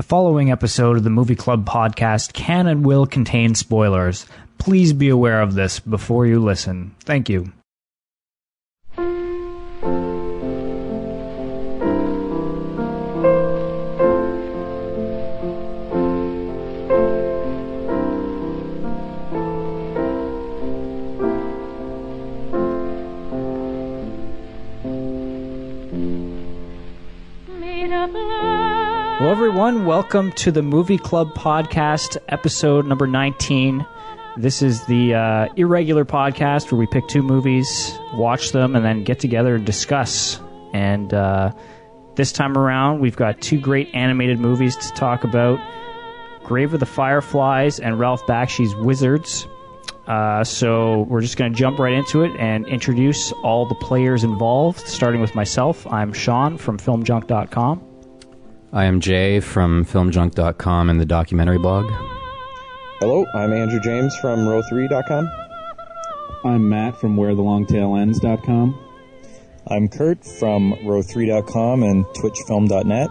The following episode of the Movie Club podcast can and will contain spoilers. Please be aware of this before you listen. Thank you. Everyone. Welcome to the Movie Club podcast, episode number 19. This is the uh, irregular podcast where we pick two movies, watch them, and then get together and discuss. And uh, this time around, we've got two great animated movies to talk about Grave of the Fireflies and Ralph Bakshi's Wizards. Uh, so we're just going to jump right into it and introduce all the players involved, starting with myself. I'm Sean from FilmJunk.com. I am Jay from FilmJunk.com and the documentary blog. Hello, I'm Andrew James from Row3.com. I'm Matt from WhereTheLongTailEnds.com. I'm Kurt from Row3.com and TwitchFilm.net.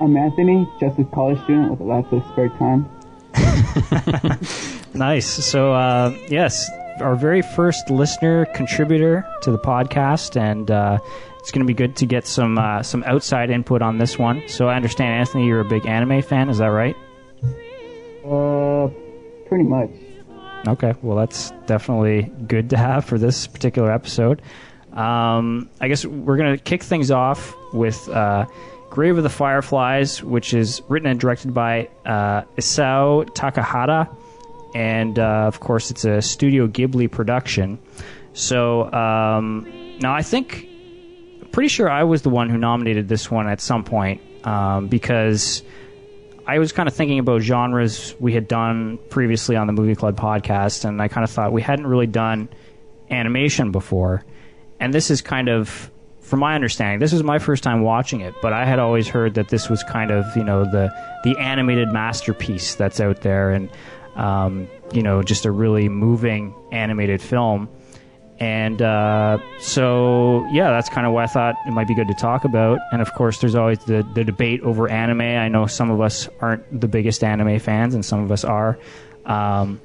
I'm Anthony, just a college student with lots of spare time. Nice. So, uh, yes, our very first listener contributor to the podcast, and uh, it's going to be good to get some uh, some outside input on this one. So, I understand, Anthony, you're a big anime fan. Is that right? Uh, pretty much. Okay. Well, that's definitely good to have for this particular episode. Um, I guess we're going to kick things off with uh, Grave of the Fireflies, which is written and directed by uh, Isao Takahata. And uh, of course, it's a Studio Ghibli production. So um, now I think, pretty sure I was the one who nominated this one at some point um, because I was kind of thinking about genres we had done previously on the Movie Club podcast, and I kind of thought we hadn't really done animation before. And this is kind of, from my understanding, this was my first time watching it, but I had always heard that this was kind of, you know, the the animated masterpiece that's out there, and um, you know, just a really moving animated film. And uh, so, yeah, that's kind of why I thought it might be good to talk about. And of course, there's always the, the debate over anime. I know some of us aren't the biggest anime fans, and some of us are. Um,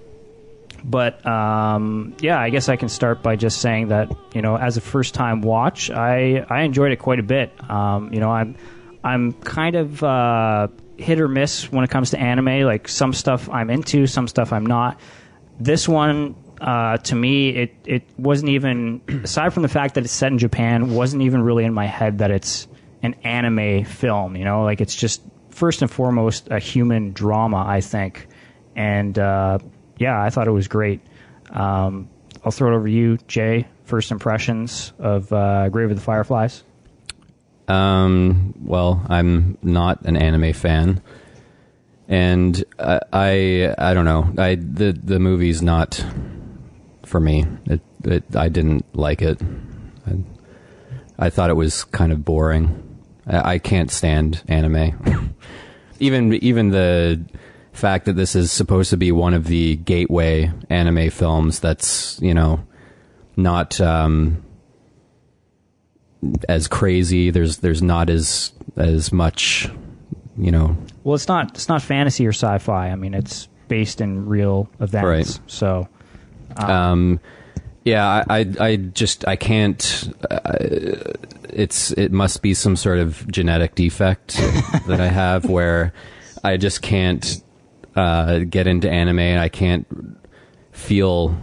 but um, yeah, I guess I can start by just saying that you know, as a first time watch, I I enjoyed it quite a bit. Um, you know, I'm I'm kind of uh, hit or miss when it comes to anime. Like some stuff I'm into, some stuff I'm not. This one, uh, to me, it it wasn't even aside from the fact that it's set in Japan, wasn't even really in my head that it's an anime film. You know, like it's just first and foremost a human drama, I think. And uh, yeah, I thought it was great. Um, I'll throw it over to you, Jay. First impressions of uh, Grave of the Fireflies. Um, well, I'm not an anime fan, and I, I, I don't know. I the the movie's not for me. It, it I didn't like it. I, I thought it was kind of boring. I, I can't stand anime. even even the fact that this is supposed to be one of the gateway anime films that's you know not um, as crazy. There's there's not as as much, you know. Well, it's not it's not fantasy or sci-fi. I mean, it's based in real events. Right. So, Um, yeah, I, I I just I can't. Uh, it's it must be some sort of genetic defect that I have where I just can't uh, get into anime and I can't feel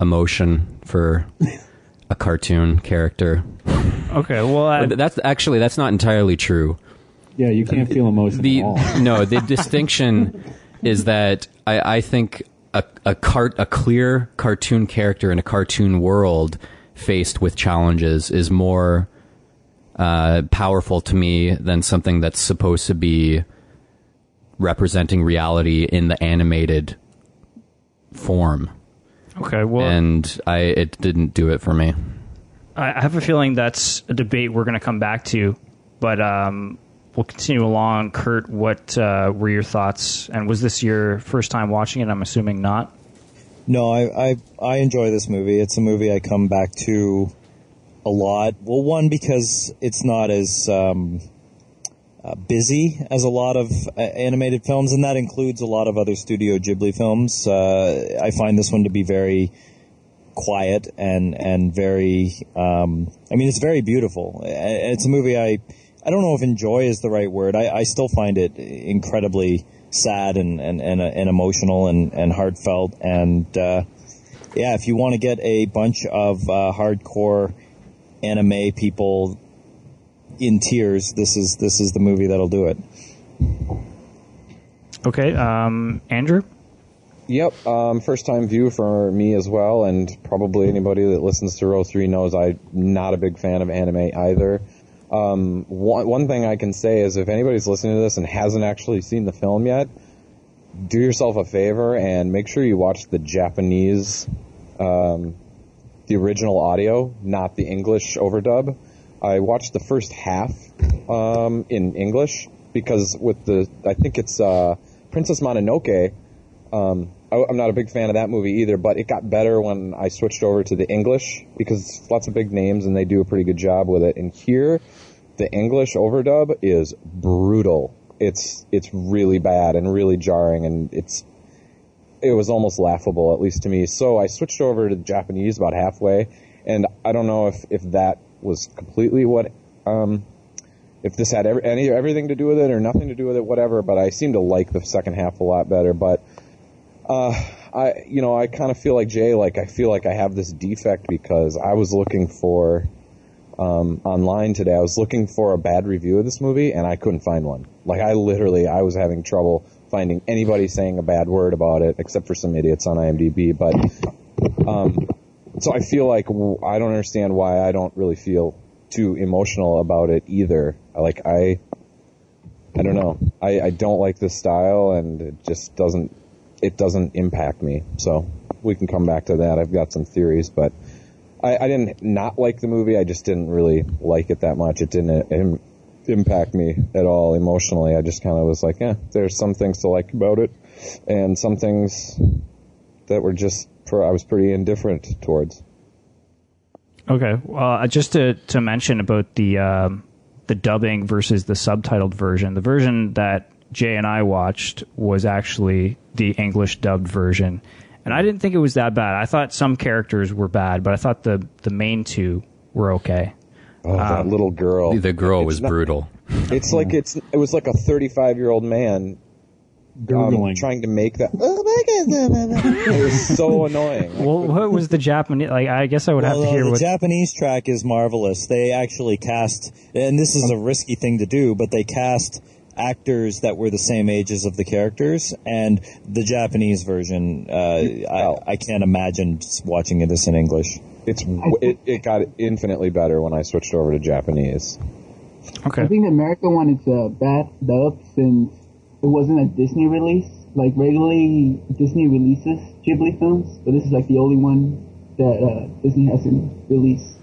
emotion for a cartoon character. okay. Well, I, that's actually that's not entirely true. Yeah, you can't feel emotion The at all. no, the distinction is that I, I think a a cart a clear cartoon character in a cartoon world faced with challenges is more uh, powerful to me than something that's supposed to be representing reality in the animated form. okay. Well, and I it didn't do it for me. I have a feeling that's a debate we're going to come back to, but um, we'll continue along. Kurt, what uh, were your thoughts? And was this your first time watching it? I'm assuming not. No, I, I I enjoy this movie. It's a movie I come back to a lot. Well, one because it's not as um, uh, busy as a lot of uh, animated films, and that includes a lot of other Studio Ghibli films. Uh, I find this one to be very quiet and and very. Um, I mean, it's very beautiful. It's a movie I. I don't know if enjoy is the right word. I, I still find it incredibly sad and and and, uh, and emotional and and heartfelt. And uh, yeah, if you want to get a bunch of uh, hardcore anime people in tears, this is this is the movie that'll do it. Okay, um, Andrew. Yep, um, first time view for me as well, and probably anybody that listens to Row 3 knows I'm not a big fan of anime either. Um, one, one thing I can say is if anybody's listening to this and hasn't actually seen the film yet, do yourself a favor and make sure you watch the Japanese, um, the original audio, not the English overdub. I watched the first half um, in English because with the, I think it's uh, Princess Mononoke. Um, I, am not a big fan of that movie either, but it got better when I switched over to the English because lots of big names and they do a pretty good job with it. And here, the English overdub is brutal. It's it's really bad and really jarring, and it's it was almost laughable, at least to me. So I switched over to Japanese about halfway, and I don't know if if that was completely what um, if this had every, any everything to do with it or nothing to do with it, whatever. But I seem to like the second half a lot better. But uh, I, you know, I kind of feel like Jay. Like I feel like I have this defect because I was looking for um, online today. I was looking for a bad review of this movie and I couldn't find one. Like I literally, I was having trouble finding anybody saying a bad word about it, except for some idiots on IMDb. But um, so I feel like I don't understand why I don't really feel too emotional about it either. Like I, I don't know. I, I don't like this style, and it just doesn't. It doesn't impact me. So we can come back to that. I've got some theories, but I, I didn't not like the movie. I just didn't really like it that much. It didn't Im- impact me at all emotionally. I just kind of was like, yeah, there's some things to like about it, and some things that were just I was pretty indifferent towards. Okay, uh, just to to mention about the um, the dubbing versus the subtitled version. The version that Jay and I watched was actually the English dubbed version, and I didn't think it was that bad. I thought some characters were bad, but I thought the the main two were okay. Oh, that um, little girl! The girl was not, brutal. It's like it's it was like a thirty five year old man um, trying to make that. it was so annoying. Well, what was the Japanese? Like, I guess I would well, have to hear. What the what... Japanese track is marvelous. They actually cast, and this is a risky thing to do, but they cast actors that were the same ages of the characters, and the Japanese version, uh, I, I, can't imagine watching this in English. It's it, it got infinitely better when I switched over to Japanese. Okay. I think the American one is a bad dub since it wasn't a Disney release. Like regularly, Disney releases Ghibli films, but this is like the only one that uh, Disney hasn't released.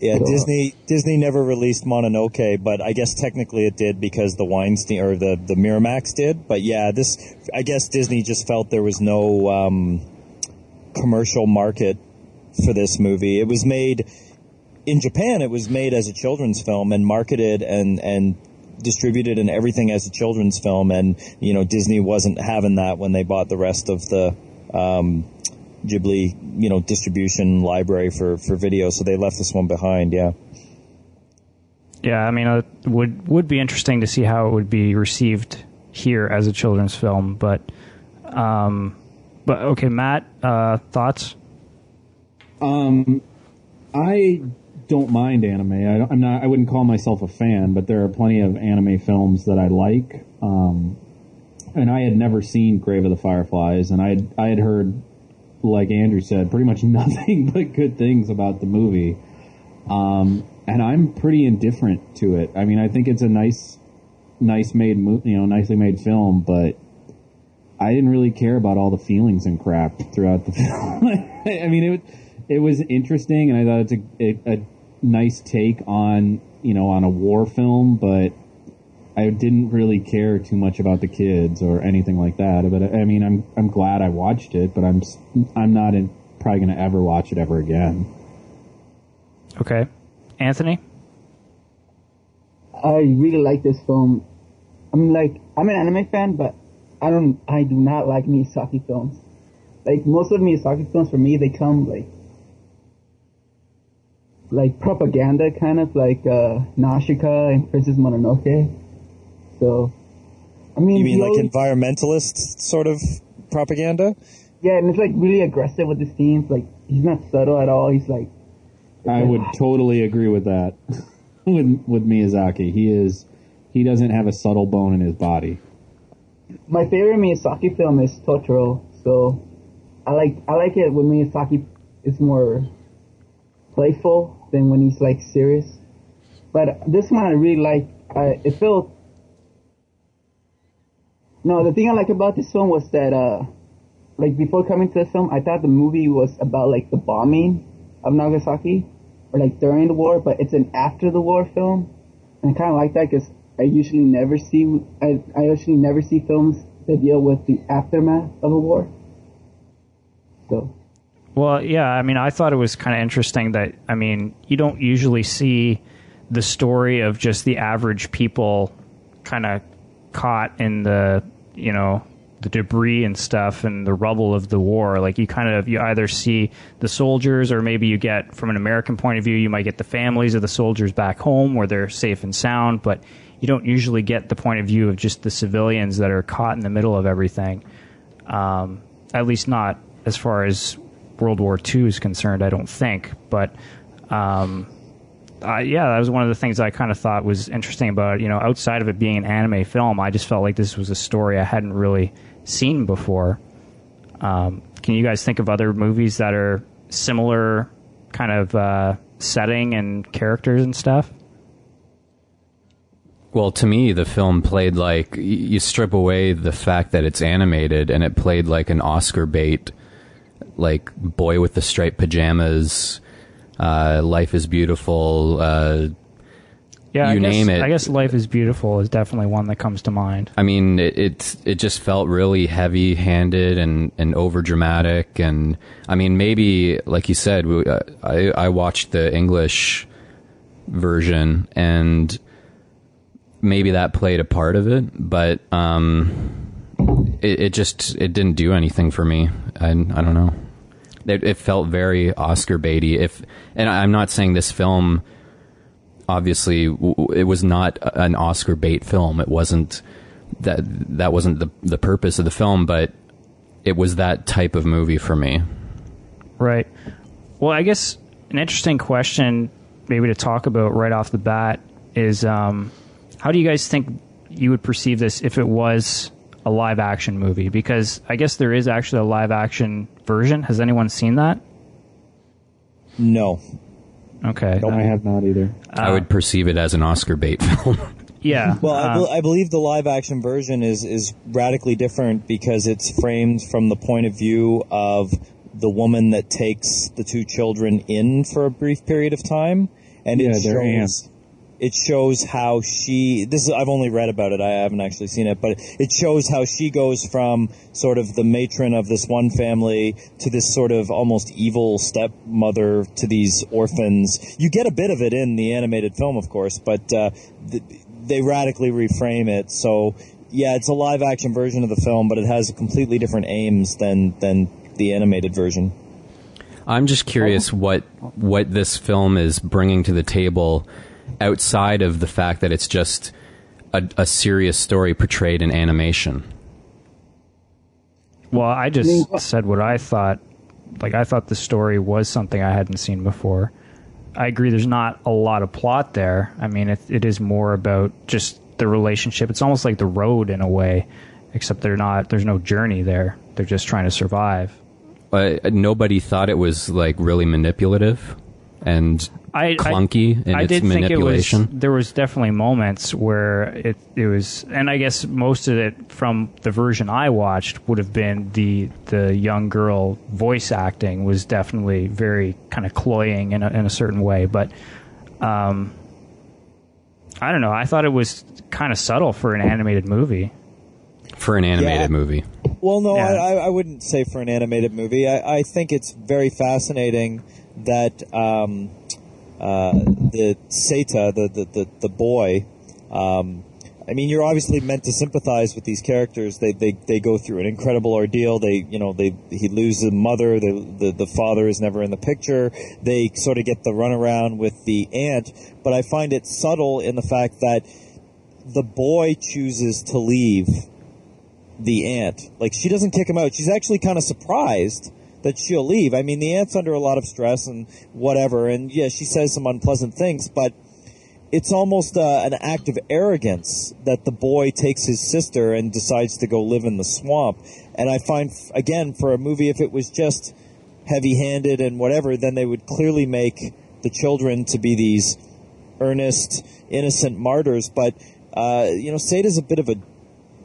Yeah, so, Disney Disney never released Mononoke, but I guess technically it did because the Weinstein or the the Miramax did. But yeah, this I guess Disney just felt there was no um, commercial market for this movie. It was made in Japan. It was made as a children's film and marketed and and distributed and everything as a children's film, and you know Disney wasn't having that when they bought the rest of the um, Ghibli, you know, distribution library for for video, so they left this one behind. Yeah. Yeah, I mean, it would would be interesting to see how it would be received here as a children's film, but um, but okay, Matt, uh, thoughts? Um, I don't mind anime. I, am not. I wouldn't call myself a fan, but there are plenty of anime films that I like. Um, and I had never seen Grave of the Fireflies, and I had, I had heard, like Andrew said, pretty much nothing but good things about the movie. Um, and I'm pretty indifferent to it. I mean, I think it's a nice, nice made, you know, nicely made film, but I didn't really care about all the feelings and crap throughout the film. I mean, it it was interesting, and I thought it's a, a nice take on you know on a war film, but I didn't really care too much about the kids or anything like that. But I mean, I'm I'm glad I watched it, but I'm I'm not in, probably going to ever watch it ever again. Okay, Anthony. I really like this film. I'm like, I'm an anime fan, but I don't, I do not like Miyazaki films. Like most of Miyazaki films for me, they come like, like propaganda kind of like, uh, Nausicaa and Princess Mononoke. So, I mean, You mean like always- environmentalist sort of propaganda? yeah, and it's like really aggressive with the scenes. Like he's not subtle at all. He's like, I would totally agree with that. with with Miyazaki, he is he doesn't have a subtle bone in his body. my favorite Miyazaki film is Totoro. So I like I like it when Miyazaki is more playful than when he's like serious. But this one I really like. I, it felt. No, the thing I like about this film was that, uh, like before coming to the film, I thought the movie was about like the bombing of Nagasaki, or like during the war, but it's an after the war film, and I kind of like that because I usually never see I, I usually never see films that deal with the aftermath of a war. So Well, yeah, I mean, I thought it was kind of interesting that, I mean, you don't usually see the story of just the average people kind of caught in the, you know, the debris and stuff and the rubble of the war. Like, you kind of, you either see the soldiers or maybe you get, from an American point of view, you might get the families of the soldiers back home where they're safe and sound, but you don't usually get the point of view of just the civilians that are caught in the middle of everything. Um, at least not as far as World War II is concerned, I don't think. But um, uh, yeah, that was one of the things I kind of thought was interesting about. You know, outside of it being an anime film, I just felt like this was a story I hadn't really seen before. Um, can you guys think of other movies that are similar kind of uh, setting and characters and stuff? Well, to me, the film played like you strip away the fact that it's animated, and it played like an Oscar bait, like Boy with the Striped Pajamas, uh, Life is Beautiful. Uh, Yeah, You I guess, name it. I guess Life is Beautiful is definitely one that comes to mind. I mean, it, it it just felt really heavy handed and and over dramatic, and I mean, maybe like you said, we, uh, I I watched the English version and maybe that played a part of it, but um, it, it just it didn't do anything for me. I I don't know. It, it felt very Oscar baity. If and I'm not saying this film. Obviously, it was not an Oscar bait film. It wasn't that that wasn't the the purpose of the film, but it was that type of movie for me. Right. Well, I guess an interesting question, maybe to talk about right off the bat, is um, how do you guys think you would perceive this if it was a live action movie? Because I guess there is actually a live action version. Has anyone seen that? No. Okay. I have not either. I would perceive it as an Oscar bait film. yeah. Well, I, um, bel I believe the live action version is is radically different because it's framed from the point of view of the woman that takes the two children in for a brief period of time, and Yeah, it their aunt. shows it shows how she this is I've only read about it I haven't actually seen it but it shows how she goes from sort of the matron of this one family to this sort of almost evil stepmother to these orphans. You get a bit of it in the animated film of course but uh, th- they radically reframe it. So yeah it's a live action version of the film but it has completely different aims than than the animated version. I'm just curious what what this film is bringing to the table outside of the fact that it's just a, a serious story portrayed in animation. Well, I just said what I thought. Like, I thought the story was something I hadn't seen before. I agree there's not a lot of plot there. I mean, it, it is more about just the relationship. It's almost like the road in a way, except they're not, there's no journey there. They're just trying to survive. Uh, nobody thought it was like really manipulative and I, clunky in I its did manipulation. think it was there was definitely moments where it it was and I guess most of it from the version I watched would have been the the young girl voice acting was definitely very kind of cloying in a, in a certain way but um I don't know I thought it was kind of subtle for an animated movie for an animated Yeah. move. Well, no, Yeah. I, I, I wouldn't say for an animated movie. I, I think it's very fascinating that um, uh, the Seita, the, the, the, the boy, Um, I mean, you're obviously meant to sympathize with these characters. They, they, they go through an incredible ordeal. They, you know, they, he loses a mother. The, the, the father is never in the picture. They sort of get the runaround with the aunt. But I find it subtle in the fact that the boy chooses to leave the aunt. Like, she doesn't kick him out. She's actually kind of surprised that she'll leave. I mean, the aunt's under a lot of stress and whatever. And yeah, she says some unpleasant things, but it's almost uh, an act of arrogance that the boy takes his sister and decides to go live in the swamp. And I find, again, for a movie, if it was just heavy handed and whatever, then they would clearly make the children to be these earnest, innocent martyrs. But, uh, you know, Seita's a bit of a,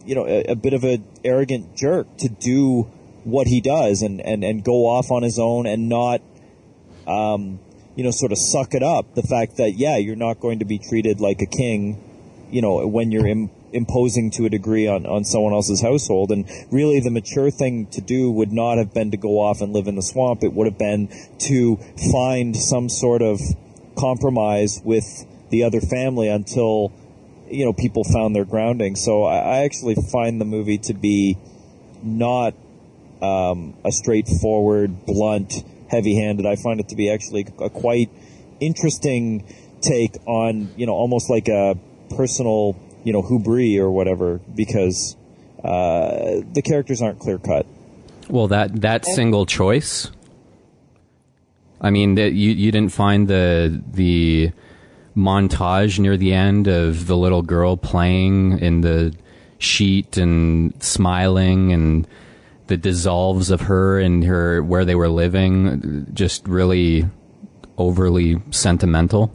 you know, a, a bit of an arrogant jerk to do what he does and, and, and go off on his own and not, um, you know, sort of suck it up. The fact that, yeah, you're not going to be treated like a king, you know, when you're Im- imposing to a degree on, on someone else's household. And really, the mature thing to do would not have been to go off and live in the swamp. It would have been to find some sort of compromise with the other family until, you know, people found their grounding. So I, I actually find the movie to be not um, a straightforward, blunt, heavy-handed. I find it to be actually a quite interesting take on, you know, almost like a personal, you know, hubris or whatever, because uh, the characters aren't clear cut. Well, that that single choice. I mean, that you you didn't find the the montage near the end of the little girl playing in the sheet and smiling and the dissolves of her and her where they were living just really overly sentimental.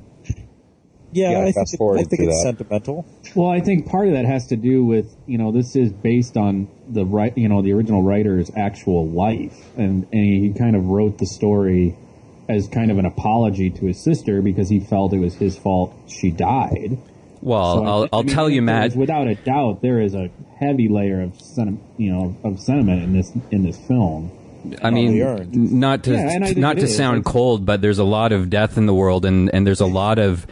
Yeah, Yeah, I think, it, I think it's that. sentimental. Well, I think part of that has to do with you know this is based on the right you know the original writer's actual life, and and he kind of wrote the story as kind of an apology to his sister because he felt it was his fault she died. Well, So I I'll thi- I I'll mean, tell you, think Matt. without a doubt, there is a heavy layer of sentiment, you know, of sentiment in this in this film. I mean, Probably not to Yeah, and I think not to is. sound It's- cold, but there's a lot of death in the world, and and there's a lot of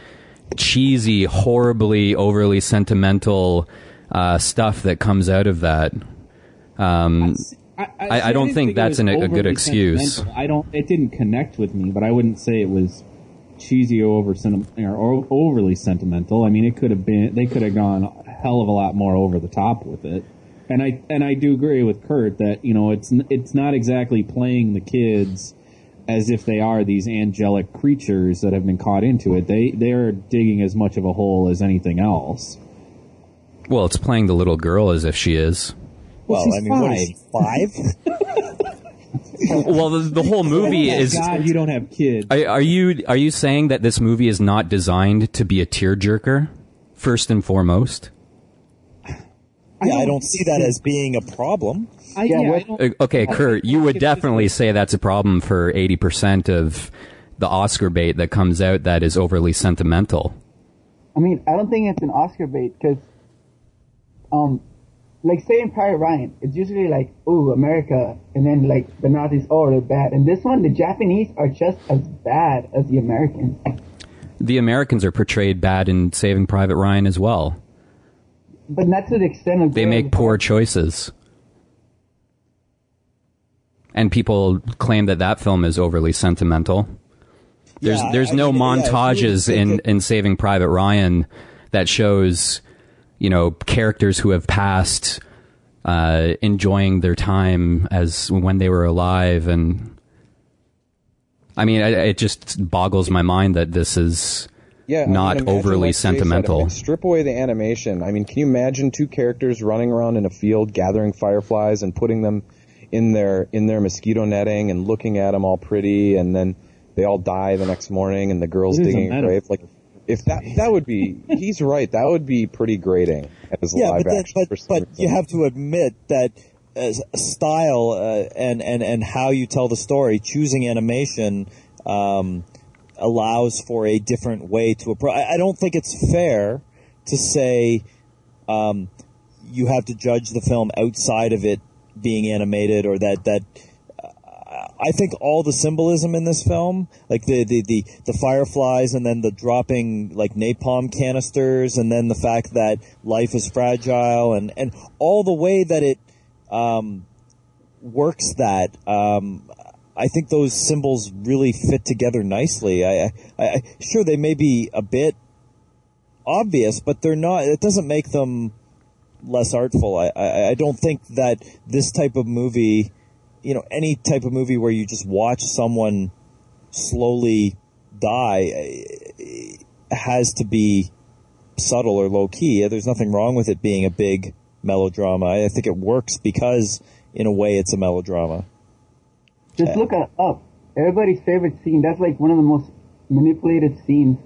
cheesy, horribly, overly sentimental uh, stuff that comes out of that. Um, I- I see, don't didn't think that's an- a good excuse. I don't. It didn't connect with me, but I wouldn't say it was cheesy or over or overly sentimental. I mean, it could have been. They could have gone a hell of a lot more over the top with it. And I and I do agree with Kurt that you know it's it's not exactly playing the kids as if they are these angelic creatures that have been caught into it. They they're digging as much of a hole as anything else. well, it's playing the little girl as if she is. Well, she's I mean, what is she, five? Well, the, the whole movie Oh, is. God, you don't have kids. Are, are you are you saying that this movie is not designed to be a tearjerker, first and foremost? yeah, I don't see that as being a problem. I, Yeah, yeah, I Uh, Okay, Kurt, you would definitely say that's a problem for 80% of the Oscar bait that comes out that is overly sentimental. I mean, I don't think it's an Oscar bait because, um, like Saving Private Ryan, it's usually like, ooh, America, and then like the Nazis, oh, they're bad. And this one, the Japanese are just as bad as the Americans. The Americans are portrayed bad in Saving Private Ryan as well. But not to the extent of They make poor choices. And people claim that that film is overly sentimental. There's Yeah, there's I no mean, yeah, montages take in in Saving Private Ryan that shows, you know, characters who have passed uh, enjoying their time as when they were alive, and I mean, I, it just boggles my mind that this is Yeah, I not mean, overly like said, sentimental. I mean, strip away the animation. I mean, can you imagine two characters running around in a field gathering fireflies and putting them in their in their mosquito netting and looking at them all pretty, and then they all die the next morning, and the girl's It is digging a grave. Like, if that that would be, he's right. That would be pretty grating as yeah, live but then, action. but but you have to admit that uh, style uh, and and and how you tell the story, choosing animation. Um, allows for a different way to approach. I I don't think it's fair to say um, you have to judge the film outside of it being animated, or that that I think all the symbolism in this film, like the, the, the, the fireflies and then the dropping like napalm canisters and then the fact that life is fragile and, and all the way that it um, works that, um, I think those symbols really fit together nicely. I, I, I, sure they may be a bit obvious, but they're not. It doesn't make them less artful. I, I, I don't think that this type of movie, you know, any type of movie where you just watch someone slowly die eh, has to be subtle or low key. There's nothing wrong with it being a big melodrama. I think it works because, in a way, it's a melodrama. Just look at Up. Everybody's favorite scene. That's like one of the most manipulated scenes.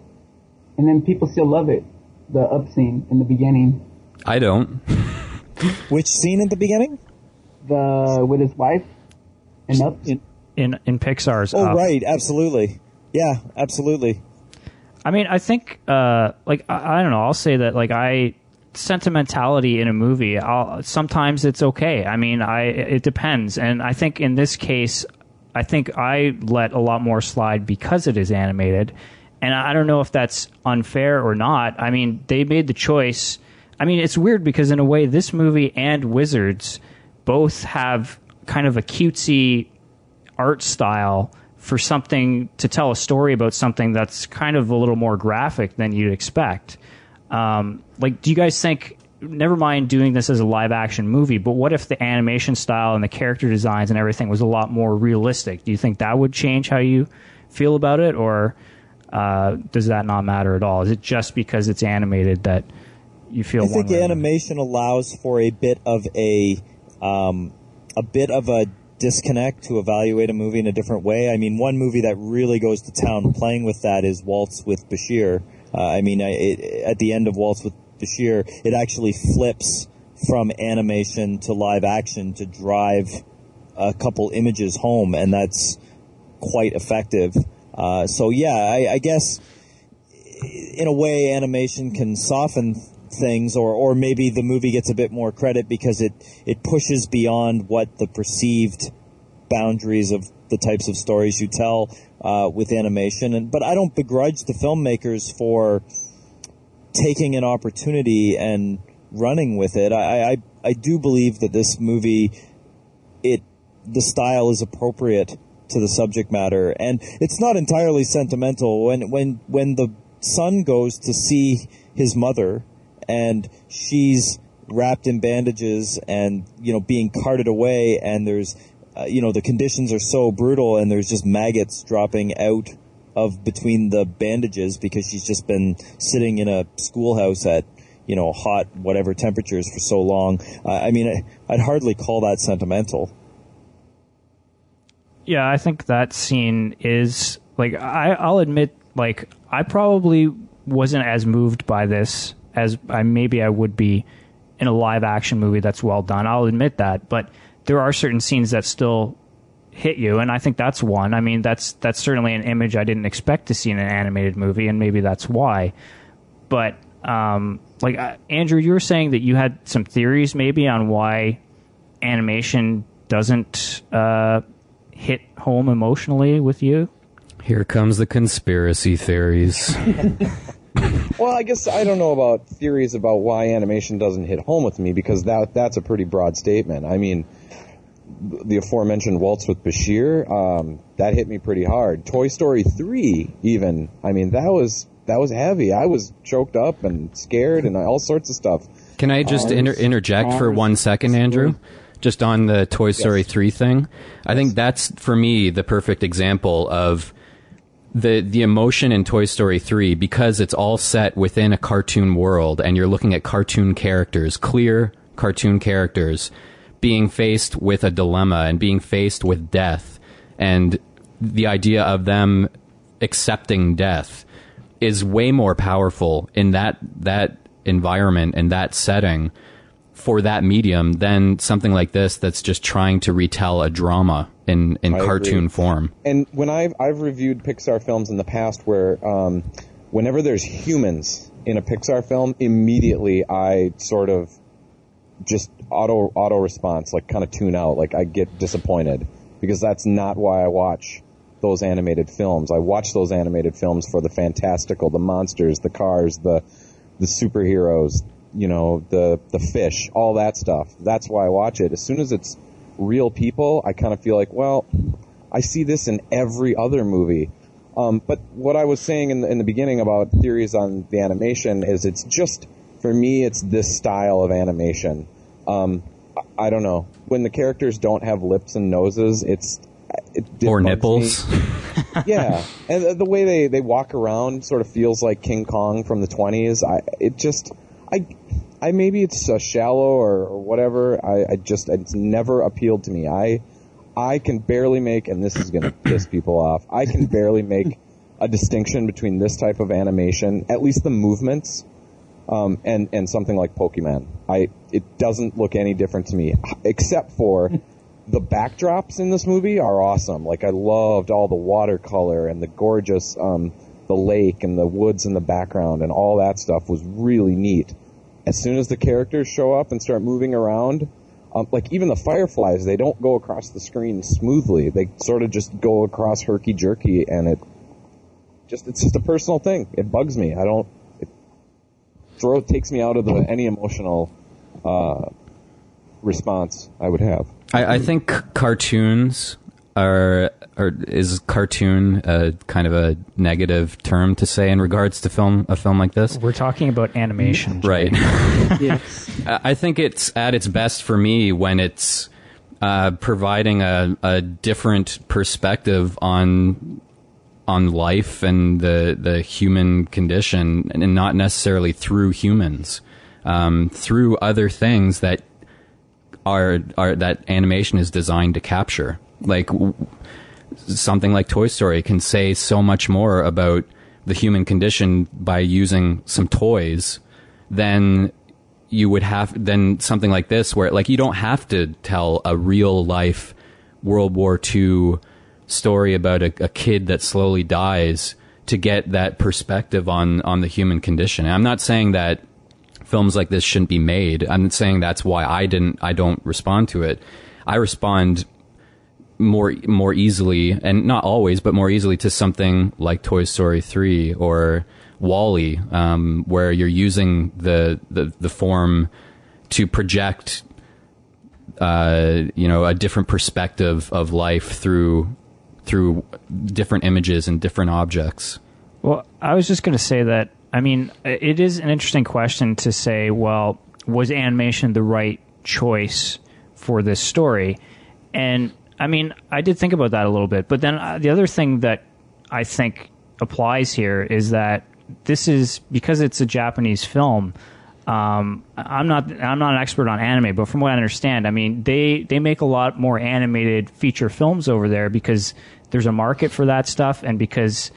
And then people still love it. The Up scene in the beginning. I don't. Which scene at the beginning? The with his wife Up. in in Pixar's. Oh, Up. right. Absolutely. Yeah, absolutely. I mean, I think, uh, like, I, I don't know. I'll say that, like, I sentimentality in a movie. I'll, sometimes it's okay. I mean, I it depends, and I think in this case, I think I let a lot more slide because it is animated, and I don't know if that's unfair or not. I mean, they made the choice. I mean, it's weird because in a way, this movie and Wizards both have kind of a cutesy art style for something to tell a story about something that's kind of a little more graphic than you'd expect. Um, like, do you guys think? Never mind doing this as a live action movie, but what if the animation style and the character designs and everything was a lot more realistic? Do you think that would change how you feel about it, or uh, does that not matter at all? Is it just because it's animated that you feel? I think one way or another? animation allows for a bit of a um, a bit of a disconnect to evaluate a movie in a different way. I mean, one movie that really goes to town playing with that is Waltz with Bashir. Uh, I mean, I, it, at the end of Waltz with Bashir, it actually flips from animation to live action to drive a couple images home, and that's quite effective. Uh, so yeah, I, I guess in a way, animation can soften things, or or maybe the movie gets a bit more credit because it it pushes beyond what the perceived boundaries of the types of stories you tell uh, with animation. And but I don't begrudge the filmmakers for taking an opportunity and running with it. I I, I do believe that this movie it the style is appropriate to the subject matter and it's not entirely sentimental when when when the son goes to see his mother and she's wrapped in bandages and you know being carted away and there's uh, you know the conditions are so brutal and there's just maggots dropping out of between the bandages because she's just been sitting in a schoolhouse at you know hot whatever temperatures for so long. Uh, i mean I, i'd hardly call that sentimental. Yeah, I think that scene is like I, I'll admit, like I probably wasn't as moved by this as I maybe I would be in a live action movie that's well done. I'll admit that, but there are certain scenes that still hit you, and I think that's one. I mean, that's that's certainly an image I didn't expect to see in an animated movie, and maybe that's why. But um, like uh, Andrew, you were saying that you had some theories maybe on why animation doesn't uh, hit home emotionally with you. Here comes the conspiracy theories. Well, I guess I don't know about theories about why animation doesn't hit home with me because that that's a pretty broad statement. I mean, the aforementioned Waltz with Bashir, um, that hit me pretty hard. Toy Story 3, even, I mean, that was that was heavy. I was choked up and scared and all sorts of stuff. Can I just Cars, inter- interject for one second, Andrew? Just on the Toy Story 3 thing. I think that's, for me, the perfect example of the the emotion in Toy Story 3 because it's all set within a cartoon world and you're looking at cartoon characters, clear cartoon characters being faced with a dilemma and being faced with death and the idea of them accepting death is way more powerful in that that environment and that setting for that medium than something like this that's just trying to retell a drama in in I agree. cartoon form. And when I've I've reviewed Pixar films in the past, where um, whenever there's humans in a Pixar film, immediately I sort of just auto auto response, like kind of tune out, like I get disappointed. because that's not why I watch those animated films. I watch those animated films for the fantastical, the monsters, the cars, the the superheroes, you know, the the fish, all that stuff. That's why I watch it. As soon as it's real people, I kind of feel like, well, I see this in every other movie. Um, but what I was saying in the, in the beginning about theories on the animation is it's just for me, it's this style of animation. Um, I, I don't know when the characters don't have lips and noses. It's it, it or nipples. yeah, and the- the way they, they walk around sort of feels like King Kong from the twenties. I it just I I maybe it's uh, shallow or, or whatever. I, I just it's never appealed to me. I I can barely make, and this is gonna piss people off. I can barely make a distinction between this type of animation, at least the movements, um, and and something like Pokemon. I it doesn't look any different to me, except for the backdrops in this movie are awesome. Like I loved all the watercolor and the gorgeous um, the lake and the woods in the background and all that stuff was really neat. As soon as the characters show up and start moving around, um, like even the fireflies, they don't go across the screen smoothly. They sort of just go across herky jerky, and it just it's just a personal thing. It bugs me. I don't. It throw takes me out of the any emotional uh, response I would have. I, I think cartoons are, or is cartoon a kind of a negative term to say in regards to film a film like this? We're talking about animation, Jay. Right. Yes. I I think it's at its best for me when it's uh, providing a, a different perspective on on life and the the human condition, and not necessarily through humans, um, through other things that are are that animation is designed to capture. Like w- something like Toy Story can say so much more about the human condition by using some toys than you would have than something like this where like you don't have to tell a real life World War II story about a, a kid that slowly dies to get that perspective on on the human condition. And I'm not saying that films like this shouldn't be made. I'm saying that's why I didn't I don't respond to it. I respond more more easily and not always but more easily to something like Toy Story 3 or WALL-E um, where you're using the, the the form to project uh, you know a different perspective of life through through different images and different objects. Well, I was just going to say that. I mean, it is an interesting question to say. Well, was animation the right choice for this story? And I mean, I did think about that a little bit. But then uh, the other thing that I think applies here is that this is because it's a Japanese film. Um, I'm not I'm not an expert on anime, but from what I understand, I mean they they make a lot more animated feature films over there because there's a market for that stuff, and because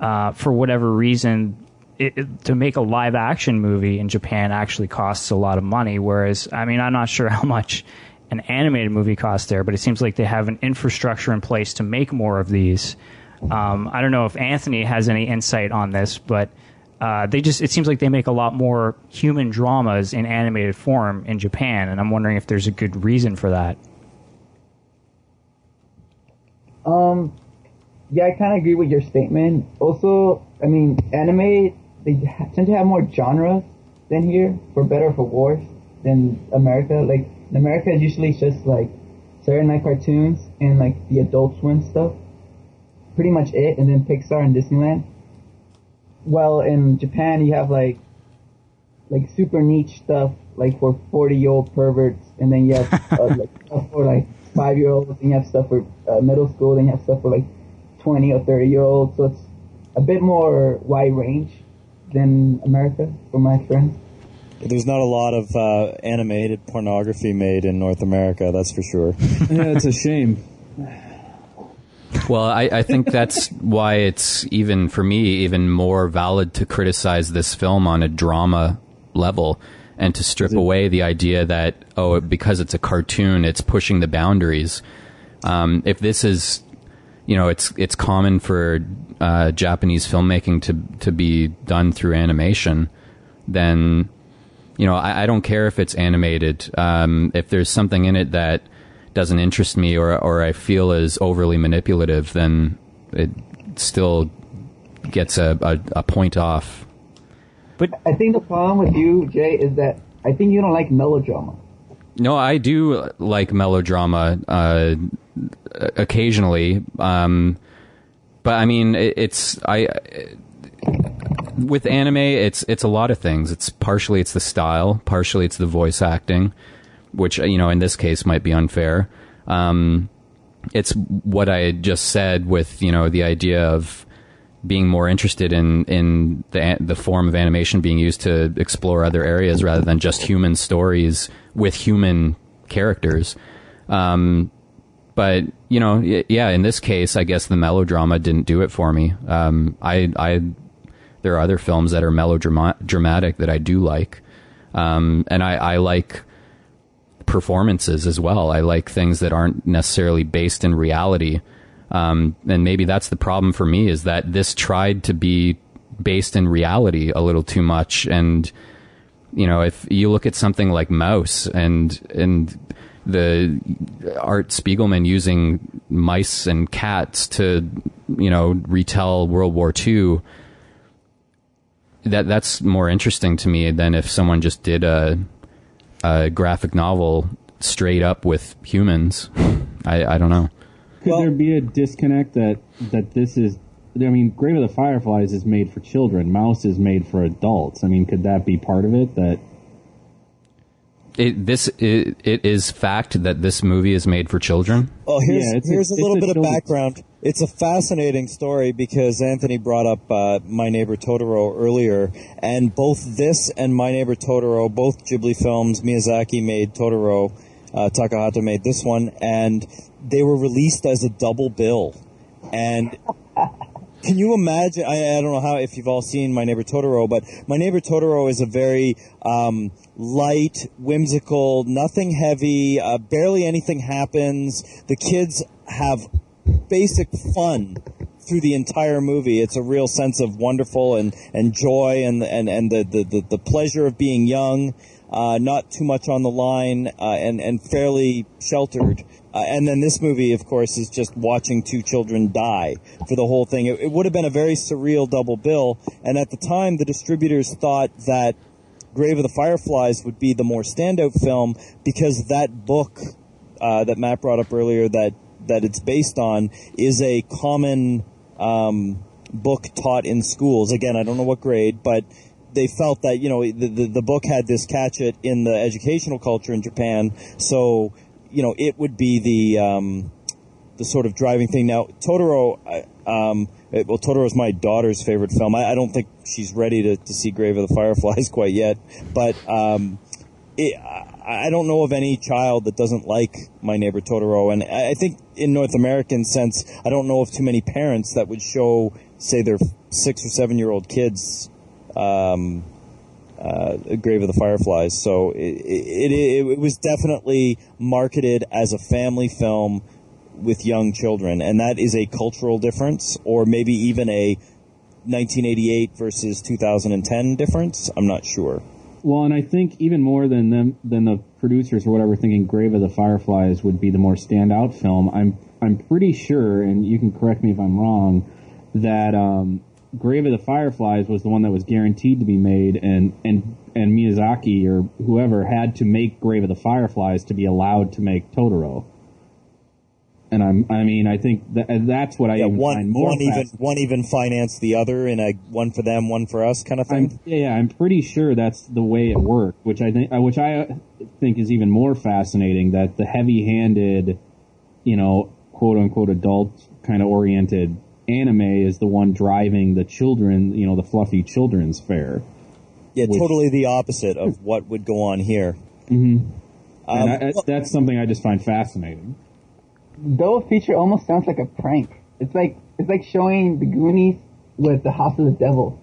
uh, for whatever reason, it, it- to make a live action movie in Japan actually costs a lot of money. Whereas, I mean, I'm not sure how much an animated movie cost there, but it seems like they have an infrastructure in place to make more of these. Um, I don't know if Anthony has any insight on this, but uh, they just it seems like they make a lot more human dramas in animated form in Japan, and I'm wondering if there's a good reason for that. Um, yeah, I kind of agree with your statement. Also, I mean, anime they tend to have more genres than here, for better or for worse, than America. Like in America, it's usually just like Saturday Night cartoons and like the Adult Swim stuff. Pretty much it, and then Pixar and Disneyland. Well, in Japan, you have like like super niche stuff, like for forty year old perverts, and then you have uh, like stuff for like five year olds, and you have stuff for uh, middle school, then you have stuff for like twenty or thirty year olds. So it's a bit more wide range than America, for my friends. There's not a lot of uh, animated pornography made in North America, that's for sure. yeah, it's a shame. Well, I, I think that's why it's even for me even more valid to criticize this film on a drama level and to strip away the idea that oh because it's a cartoon it's pushing the boundaries. Um, if this is you know it's it's common for uh, Japanese filmmaking to to be done through animation, then you know I, I don't care if it's animated. Um, if there's something in it that doesn't interest me or or I feel is overly manipulative, then it still gets a, a, a point off. But I think the problem with you, Jay, is that I think you don't like melodrama. No, I do like melodrama uh, occasionally, um, but I mean, it, it's I with anime, it's it's a lot of things. It's partially it's the style, partially it's the voice acting, which you know in this case might be unfair. Um, it's what I just said with you know the idea of being more interested in in the the form of animation being used to explore other areas rather than just human stories with human characters. Um, but you know, yeah, in this case, I guess the melodrama didn't do it for me. Um, I, I, there are other films that are melodramatic that I do like, um, and I, I like performances as well. I like things that aren't necessarily based in reality. Um, and maybe that's the problem for me is that this tried to be based in reality a little too much. And, you know, if you look at something like Maus and, and the Art Spiegelman using mice and cats to, you know, retell World War II, that, that's more interesting to me than if someone just did a, a graphic novel straight up with humans. I, I don't know. Could Well- there be a disconnect that that this is? I mean, Grave of the Fireflies is made for children. Maus is made for adults. I mean, could that be part of it? That It, this it, it is fact that this movie is made for children. Oh, here's Yeah, it's a- here's a little a bit of children's- background. It's a fascinating story because Anthony brought up uh, My Neighbor Totoro earlier, and both this and My Neighbor Totoro, both Ghibli films, Miyazaki made Totoro, uh, Takahata made this one, and they were released as a double bill. And can you imagine? I, I don't know how if you've all seen My Neighbor Totoro, but My Neighbor Totoro is a very um, light, whimsical, nothing heavy, uh, barely anything happens. The kids have basic fun through the entire movie. It's a real sense of wonderful and, and joy and and, and the, the, the, the pleasure of being young, uh, not too much on the line, uh, and, and fairly sheltered. Uh, and then this movie, of course, is just watching two children die for the whole thing. It, it would have been a very surreal double bill. And at the time, the distributors thought that Grave of the Fireflies would be the more standout film because that book uh, that Matt brought up earlier that that it's based on is a common um, book taught in schools. Again, I don't know what grade, but they felt that you know the, the the book had this catch it in the educational culture in Japan, so you know it would be the um, the sort of driving thing. Now, Totoro, um, well, Totoro is my daughter's favorite film. I, I don't think she's ready to, to see Grave of the Fireflies quite yet, but um, it, I don't know of any child that doesn't like My Neighbor Totoro, and I I think in North American sense, I don't know of too many parents that would show, say, their six or seven year old kids. Um, uh, Grave of the Fireflies. So it, it, it, it was definitely marketed as a family film with young children, and that is a cultural difference, or maybe even a 1988 versus 2010 difference. I'm not sure. Well, and I think even more than them than the producers or whatever thinking Grave of the Fireflies would be the more standout film. I'm I'm pretty sure, and you can correct me if I'm wrong, that um, Grave of the Fireflies was the one that was guaranteed to be made, and and and Miyazaki or whoever had to make Grave of the Fireflies to be allowed to make Totoro. And I'm I mean I think that that's what I Yeah, even one find more one even one even financed the other in a one for them, one for us kind of thing. I'm, yeah, yeah, I'm pretty sure that's the way it worked, which I think, which I think is even more fascinating. That the heavy-handed, you know, quote unquote adult kind of oriented anime is the one driving the children, you know, the fluffy children's fare. yeah, which- totally the opposite of what would go on here. and Um, I, that's- that's something I just find fascinating. Double feature almost sounds like a prank. It's like it's like showing the Goonies with the House of the Devil.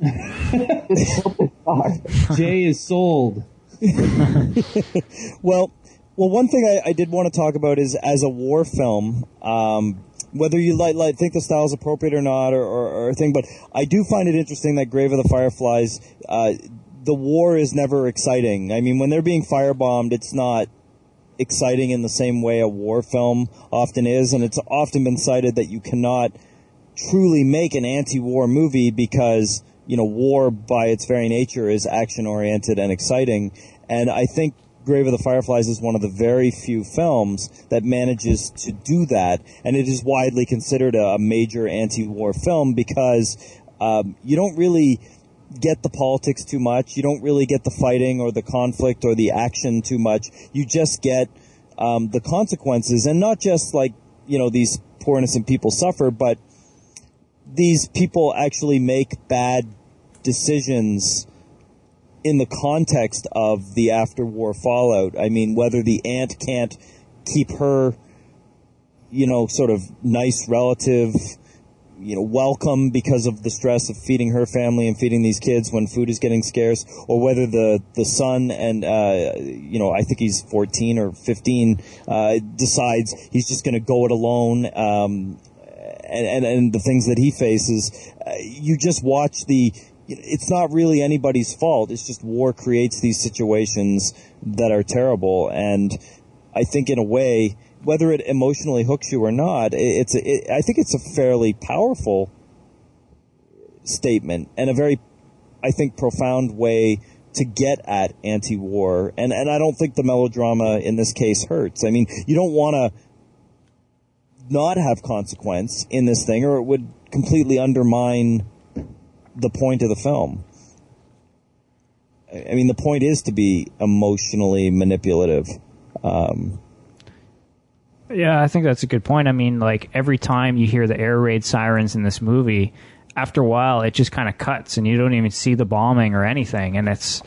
Just so bizarre. Jay is sold. Well, well, one thing I, I did want to talk about is as a war film, um, whether you like, like think the style is appropriate or not, or, or, or a thing, but I do find it interesting that Grave of the Fireflies, uh, the war is never exciting. I mean, when they're being firebombed, it's not exciting in the same way a war film often is, and it's often been cited that you cannot truly make an anti-war movie because you know war by its very nature is action oriented and exciting, and I think Grave of the Fireflies is one of the very few films that manages to do that, and it is widely considered a, major anti-war film because um, you don't really get the politics too much. You don't really get the fighting or the conflict or the action too much. You just get um, the consequences, and not just like you know these poor innocent people suffer, but these people actually make bad decisions in the context of the after war fallout. I mean, whether the aunt can't keep her, you know, sort of nice relative, you know, welcome because of the stress of feeding her family and feeding these kids when food is getting scarce, or whether the, the son and, uh, you know, I think he's 14 or 15, uh, decides he's just going to go it alone, um, and, and, and the things that he faces. Uh, you just watch the, it's not really anybody's fault. It's just war creates these situations that are terrible. And I think in a way, whether it emotionally hooks you or not, it's, it, I think it's a fairly powerful statement and a very, I think, profound way to get at anti-war. And, and I don't think the melodrama in this case hurts. I mean, you don't want to not have consequence in this thing or it would completely undermine the point of the film. I mean, the point is to be emotionally manipulative. Um, yeah, I think that's a good point. I mean, like every time you hear the air raid sirens in this movie, after a while it just kind of cuts and you don't even see the bombing or anything, and it's.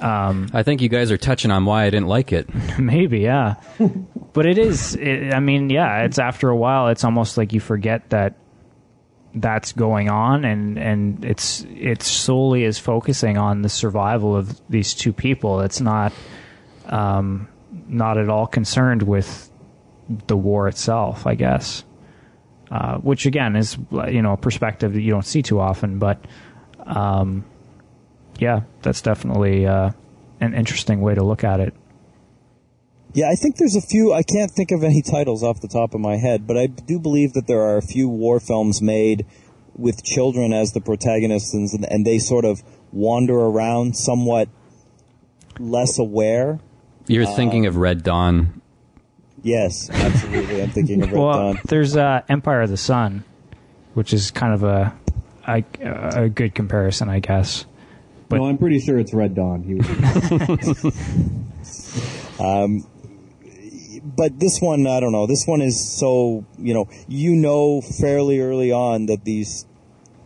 Um, I think you guys are touching on why I didn't like it. maybe, yeah, but it is. It, I mean, yeah, it's after a while, it's almost like you forget that that's going on and and it's it's solely is focusing on the survival of these two people it's not um, not at all concerned with the war itself i guess uh, which again is you know a perspective that you don't see too often but um, yeah that's definitely uh, an interesting way to look at it yeah, I think there's a few. I can't think of any titles off the top of my head, but I do believe that there are a few war films made with children as the protagonists, and, and they sort of wander around somewhat less aware. You're thinking of Red Dawn. Yes, absolutely. I'm thinking of Red well, Dawn. there's uh, Empire of the Sun, which is kind of a a, a good comparison, I guess. But- no, I'm pretty sure it's Red Dawn. He was, Um, but this one, I don't know. This one is so, you know, you know fairly early on that these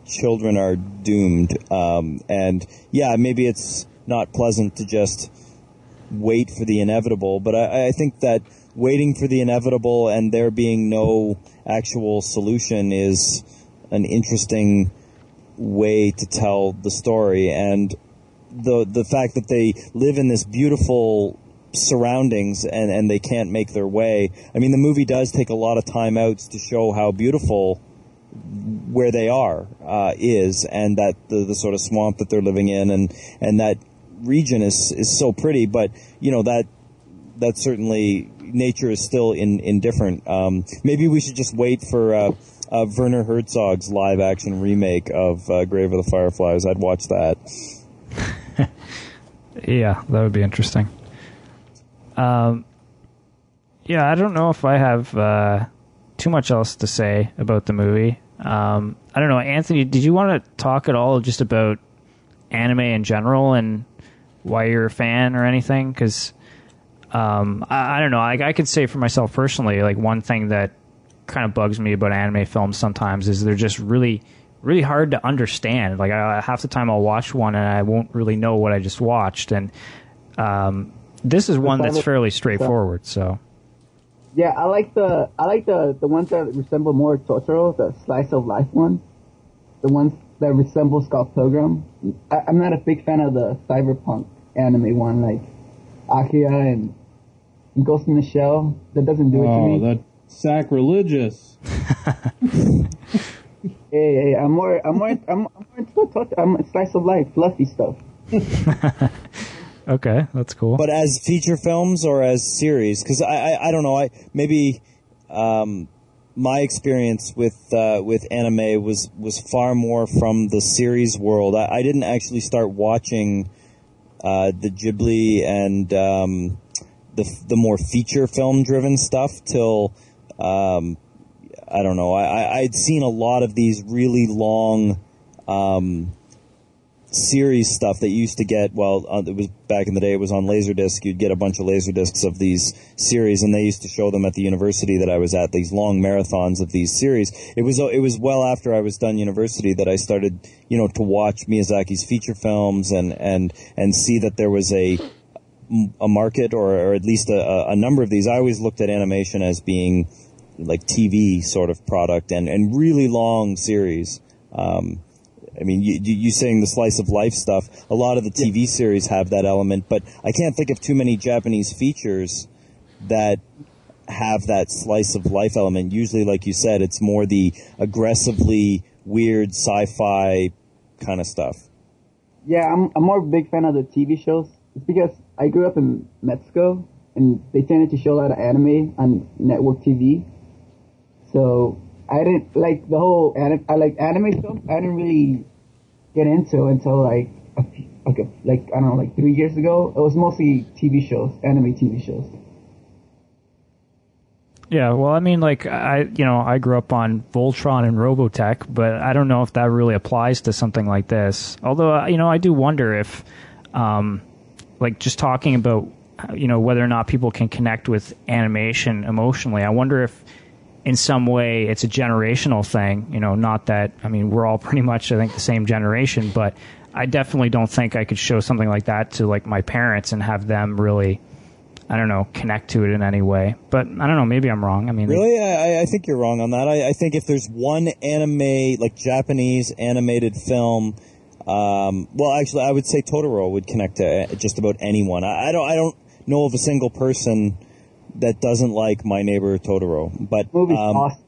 children are doomed. Um, and yeah, maybe it's not pleasant to just wait for the inevitable, but I, I think that waiting for the inevitable and there being no actual solution is an interesting way to tell the story. And the, the fact that they live in this beautiful surroundings and, and they can't make their way. I mean, the movie does take a lot of time outs to show how beautiful where they are uh, is, and that the, the sort of swamp that they're living in, and and that region is is so pretty. But you know that that certainly nature is still in indifferent. Um, maybe we should just wait for. Uh, uh, Werner Herzog's live action remake of uh, Grave of the Fireflies. I'd watch that. Yeah, that would be interesting. Um, yeah, I don't know if I have uh, too much else to say about the movie. Um, I don't know, Anthony. Did you want to talk at all just about anime in general and why you're a fan or anything? Because um, I, I, don't know. I, I say for myself personally, like one thing that kind of bugs me about anime films sometimes is they're just really really hard to understand. Like I, half the time I'll watch one and I won't really know what I just watched, and um, this is one that's fairly straightforward. So Yeah, I like the I like the the ones that resemble more Totoro, the slice of life ones, the ones that resemble Scott Pilgrim. I, I'm not a big fan of the cyberpunk anime one like Akira and Ghost in the Shell. That doesn't do it to oh, me. that's sacrilegious. Hey, hey, I'm more, I'm more, I'm, I'm more into Totoro. I'm slice of life, fluffy stuff. Okay, that's cool. But as feature films or as series, because I, I I don't know, I maybe um, my experience with uh, with anime was was far more from the series world. I, I didn't actually start watching uh, the Ghibli and um, the the more feature film driven stuff till um, I don't know. I, I'd seen a lot of these really long um, series stuff that used to get. Well, uh, it was back in the day. It was on Laserdisc. You'd get a bunch of Laserdiscs of these series, and they used to show them at the university that I was at. These long marathons of these series. It was it was well after I was done university that I started, you know, to watch Miyazaki's feature films and and and see that there was a a market or, or at least a, a number of these. I always looked at animation as being like TV sort of product and, and really long series. Um, I mean, you, you, saying the slice of life stuff, a lot of the TV series have that element, but I can't think of too many Japanese features that have that slice of life element. Usually, like you said, it's more the aggressively weird sci-fi kind of stuff. Yeah, I'm, I'm more a big fan of the TV shows. It's because I grew up in Mexico, and they tended to show a lot of anime on network TV. So I didn't like the whole anim- I like anime stuff. I didn't really get into until like a few, like I don't know like three years ago. It was mostly TV shows, anime TV shows. Yeah, well, I mean, like I, you know, I grew up on Voltron and Robotech, but I don't know if that really applies to something like this. Although, you know, I do wonder if, um, like, just talking about, you know, whether or not people can connect with animation emotionally. I wonder if, in some way, it's a generational thing. You know, not that I mean, we're all pretty much, I think, the same generation, but I definitely don't think I could show something like that to like my parents and have them really. I don't know, connect to it in any way. But I don't know, maybe I'm wrong. I mean, Really, I, I think you're wrong on that. I, I think if there's one anime, like Japanese animated film, um, well, actually, I would say Totoro would connect to just about anyone. I, I don't, I don't know of a single person that doesn't like My Neighbor Totoro. But Movie's um, awesome.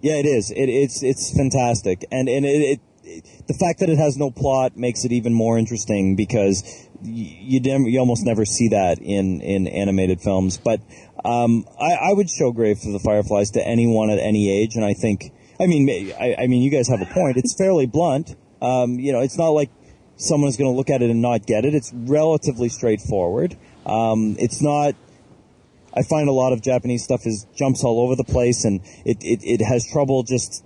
yeah, it is. It, it's it's fantastic, and and it, it, the fact that it has no plot makes it even more interesting because you you, dem- you almost never see that in in animated films. But um, I, I would show Grave for the Fireflies to anyone at any age, and I think I mean I, I mean you guys have a point. It's fairly blunt. Um, you know, it's not like someone's going to look at it and not get it. It's relatively straightforward. Um, it's not I find a lot of Japanese stuff is jumps all over the place and it, it, it has trouble just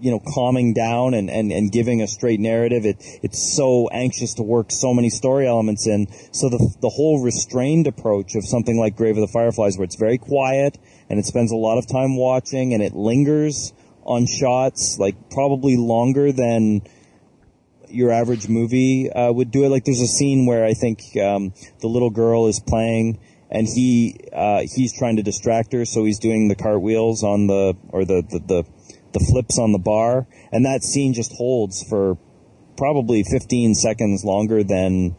you know calming down and, and, and giving a straight narrative. It it's so anxious to work so many story elements in. So the the whole restrained approach of something like Grave of the Fireflies, where it's very quiet and it spends a lot of time watching and it lingers on shots like probably longer than your average movie uh, would do it. Like there's a scene where I think um, the little girl is playing and he uh, he's trying to distract her, so he's doing the cartwheels on the or the, the the the flips on the bar, and that scene just holds for probably 15 seconds longer than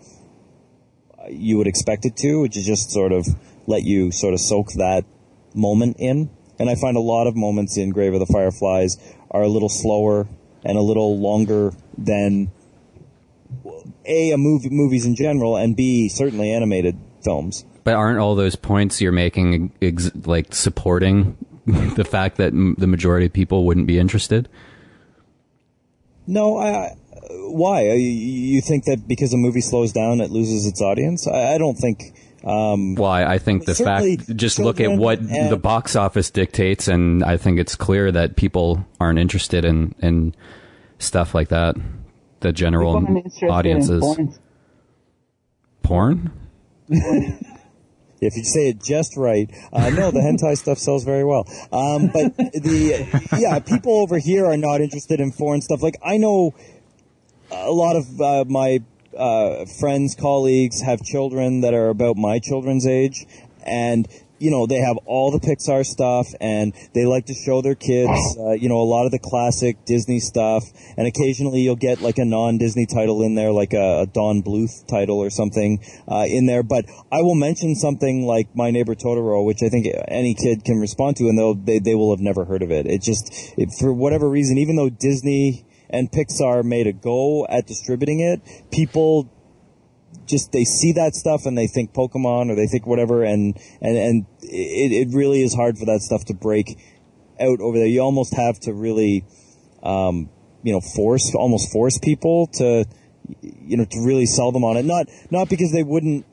you would expect it to, which is just sort of let you sort of soak that moment in. And I find a lot of moments in Grave of the Fireflies are a little slower and a little longer than a a movie movies in general, and b certainly animated films. But aren't all those points you're making ex- like supporting the fact that m- the majority of people wouldn't be interested? No, I. Why? You, you think that because a movie slows down, it loses its audience? I, I don't think. Um, Why? I think the fact just look at what and- the box office dictates, and I think it's clear that people aren't interested in in stuff like that. The general People aren't interested in audiences. porn. Porn? if you say it just right, uh, no, the hentai stuff sells very well. Um, but the yeah, people over here are not interested in foreign stuff. Like I know a lot of uh, my uh, friends, colleagues have children that are about my children's age, and you know they have all the Pixar stuff, and they like to show their kids, uh, you know, a lot of the classic Disney stuff, and occasionally you'll get like a non-Disney title in there, like a, a Don Bluth title or something uh, in there. But I will mention something like My Neighbor Totoro, which I think any kid can respond to, and they'll they, they will have never heard of it. It just it, for whatever reason, even though Disney and Pixar made a go at distributing it, people just they see that stuff and they think Pokemon or they think whatever, and and and it, it really is hard for that stuff to break out over there. You almost have to really, um, you know, force almost force people to, you know, to really sell them on it. Not not because they wouldn't.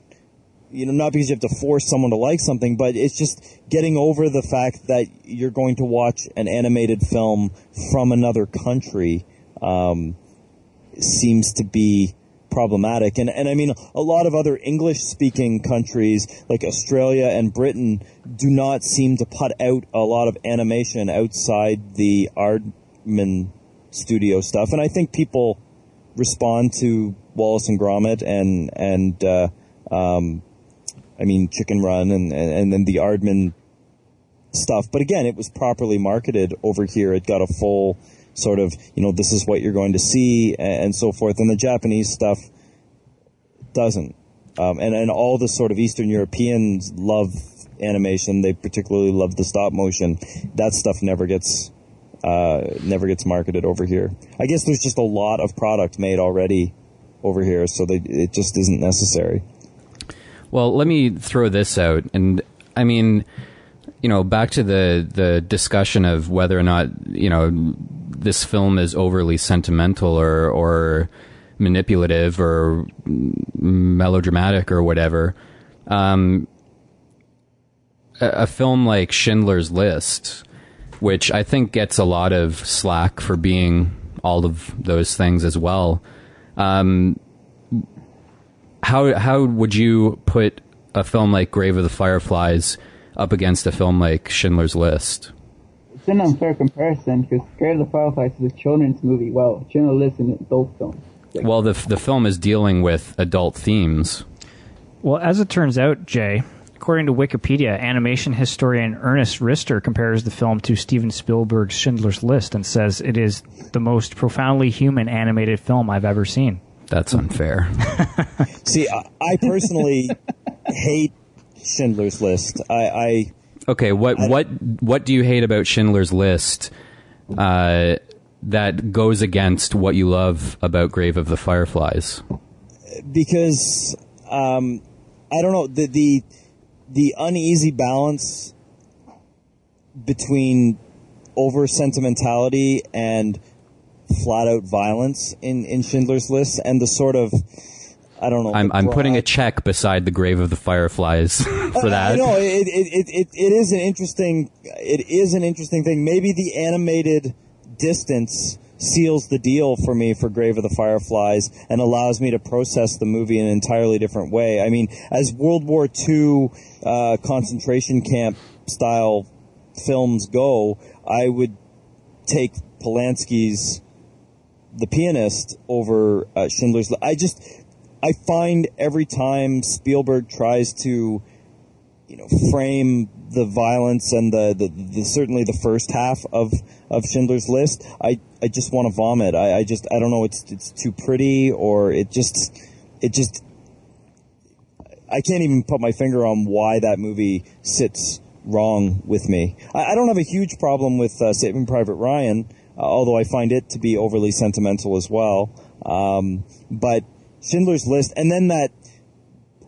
You know, not because you have to force someone to like something, but it's just getting over the fact that you're going to watch an animated film from another country um, seems to be problematic. And, and I mean, a lot of other English speaking countries like Australia and Britain do not seem to put out a lot of animation outside the Aardman studio stuff. And I think people respond to Wallace and Gromit and, and, uh, um, I mean, Chicken Run and, and, and then the Aardman stuff. But again, it was properly marketed over here. It got a full sort of, you know, this is what you're going to see and, so forth. And the Japanese stuff doesn't. Um, and, and all the sort of Eastern Europeans love animation. They particularly love the stop motion. That stuff never gets, uh, never gets marketed over here. I guess there's just a lot of product made already over here, so they, it just isn't necessary. Well, let me throw this out, and I mean, you know, back to the the discussion of whether or not you know this film is overly sentimental or or manipulative or melodramatic or whatever. Um, a, a film like Schindler's List, which I think gets a lot of slack for being all of those things as well. Um, how how would you put a film like Grave of the Fireflies up against a film like Schindler's List? It's an unfair comparison because Grave of the Fireflies is a children's movie, Well, Schindler's List is an adult film. Well, the the film is dealing with adult themes. Well, as it turns out, Jay, according to Wikipedia, animation historian Ernest Rister compares the film to Steven Spielberg's Schindler's List and says it is the most profoundly human animated film I've ever seen. That's unfair. See, I, I personally hate Schindler's List. I, I Okay, what what what do you hate about Schindler's List uh, that goes against what you love about Grave of the Fireflies? because um, I don't know the the the uneasy balance between over sentimentality and flat out violence in in Schindler's List and the sort of I don't know. I'm I'm putting a check beside the Grave of the Fireflies for that. I know it, it, it, it, it is an interesting it is an interesting thing. Maybe the animated distance seals the deal for me for Grave of the Fireflies and allows me to process the movie in an entirely different way. I mean, as World War II uh, concentration camp style films go, I would take Polanski's The Pianist over uh, Schindler's I just I find every time Spielberg tries to you know frame the violence and the, the, the certainly the first half of of Schindler's List I I just want to vomit. I, I just I don't know it's it's too pretty or it just it just I can't even put my finger on why that movie sits wrong with me. I, I don't have a huge problem with uh, Saving Private Ryan uh, although I find it to be overly sentimental as well. Um, but Schindler's List and then that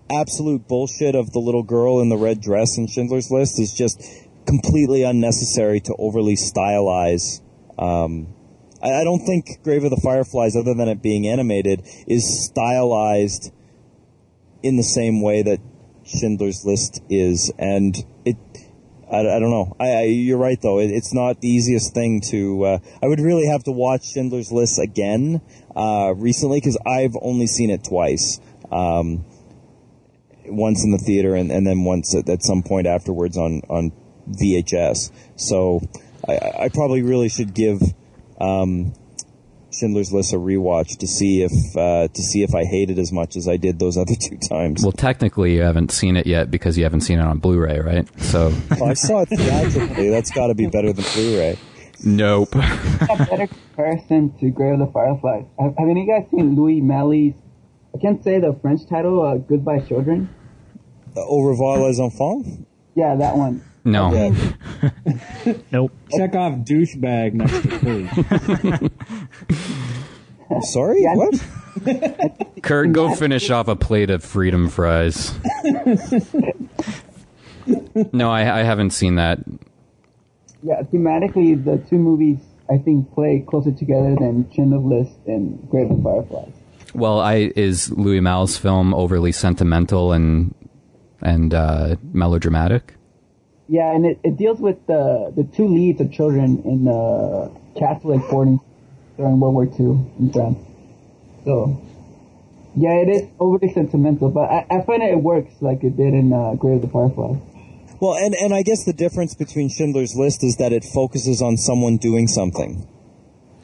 absolute bullshit of the little girl in the red dress in Schindler's List is just completely unnecessary to overly stylize. Um, I, I don't think Grave of the Fireflies, other than it being animated, is stylized in the same way that Schindler's List is, and it. I, I don't know. I, I, you're right though. It, it's not the easiest thing to. Uh, I would really have to watch Schindler's List again uh, recently because I've only seen it twice. Um, once in the theater and, and then once at, at some point afterwards on, on VHS. So I, I probably really should give um, Schindler's List a rewatch to see if uh, to see if I hate it as much as I did those other two times. Well, technically, you haven't seen it yet because you haven't seen it on Blu-ray, right? So, Well, I saw it theatrically. That's got to be better than Blu-ray. nope. a better comparison to Grave of the Fireflies. Have, have any of you guys seen Louis Malle's? I can't say the French title. Uh, Goodbye Children. Uh, Au revoir les enfants. Yeah, that one. No. Yeah. Nope. Check off douchebag next to please. Sorry, Yeah. what? Kurt, go finish off a plate of freedom fries. no, I, I haven't seen that. Yeah, thematically, the two movies I think play closer together than Schindler's List and Grave of the Fireflies. Well, I is Louis Malle's film overly sentimental and and uh, melodramatic? Yeah, and it, it deals with the the two leads of children in the Catholic boarding during World War II in France. So, yeah, it is overly sentimental, but I, I find it works like it did in uh, Grave of the Fireflies. Well, and, and I guess the difference between Schindler's List is that it focuses on someone doing something.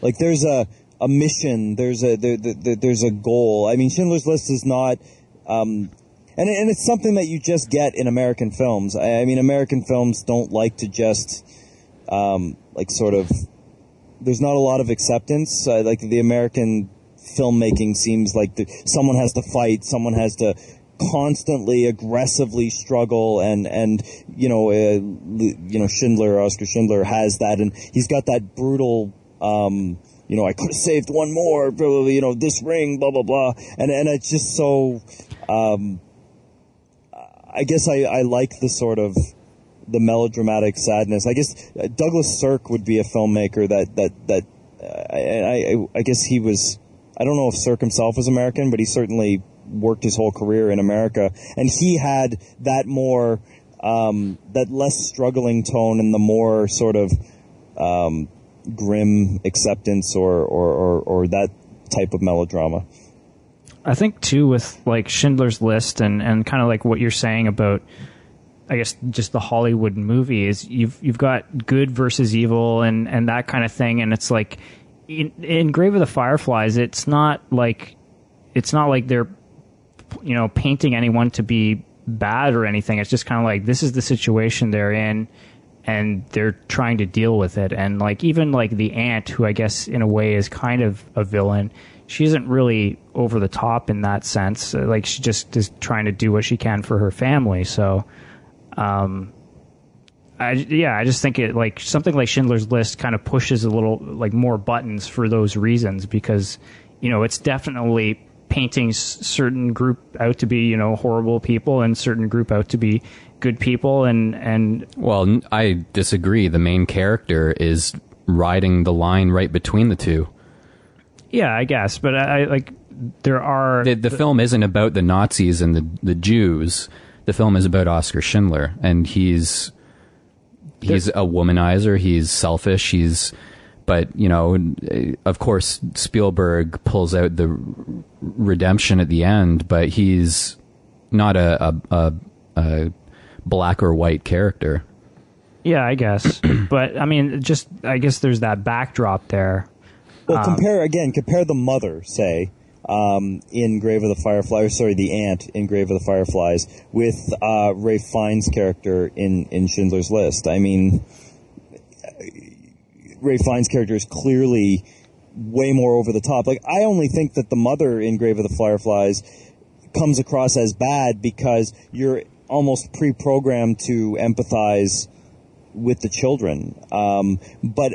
Like there's a, a mission, there's a there, there, there's a goal. I mean, Schindler's List is not, um, and and it's something that you just get in American films. I, I mean, American films don't like to just, um, like sort of. There's not a lot of acceptance. Uh, like the American filmmaking seems like the, someone has to fight, someone has to constantly aggressively struggle and and you know uh, you know Schindler Oscar Schindler has that and he's got that brutal um, you know I could have saved one more you know this ring blah blah blah and and it's just so um, I guess I, I like the sort of the melodramatic sadness I guess uh, Douglas Sirk would be a filmmaker that that that I, I I guess he was I don't know if Sirk himself was American but he certainly worked his whole career in America, and he had that more um, that less struggling tone and the more sort of um, grim acceptance or, or, or, or that type of melodrama. I think too with like Schindler's List and, and kind of like what you're saying about I guess just the Hollywood movie is you've you've got good versus evil and, and that kind of thing and it's like in, in Grave of the Fireflies it's not like it's not like they're you know painting anyone to be bad or anything. It's just kind of like this is the situation they're in, and they're trying to deal with it. And like even like the aunt, who I guess in a way is kind of a villain, she isn't really over the top in that sense. Like she just is trying to do what she can for her family. So, um, I yeah, I just think it like something like Schindler's List kind of pushes a little like more buttons for those reasons because you know it's definitely painting certain group out to be you know horrible people and certain group out to be good people and and well i disagree the main character is riding the line right between the two yeah i guess but i, I like there are the, the, the, film isn't about the nazis and the the jews the film is about oscar schindler and he's he's a womanizer he's selfish he's but you know, of course, Spielberg pulls out the redemption at the end, but he's not a, a, a, a black or white character. Yeah, I guess. but I mean, just I guess there's that backdrop there. Well, um, compare again. Compare the mother, say, um, in Grave of the Fireflies. Sorry, the aunt in Grave of the Fireflies with uh, Ralph Fiennes' character in in Schindler's List. I mean, Ray Fiennes' character is clearly way more over the top. Like I only think that the mother in Grave of the Fireflies comes across as bad because you're almost pre-programmed to empathize with the children. Um, but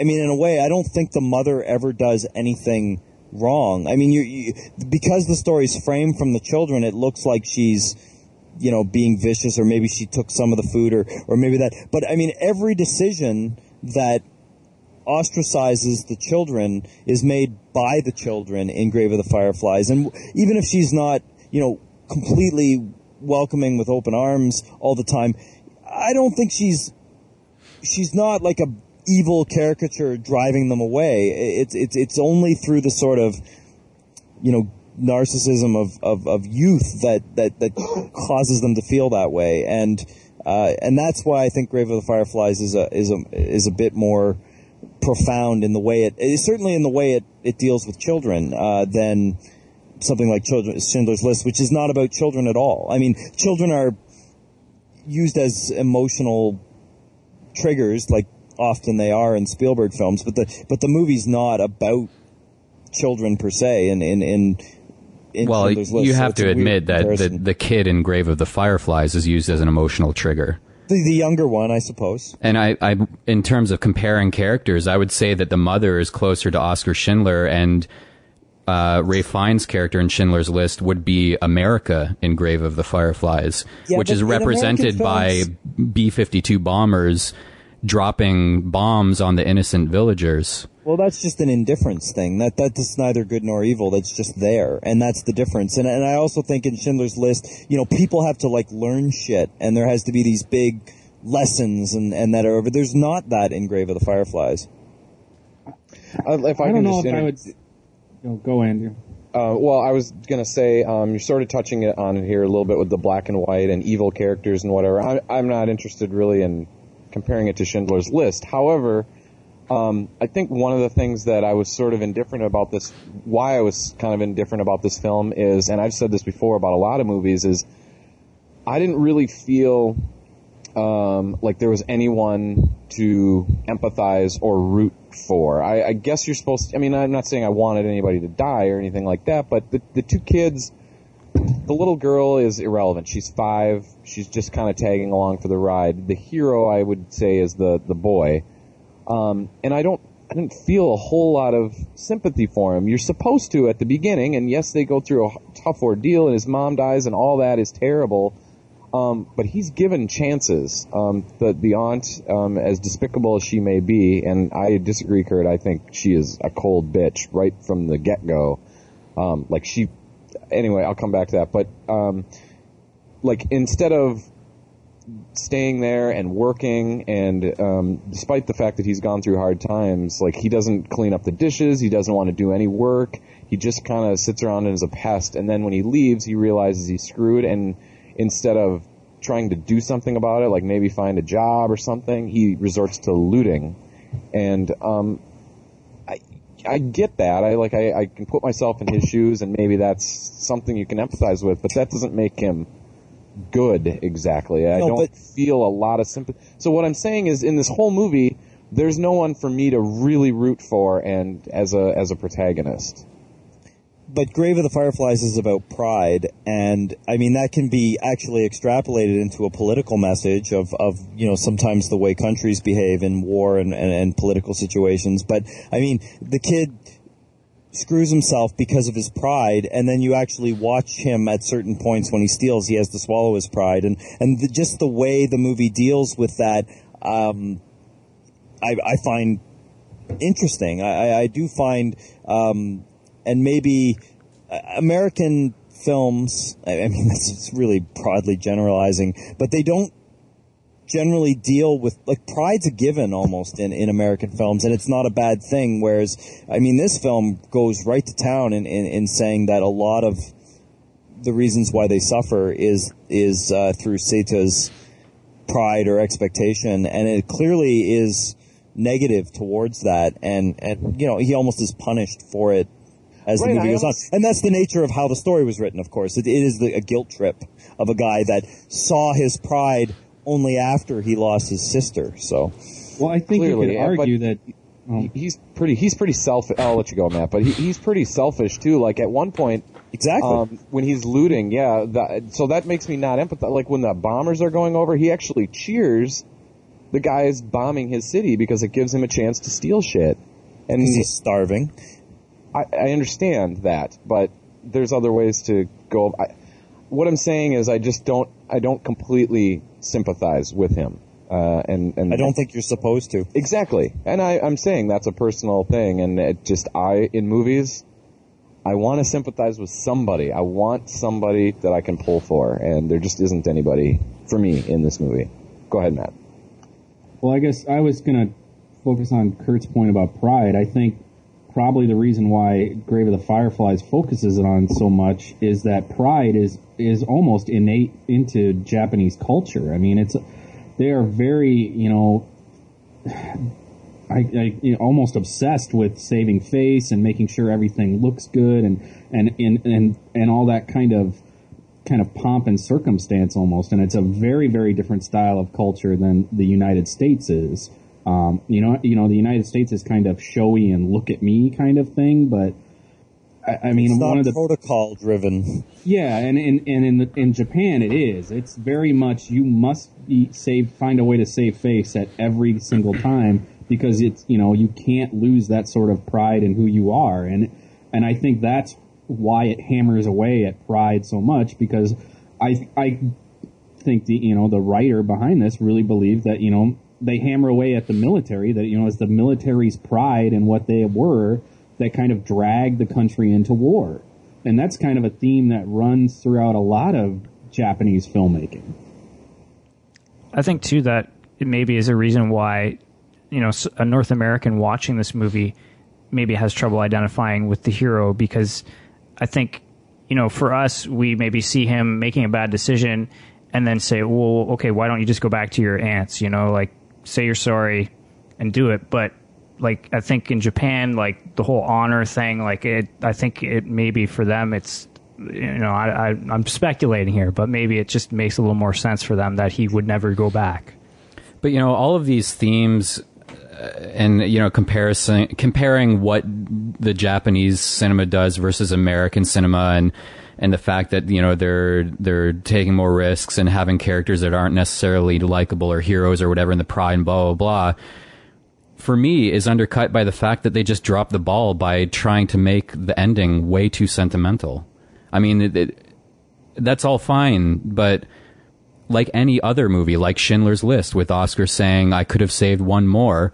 I mean, in a way, I don't think the mother ever does anything wrong. I mean, you, you because the story's framed from the children, it looks like she's you know being vicious, or maybe she took some of the food, or or maybe that. But I mean, every decision that ostracizes the children is made by the children in Grave of the Fireflies. And even if she's not, you know, completely welcoming with open arms all the time, I don't think she's she's not like a evil caricature driving them away. It's it's it's only through the sort of you know narcissism of, of, of youth that, that that causes them to feel that way. And uh, and that's why I think Grave of the Fireflies is a is a is a bit more profound in the way it certainly in the way it, it deals with children uh, than something like children Schindler's List, which is not about children at all. I mean, children are used as emotional triggers, like often they are in Spielberg films, but the but the movie's not about children per se. In in, in well, you have so to admit that the, the kid in Grave of the Fireflies is used as an emotional trigger. The, the younger one, I suppose. And I, I, in terms of comparing characters, I would say that the mother is closer to Oscar Schindler, and uh, Ray Fiennes' character in Schindler's List would be America in Grave of the Fireflies, Yeah, which is represented American by B 52 bombers dropping bombs on the innocent villagers. Well, that's just an indifference thing. That that's neither good nor evil. That's just there, and that's the difference. And and I also think in Schindler's List, you know, people have to like learn shit, and there has to be these big lessons and and that are over. There's not that in Grave of the Fireflies. Uh, if I, I, can don't know just if I would. No, go Andrew. Uh, well, I was gonna say um, you're sort of touching it on it here a little bit with the black and white and evil characters and whatever. I, I'm not interested really in comparing it to Schindler's List. However, um, I think one of the things that I was sort of indifferent about this, why I was kind of indifferent about this film is, and I've said this before about a lot of movies, is I didn't really feel um, like there was anyone to empathize or root for. I, I guess you're supposed to, I mean, I'm not saying I wanted anybody to die or anything like that, but the, the two kids, the little girl is irrelevant. She's five. She's just kind of tagging along for the ride. The hero, I would say, is the, the boy. Um, and I don't, I didn't feel a whole lot of sympathy for him. You're supposed to at the beginning, and yes, they go through a tough ordeal, and his mom dies, and all that is terrible. Um, but he's given chances. Um, the the aunt, um, as despicable as she may be, and I disagree, Kurt. I think she is a cold bitch right from the get go. Um, like she. Anyway, I'll come back to that. But um, like instead of staying there and working, and um, despite the fact that he's gone through hard times, like he doesn't clean up the dishes, he doesn't want to do any work. He just kind of sits around and is a pest. And then when he leaves, he realizes he's screwed, and instead of trying to do something about it, like maybe find a job or something, he resorts to looting. And um, I get that. I like I, I can put myself in his shoes, and maybe that's something you can empathize with, but that doesn't make him good exactly. I don't but- feel a lot of sympathy. So what I'm saying is, in this whole movie, there's no one for me to really root for, and as a as a protagonist. But Grave of the Fireflies is about pride, and I mean that can be actually extrapolated into a political message of, of you know sometimes the way countries behave in war and, and, and political situations. But I mean the kid screws himself because of his pride, and then you actually watch him at certain points when he steals, he has to swallow his pride, and and the, just the way the movie deals with that, um, I, I find interesting. I, I- do find, um, and maybe uh, American films. I mean, that's really broadly generalizing, but they don't generally deal with like pride's a given almost in, in American films, and it's not a bad thing. Whereas, I mean, this film goes right to town in, in, in saying that a lot of the reasons why they suffer is is uh, through Seita's pride or expectation, and it clearly is negative towards that, and and you know he almost is punished for it as the movie goes on, and that's the nature of how the story was written. Of course, it, it is the, a guilt trip of a guy that saw his pride only after he lost his sister. So Well, I think Clearly, you could argue that. Oh, He's pretty. He's pretty selfish. I'll let you go, Matt. But he, he's pretty selfish too. Like at one point, exactly. um, when he's looting, yeah. That, so that makes me not empathize. Like when the bombers are going over, he actually cheers the guys bombing his city because it gives him a chance to steal shit. And he's starving. I, I understand that, but there's other ways to go. I, what I'm saying is, I just don't. I don't completely sympathize with him. Uh, and and I don't think you're supposed to. exactly. And I, I'm saying that's a personal thing, and it just I in movies. I want to sympathize with somebody. I want somebody that I can pull for, and there just isn't anybody for me in this movie. Go ahead, Matt. Well, I guess I was going to focus on Kurt's point about pride. I think probably the reason why Grave of the Fireflies focuses it on so much is that pride is is almost innate into Japanese culture. I mean, it's they are very, you know, I, I you know, almost obsessed with saving face and making sure everything looks good and and and and, and all that kind of kind of pomp and circumstance almost, and it's a very very different style of culture than the United States is. Um, you know, you know, the United States is kind of showy and look at me kind of thing, but I, I mean, It's one not of the protocol driven. yeah, and in and in the, in Japan it is. It's very much you must be save find a way to save face at every single time because it's you know you can't lose that sort of pride in who you are and and I think that's why it hammers away at pride so much because I I think the you know the writer behind this really believed that you know they hammer away at the military that you know it's the military's pride and what they were that kind of dragged the country into war and that's kind of a theme that runs throughout a lot of Japanese filmmaking. I think too that it maybe is a reason why you know a North American watching this movie maybe has trouble identifying with the hero because I think you know for us we maybe see him making a bad decision and then say well okay why don't you just go back to your aunts you know like say you're sorry and do it but like I think in Japan like the whole honor thing like it I think it maybe for them it's you know I, I I'm speculating here but maybe it just makes a little more sense for them that he would never go back. But you know all of these themes uh, and you know comparison comparing what the Japanese cinema does versus American cinema and and the fact that you know they're they're taking more risks and having characters that aren't necessarily likable or heroes or whatever in the pride and blah blah blah for me is undercut by the fact that they just dropped the ball by trying to make the ending way too sentimental. I mean, it, it, that's all fine, but like any other movie, like Schindler's List, with Oscar saying, "I could have saved one more,"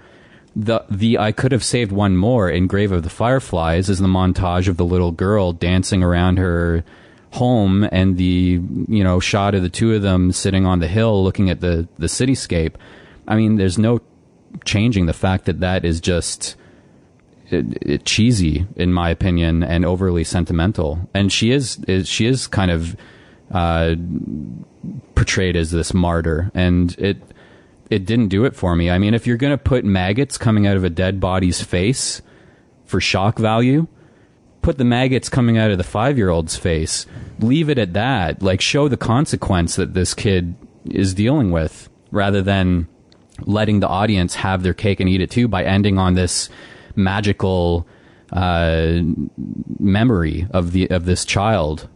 the the I could have saved one more in Grave of the Fireflies is the montage of the little girl dancing around her home and the you know shot of the two of them sitting on the hill looking at the the cityscape. I mean, there's no changing the fact that that is just it, it, cheesy in my opinion and overly sentimental. And she is, is she is kind of uh, portrayed as this martyr, and it it didn't do it for me. I mean, if you're going to put maggots coming out of a dead body's face for shock value, put the maggots coming out of the five year old's face. Leave it at that. Like, show the consequence that this kid is dealing with rather than letting the audience have their cake and eat it too by ending on this magical uh, memory of the of this child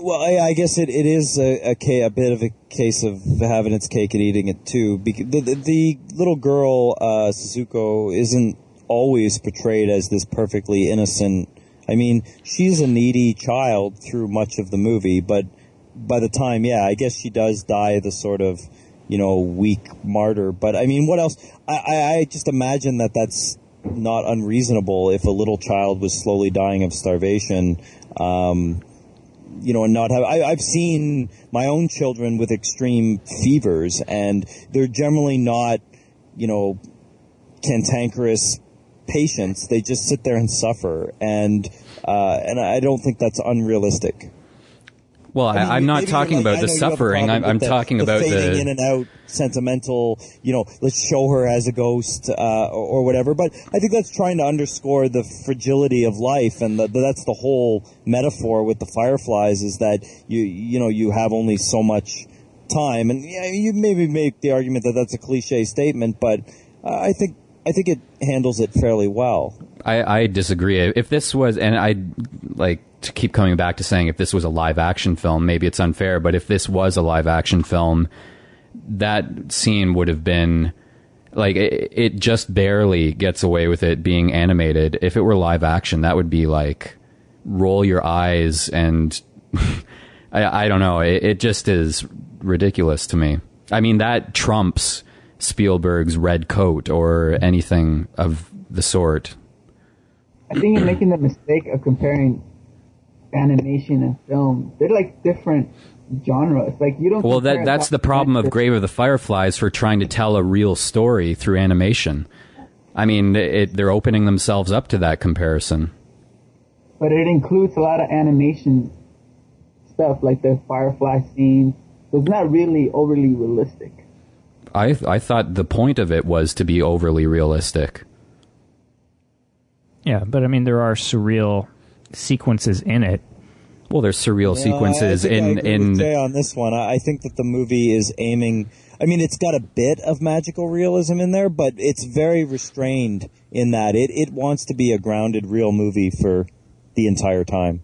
well, I, I, guess it, it is a, a, a, bit of a case of having its cake and eating it too. Because the, the, the little girl, uh, Setsuko, isn't always portrayed as this perfectly innocent. I mean, she's a needy child through much of the movie, but by the time, yeah, I guess she does die the sort of, you know, weak martyr. But I mean, what else? I, I, I just imagine that that's not unreasonable if a little child was slowly dying of starvation. Um, you know, and not have. I, I've seen my own children with extreme fevers, and they're generally not, you know, cantankerous patients. They just sit there and suffer, and uh, and I don't think that's unrealistic. Well, I am not talking about the suffering. I'm, I'm the, talking the about the in and out, sentimental. You know, let's show her as a ghost uh, or, or, whatever. But I think that's trying to underscore the fragility of life, and the, that's the whole metaphor with the fireflies is that you you know you have only so much time, and yeah, you maybe make the argument that that's a cliche statement, but uh, I think I think it handles it fairly well. I, I disagree. If this was, and I like to keep coming back to saying if this was a live action film, maybe it's unfair, but if this was a live action film, that scene would have been like it, it just barely gets away with it being animated. If it were live action, that would be like roll your eyes and I, I don't know. It, it just is ridiculous to me. I mean, that trumps Spielberg's Red Coat or anything of the sort. I think you're making the mistake of comparing animation and film. They're like different genres. Like you don't. Well, that that's the problem of Grave of the Fireflies for trying to tell a real story through animation. I mean, it, they're opening themselves up to that comparison. But it includes a lot of animation stuff, like the firefly scenes. So it's not really overly realistic. I I thought the point of it was to be overly realistic. Yeah, but I mean, there are surreal sequences in it. Well, there's surreal sequences in in on this one. I think that the movie is aiming. I mean, it's got a bit of magical realism in there, but it's very restrained in that it it wants to be a grounded, real movie for the entire time.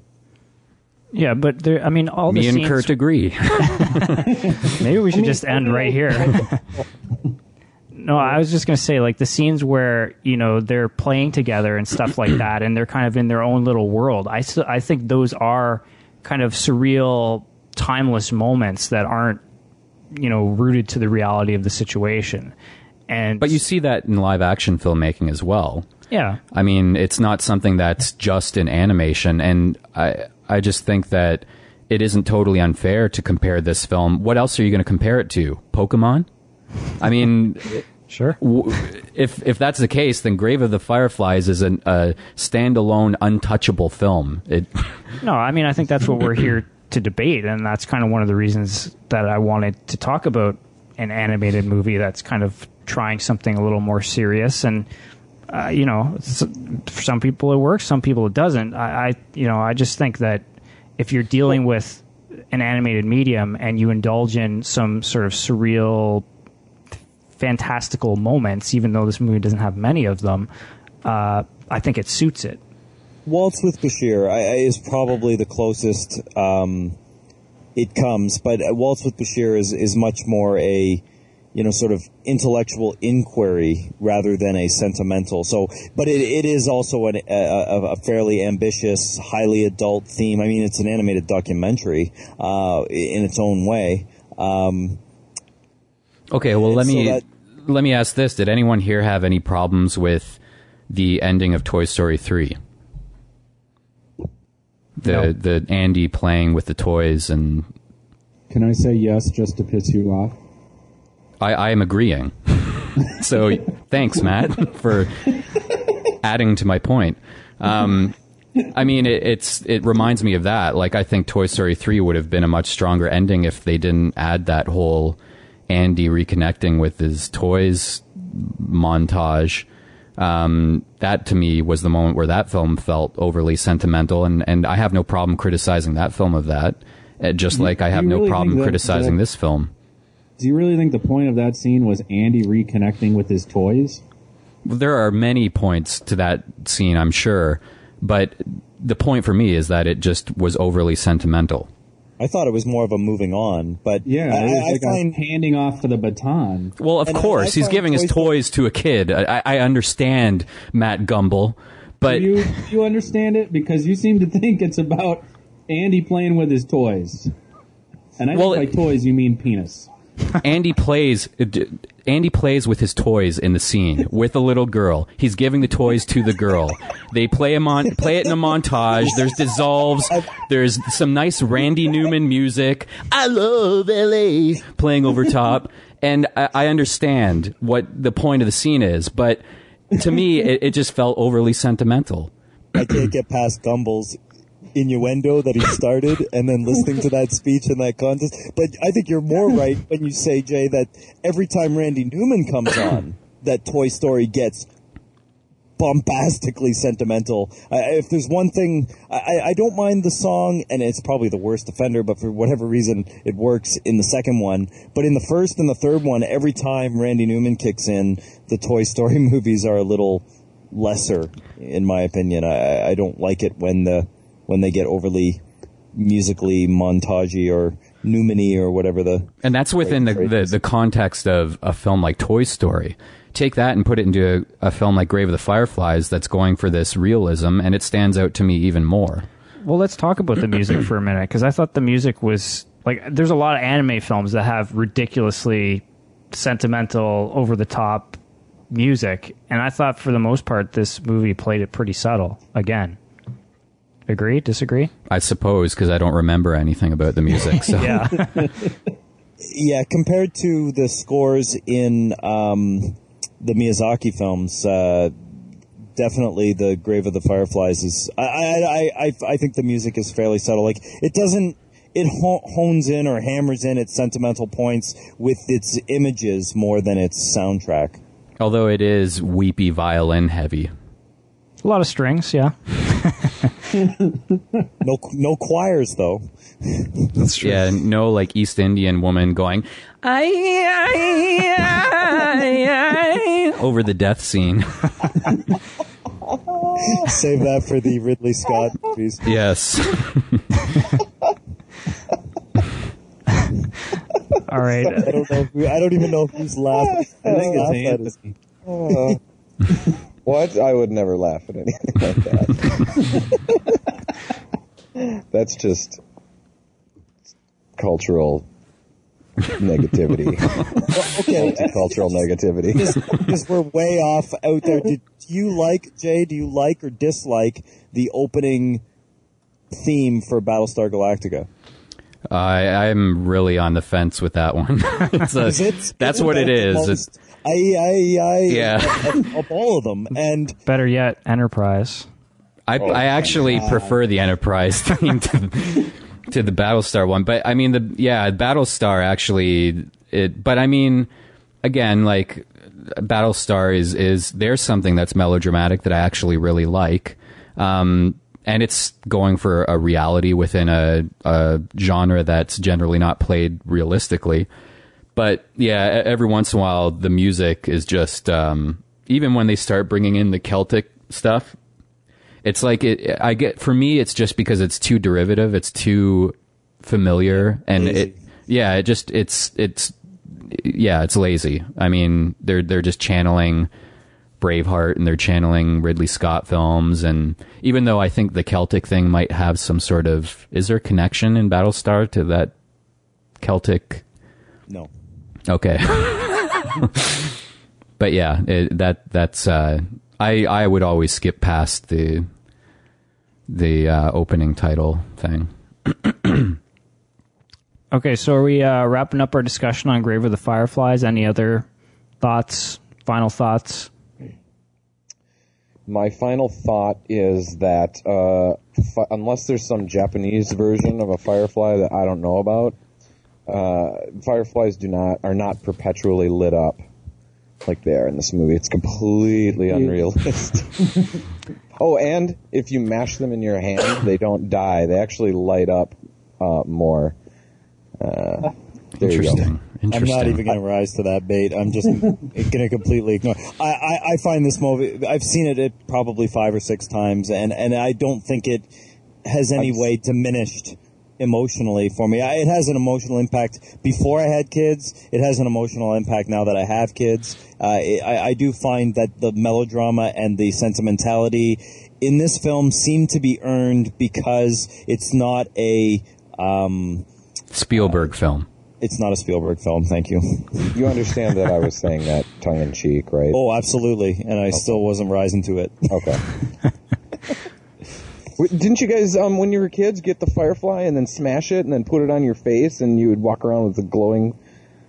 Yeah, but there. I mean, all me the and scenes, Kurt agree. Maybe we should just end right here. No, I was just going to say, like, the scenes where, you know, they're playing together and stuff like that, and they're kind of in their own little world. I I think those are kind of surreal, timeless moments that aren't, you know, rooted to the reality of the situation. And, But you see that in live action filmmaking as well. yeah. I mean, it's not something that's just in animation, and I I just think that it isn't totally unfair to compare this film. What else are you going to compare it to? Pokemon? I mean, Sure. w- if if that's the case, then Grave of the Fireflies is an, a standalone, untouchable film. It No, I mean, I think that's what we're here to debate, and that's kind of one of the reasons that I wanted to talk about an animated movie that's kind of trying something a little more serious. And uh, you know, for some people it works, some people it doesn't. I, I, you know, I just think that if you're dealing with an animated medium and you indulge in some sort of surreal, fantastical moments, even though this movie doesn't have many of them, uh, I think it suits it. Waltz with Bashir I, I- is probably the closest um, it comes, but uh, Waltz with Bashir is, is much more a you know sort of intellectual inquiry rather than a sentimental. So, but it, it is also an, a, a, a fairly ambitious, highly adult theme. I mean, it's an animated documentary uh, in its own way. Um, okay. Well, let So me that- let me ask this: Did anyone here have any problems with the ending of Toy Story three? The No. the Andy playing with the toys and Can I say yes just to piss you off? I, I am agreeing. so thanks, Matt, for adding to my point. Um, I mean, it, it's it reminds me of that. Like, I think Toy Story three would have been a much stronger ending if they didn't add that whole Andy reconnecting with his toys montage. Um, that to me was the moment where that film felt overly sentimental, and, and I have no problem criticizing that film of that. uh, Just like I have you no really problem that- criticizing that- this film. Do you really think the point of that scene was Andy reconnecting with his toys? there are many points to that scene, I'm sure, but the point for me is that it just was overly sentimental. I thought it was more of a moving on, but Yeah, I, it was I like find a handing off of the baton. Well, of And course, I he's find giving his toys to a kid. I, I understand Matt Gamble, but Do you do you understand it? Because you seem to think it's about Andy playing with his toys. And I Well, think by toys you mean penis. Andy plays. Andy plays with his toys in the scene with a little girl. He's giving the toys to the girl. They play him on play it in a montage. There's dissolves. There's some nice Randy Newman music. I love LA playing over top, and I, I understand what the point of the scene is, but to me, it, it just felt overly sentimental. I can't get past Gamble's innuendo that he started and then listening to that speech in that contest. But I think you're more right when you say, Jay, that every time Randy Newman comes on, that Toy Story gets bombastically sentimental. I, if there's one thing, I, I- I don't mind the song, and it's probably the worst offender, but for whatever reason, it works in the second one. But in the first and the third one, every time Randy Newman kicks in, the Toy Story movies are a little lesser, in my opinion. I, I don't like it when the when they get overly musically montagey or Newman-y or whatever the And that's within the, the, the context of a film like Toy Story. Take that and put it into a, a film like Grave of the Fireflies that's going for this realism, and it stands out to me even more. Well, let's talk about the music for a minute because I thought the music was like there's a lot of anime films that have ridiculously sentimental, over the top music, and I thought for the most part this movie played it pretty subtle. Again, agree? Disagree? I suppose because I don't remember anything about the music. So Yeah, yeah compared to the scores in um, the Miyazaki films. Uh, definitely, the Grave of the Fireflies is. I, I I I I think the music is fairly subtle. Like it doesn't. It hones in or hammers in its sentimental points with its images more than its soundtrack. although it is weepy violin heavy. a lot of strings. Yeah, No no choirs though. that's true. Yeah, no like East Indian woman going "Ay, ay, ay, ay," over the death scene. Save that for the Ridley Scott movies. yes. All right. I don't know. Who, I don't even know who's laughing. I think it's at us. Anthony. Oh. What? I would never laugh at anything like that. That's just cultural negativity. Okay, Multicultural negativity. because we're way off out there. Did you like Jay? Do you like or dislike the opening theme for Battlestar Galactica? I I'm really on the fence with that one. it's a, Is it- that's isn't what it that most- It's, I, I, I, Yeah. of, of all of them, and Better yet, Enterprise. I I actually prefer the Enterprise theme to, to the Battlestar one, but I mean the yeah Battlestar actually it. But I mean again like Battlestar is is there's something that's melodramatic that I actually really like. Um, and it's going for a reality within a, a genre that's generally not played realistically. But yeah, every once in a while, the music is just, um, even when they start bringing in the Celtic stuff, it's like it, I get, for me, it's just because it's too derivative, it's too familiar, and Lazy. it, yeah, it just, it's, it's, yeah, it's lazy. I mean, they're, they're just channeling Braveheart and they're channeling Ridley Scott films. And even though I think the Celtic thing might have some sort of, is there a connection in Battlestar to that Celtic? no. Okay. but yeah, it, that that's uh, I I would always skip past the the uh, opening title thing. Okay, so are we uh, wrapping up our discussion on Grave of the Fireflies? Any other thoughts? Final thoughts? My final thought is that uh, fi- unless there's some Japanese version of a firefly that I don't know about, uh, fireflies do not are not perpetually lit up like they are in this movie. It's completely unrealistic. oh, and if you mash them in your hand, they don't die. They actually light up uh, more. Uh, there you go. Interesting. I'm not even going to rise to that bait. I'm just going to completely ignore. I, I, I find this movie. I've seen it, it probably five or six times, and and I don't think it has any I've- way diminished emotionally for me. I, it has an emotional impact before I had kids. It has an emotional impact now that I have kids. Uh, it, I, I do find that the melodrama and the sentimentality in this film seem to be earned because it's not a. Um, Spielberg film. it's not a Spielberg film. Thank you. You understand that I was saying that tongue in cheek, right? Oh, absolutely. And I still wasn't rising to it. Okay. Wait, Didn't you guys, um, when you were kids, get the firefly and then smash it and then put it on your face and you would walk around with the glowing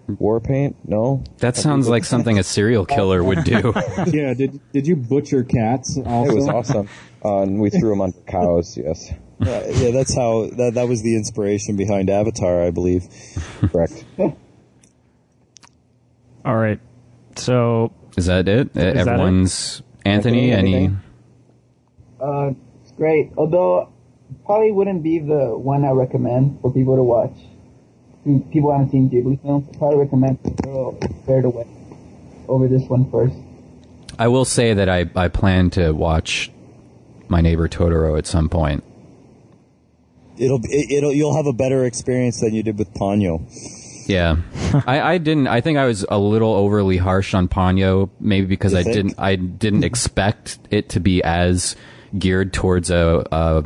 war paint? No? That sounds like something a serial killer would do. Yeah, did did you butcher cats also? It was awesome. Uh, and we threw them on cows, yes. yeah, yeah, that's how that, that was the inspiration behind Avatar, I believe. Correct. All right. So Is that it? that it? Everyone's Anthony. Anthony, Any? Uh, it's great. Although, probably wouldn't be the one I recommend for people to watch. People haven't seen Ghibli films. I probably recommend Girl Fared Away over this one first. I will say that I I plan to watch My Neighbor Totoro at some point. It'll it, it'll you'll have a better experience than you did with Ponyo. Yeah, I, I didn't. I think I was a little overly harsh on Ponyo, maybe because You I think? didn't. I didn't expect it to be as geared towards a, a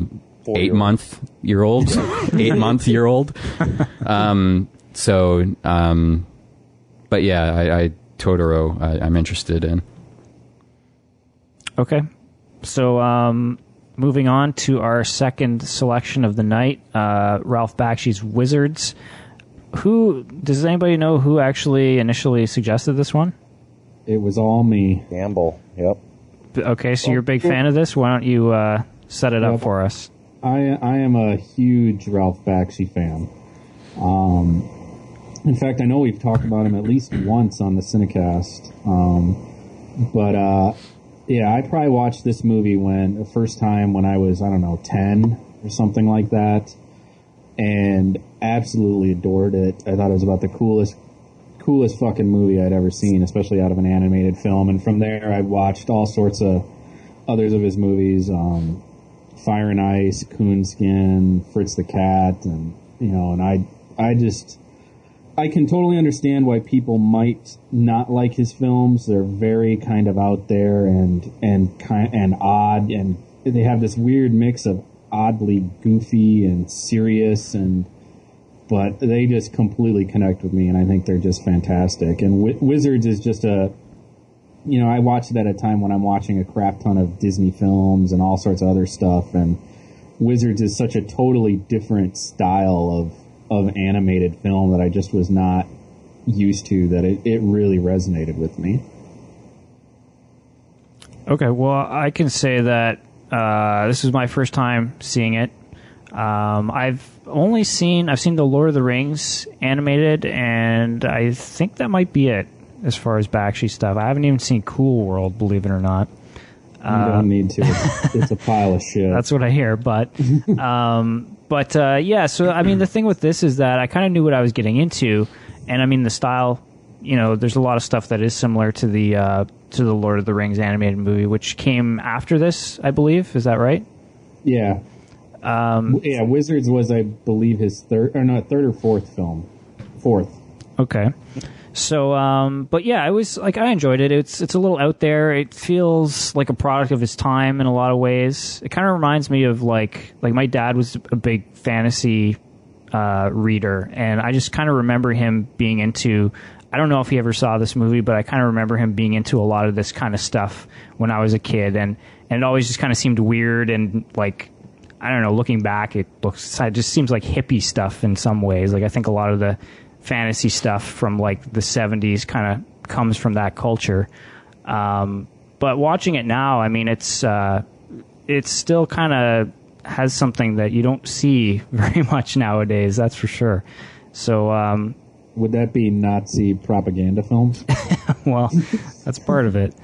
eight month year old, eight month year old. Um. So. Um. But yeah, I, I Totoro. I, I'm interested in. okay. So um, moving on to our second selection of the night, uh, Ralph Bakshi's Wizards. Who does anybody know who actually initially suggested this one? It was all me. Gamble. Yep. Okay, so you're a big fan of this. Why don't you uh, set it up for us? I I am a huge Ralph Bakshi fan. Um, in fact, I know we've talked about him at least once on the Cinecast. Um, but uh, yeah, I probably watched this movie when the first time when I was I don't know ten or something like that, and absolutely adored it. I thought it was about the coolest coolest fucking movie I'd ever seen, especially out of an animated film. And from there, I watched all sorts of others of his movies. Um, Fire and Ice, Coonskin, Fritz the Cat, and you know, and I, I just, I can totally understand why people might not like his films. They're very kind of out there and and kind and odd, and they have this weird mix of oddly goofy and serious, and but they just completely connect with me, and I think they're just fantastic. And Wi- Wizards is just a you know, I watch it at a time when I'm watching a crap ton of Disney films and all sorts of other stuff, and Wizards is such a totally different style of of animated film that I just was not used to. That it, it really resonated with me. Okay, well, I can say that uh, this is my first time seeing it. Um, I've only seen I've seen the Lord of the Rings animated, and I think that might be it as far as Bakshi stuff. I haven't even seen Cool World, believe it or not. You don't need to. It's, it's a pile of shit. That's what I hear, but um, but uh, yeah. So I mean, the thing with this is that I kind of knew what I was getting into, and I mean the style. You know, there's a lot of stuff that is similar to the uh, to the Lord of the Rings animated movie, which came after this, I believe. Is that right? yeah. Um, yeah, Wizards was, I believe, his third or not third or fourth film. Fourth. Okay. So, um, but yeah, I was like, I enjoyed it. It's it's a little out there. It feels like a product of its time in a lot of ways. It kind of reminds me of like like my dad was a big fantasy uh, reader, and I just kind of remember him being into. I don't know if he ever saw this movie, but I kind of remember him being into a lot of this kind of stuff when I was a kid, and and it always just kind of seemed weird and like I don't know. Looking back, it looks it just seems like hippie stuff in some ways. Like I think a lot of the fantasy stuff from like the 70s kind of comes from that culture. Um, but watching it now, I mean, it's uh, it's still kind of has something that you don't see very much nowadays. That's for sure. So, um, Would that be Nazi propaganda films? well, that's part of it.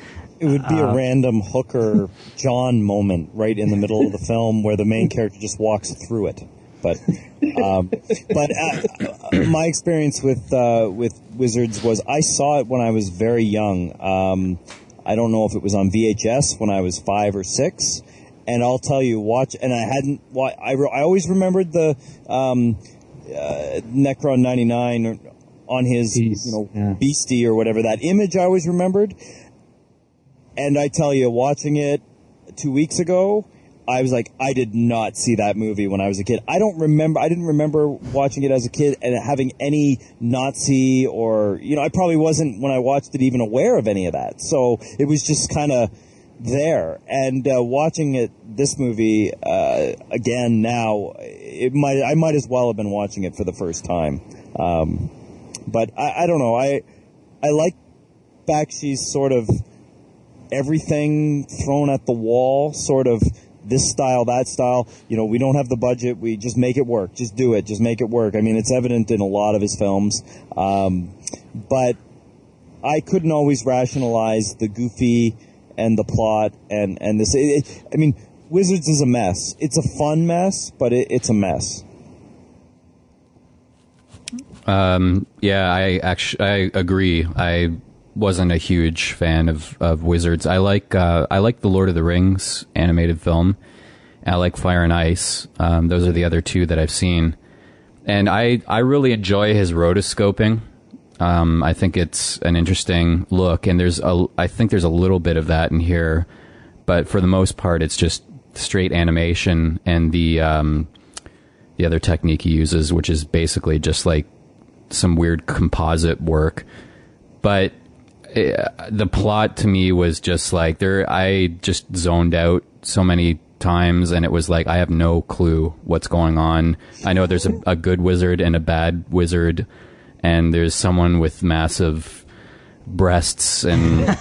It would be Uh, a random hooker John moment right in the middle of the film where the main character just walks through it. But um, but uh, my experience with uh, with Wizards was I saw it when I was very young. Um, I don't know if it was on VHS when I was five or six, and I'll tell you, watch. And I hadn't. I re- I always remembered the um, uh, Necron ninety nine on his Beast, you know yeah. beastie or whatever that image. I always remembered. And I tell you, watching it two weeks ago, I was like, I did not see that movie when I was a kid. I don't remember. I didn't remember watching it as a kid and having any Nazi or you know. I probably wasn't when I watched it even aware of any of that. So it was just kind of there. And uh, watching it, this movie uh, again now, it might. I might as well have been watching it for the first time. Um, but I, I don't know. I I like Bakshi's sort of everything thrown at the wall, sort of this style, that style. You know, we don't have the budget. We just make it work. Just do it. Just make it work. I mean, it's evident in a lot of his films. Um, but I couldn't always rationalize the goofy and the plot and, and this. It, it, I mean, Wizards is a mess. It's a fun mess, but it, it's a mess. Um, yeah, I actually I agree. I wasn't a huge fan of, of Wizards. I like uh, I like the Lord of the Rings animated film. I like Fire and Ice. Um, those are the other two that I've seen, and I I really enjoy his rotoscoping. Um, I think it's an interesting look, and there's a I think there's a little bit of that in here, but for the most part, it's just straight animation and the um, the other technique he uses, which is basically just like some weird composite work. But eh, the plot to me was just like there. I just zoned out so many times, and it was like I have no clue what's going on. I know there's a, a good wizard and a bad wizard, and there's someone with massive breasts and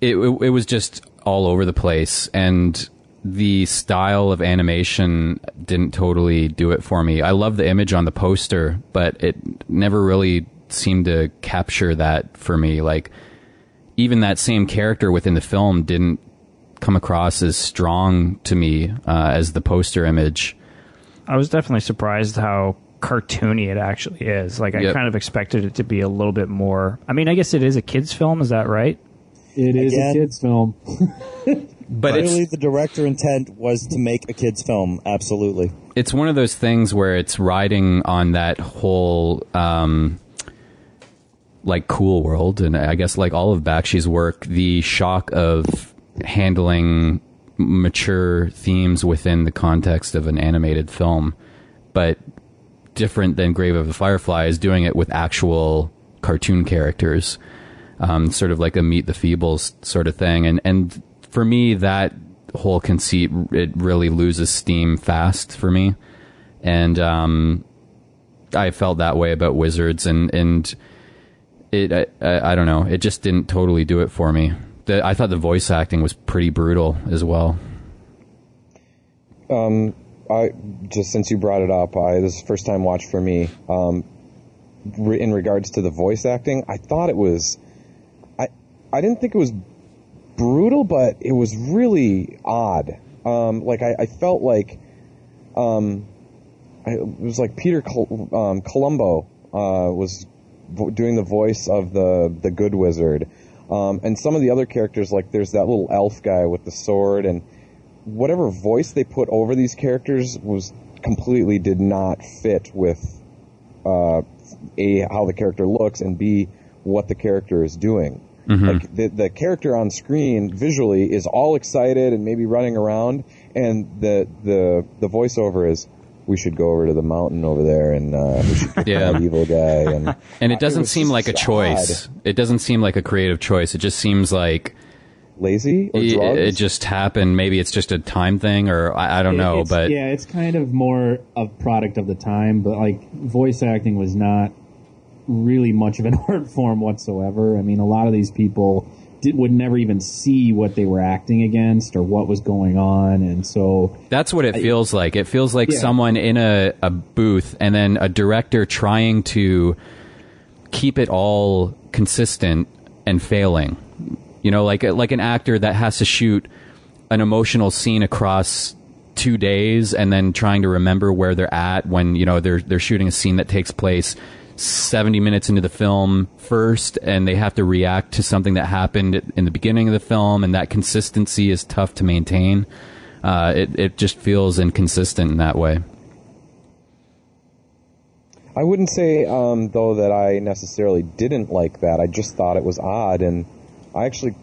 it, it, it was just all over the place and the style of animation didn't totally do it for me. I love the image on the poster, but it never really seemed to capture that for me. Like even that same character within the film didn't come across as strong to me uh, as the poster image. I was definitely surprised how cartoony it actually is. Like I Yep. kind of expected it to be a little bit more. I mean, I guess it is a kids film. Is that right? It is Again. a kids film. But Clearly, the director intent was to make a kids' film. Absolutely. it's one of those things where it's riding on that whole um, like cool world, and I guess like all of Bakshi's work, the shock of handling mature themes within the context of an animated film, but different than Grave of the Firefly is doing it with actual cartoon characters, um, sort of like a Meet the Feebles sort of thing, and and for me that whole conceit it really loses steam fast for me, and um, I felt that way about Wizards, and and it I, I, don't know, it just didn't totally do it for me. The, I thought the voice acting was pretty brutal as well. I just since you brought it up, I this is first time watch for me. Um, re- in regards to the voice acting, I thought it was, I I didn't think it was brutal, but it was really odd. Um, like I, I felt like, um, I, it was like Peter Col- um, Columbo uh, was doing the voice of the the Good Wizard, um, and some of the other characters like there's that little elf guy with the sword and whatever voice they put over these characters was completely did not fit with uh, a how the character looks and b what the character is doing. Like the the character on screen visually is all excited and maybe running around, and the the the voiceover is. We should go over to the mountain over there, and uh, we should get Yeah. that evil guy. And And it doesn't was seem just like a choice. It doesn't seem like a creative choice. It just seems like lazy or it, drugs. it just happened. Maybe it's just a time thing, or I, I don't know. But yeah, it's kind of more a product of the time. But like voice acting was not really much of an art form whatsoever. I mean, a lot of these people did, would never even see what they were acting against or what was going on, and so That's what it feels like. It feels like Yeah. someone in a, a booth and then a director trying to keep it all consistent and failing. You know, like like an actor that has to shoot an emotional scene across two days and then trying to remember where they're at when you know they're they're shooting a scene that takes place 70 minutes into the film first and they have to react to something that happened in the beginning of the film and that consistency is tough to maintain uh, it, it just feels inconsistent in that way I wouldn't say, um, though, that I necessarily didn't like that. I just thought it was odd, and I actually,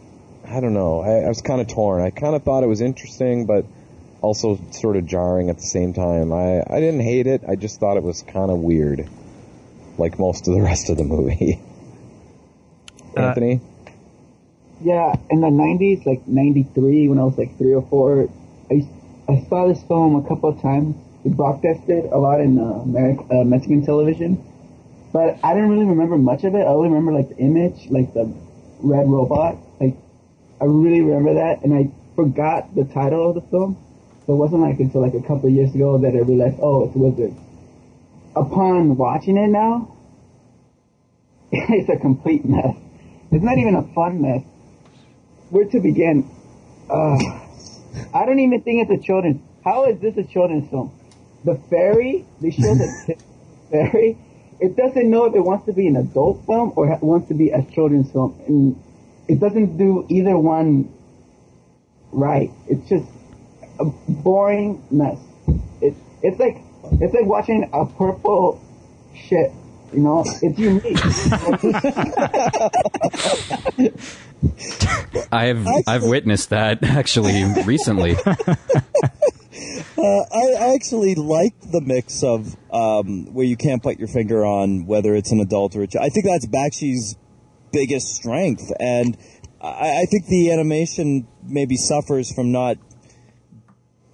I don't know, I, I was kind of torn. I kind of thought it was interesting, but also sort of jarring at the same time. I, I didn't hate it. I just thought it was kind of weird, like most of the rest of the movie. Uh, Anthony, Yeah, in the '90s, like '93, when I was like three or four, I I saw this film a couple of times. They broadcasted a lot in uh, American, uh, Mexican television, but I didn't really remember much of it. I only remember like the image, like the red robot. Like I really remember that, and I forgot the title of the film. So it wasn't like until like a couple of years ago that I realized, oh, it's Wizard. Upon watching it now, it's a complete mess. It's not even a fun mess. Where to begin? Uh, I don't even think it's a children's. How is this a children's film? The fairy, they show the fairy. It doesn't know if it wants to be an adult film or ha- wants to be a children's film, and it doesn't do either one right. It's just a boring mess. It, it's like it's like watching a purple shit. You know, it's unique. i've i've witnessed that actually recently I, I actually like the mix of um, where you can't put your finger on whether it's an adult or a child. I think that's Bakshi's biggest strength, and I, I think the animation maybe suffers from not,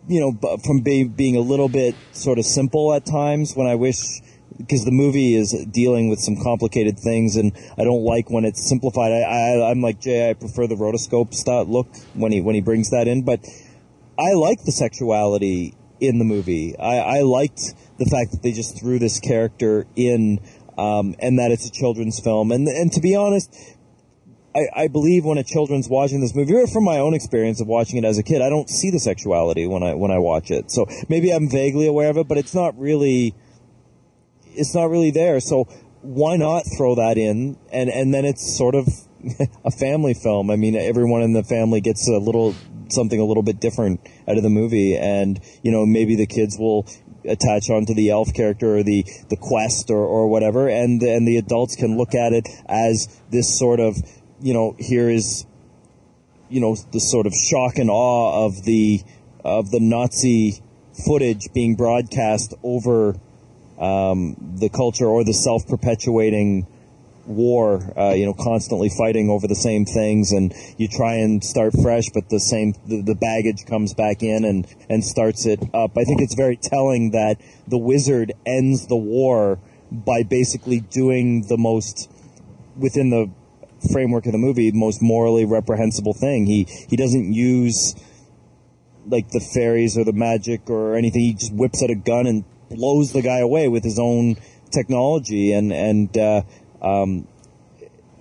you know, from be, being a little bit sort of simple at times. When I wish, because the movie is dealing with some complicated things, and I don't like when it's simplified. I, I'm like Jay. I prefer the rotoscope style look when he when he brings that in, but. I like the sexuality in the movie. I, I liked the fact that they just threw this character in, um, and that it's a children's film. And and to be honest, I, I believe when a children's watching this movie, or from my own experience of watching it as a kid, I don't see the sexuality when I when I watch it. So maybe I'm vaguely aware of it, but it's not really it's not really there. So why not throw that in? And and then it's sort of a family film. I mean, everyone in the family gets a little something a little bit different out of the movie, and you know maybe the kids will attach onto the elf character or the the quest or, or whatever, and and the adults can look at it as this sort of you know here is you know the sort of shock and awe of the of the Nazi footage being broadcast over um, the culture or the self perpetuating war, uh, you know, constantly fighting over the same things, and you try and start fresh, but the same the, the, baggage comes back in and and starts it up. I think it's very telling that the wizard ends the war by basically doing the most within the framework of the movie, the most morally reprehensible thing. He he doesn't use like the fairies or the magic or anything. He just whips out a gun and blows the guy away with his own technology and and uh, um,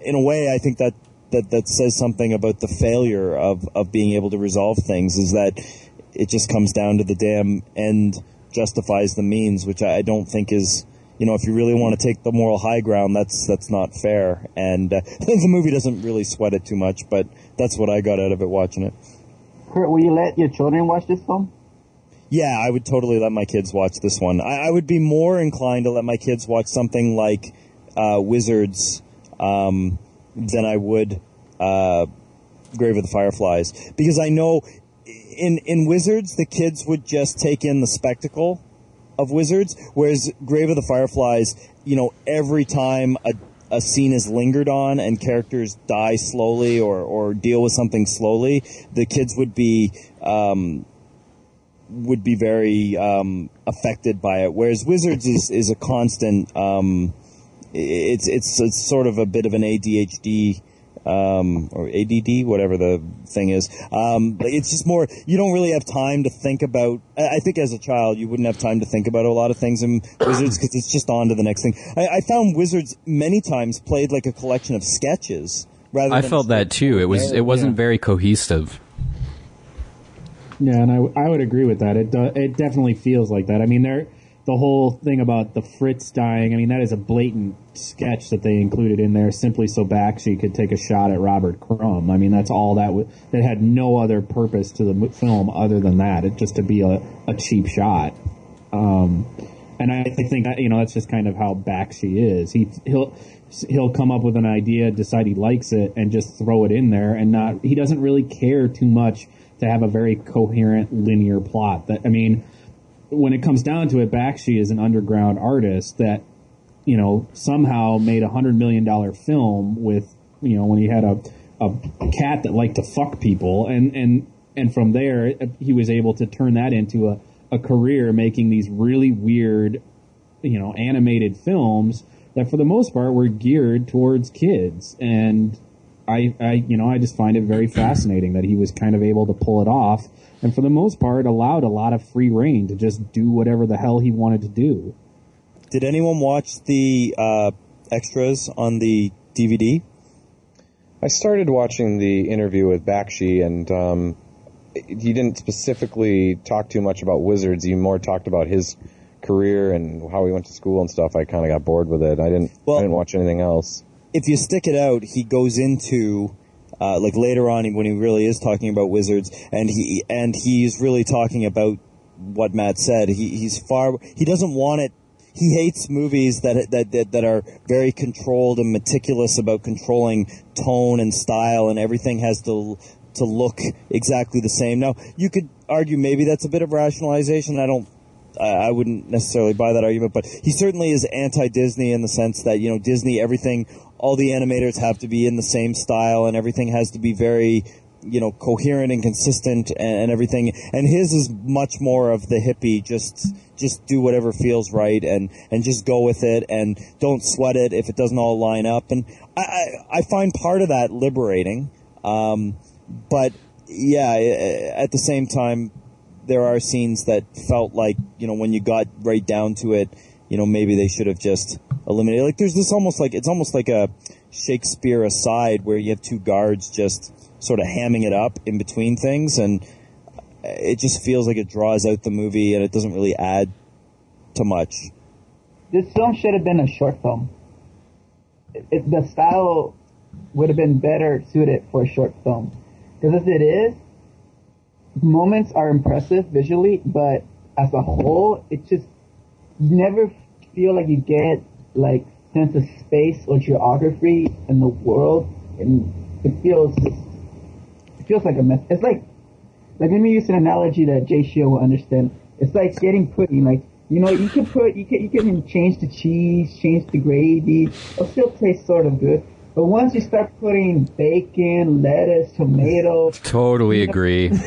in a way, I think that, that that says something about the failure of, of being able to resolve things. Is that it just comes down to the damn end justifies the means, which I, I don't think is you know, if you really want to take the moral high ground, that's that's not fair. And uh, the movie doesn't really sweat it too much, but that's what I got out of it watching it. Kurt, will you let your children watch this film? Yeah, I would totally let my kids watch this one. I, I would be more inclined to let my kids watch something like uh, Wizards um, than I would uh, Grave of the Fireflies because I know in in Wizards the kids would just take in the spectacle of Wizards, whereas Grave of the Fireflies, you know, every time a a scene is lingered on and characters die slowly or, or deal with something slowly, the kids would be um, would be very um, affected by it. Whereas Wizards is, is a constant um, it's it's it's sort of a bit of an ADHD um, or ADD, whatever the thing is. Um, it's just more, you don't really have time to think about, I think as a child, you wouldn't have time to think about a lot of things in Wizards because it's just on to the next thing. I, I, found Wizards many times played like a collection of sketches rather I felt that too. It was, it wasn't yeah. very cohesive. Yeah, and I, I would agree with that. It, do, it definitely feels like that. I mean, there, the whole thing about the Fritz dying, I mean, that is a blatant sketch that they included in there simply so Bakshi could take a shot at Robert Crumb. I mean, that's all that w- that had no other purpose to the film other than that, it just to be a, a cheap shot. Um, and I think you know that's just kind of how Bakshi is. He he'll he'll come up with an idea, decide he likes it, and just throw it in there, and not he doesn't really care too much to have a very coherent linear plot. That I mean when it comes down to it, Bakshi is an underground artist that, you know, somehow made a hundred million dollar film with, you know, when he had a, a cat that liked to fuck people, and and and from there he was able to turn that into a, a career making these really weird, you know, animated films that for the most part were geared towards kids. And I, I, you know, I just find it very fascinating that he was kind of able to pull it off and for the most part allowed a lot of free reign to just do whatever the hell he wanted to do. Did anyone watch the uh, extras on the DVD? I started watching the interview with Bakshi, and um, he didn't specifically talk too much about Wizards. He more talked about his career and how he went to school and stuff. I kind of got bored with it. I didn't. Well, I didn't watch anything else. If you stick it out, he goes into uh, like later on when he really is talking about wizards, and he and he's really talking about what Matt said. He, he's far he doesn't want it. He hates movies that, that that that are very controlled and meticulous about controlling tone and style, and everything has to to look exactly the same. Now you could argue maybe that's a bit of rationalization. I don't I wouldn't necessarily buy that argument, but he certainly is anti-Disney in the sense that you know Disney everything all the animators have to be in the same style and everything has to be very you know coherent and consistent and, and, everything. And his is much more of the hippie just just do whatever feels right and and just go with it and don't sweat it if it doesn't all line up. And i i, I find part of that liberating um, but yeah at the same time there are scenes that felt like you know when you got right down to it you know maybe they should have just eliminated. Like there's this almost like it's almost like a Shakespeare aside where you have two guards just sort of hamming it up in between things, and it just feels like it draws out the movie and it doesn't really add to much. This film should have been a short film. It, it, the style would have been better suited for a short film. Because as it is, moments are impressive visually, but as a whole, it just you never feel like you get like sense of space or geography in the world, and it feels it feels like a mess. It's like like let me use an analogy that Jay Cheel will understand. It's like getting pudding. Like you know, you can put you can you can change the cheese, change the gravy. It'll still taste sort of good. But once you start putting bacon, lettuce, tomato, Totally agree.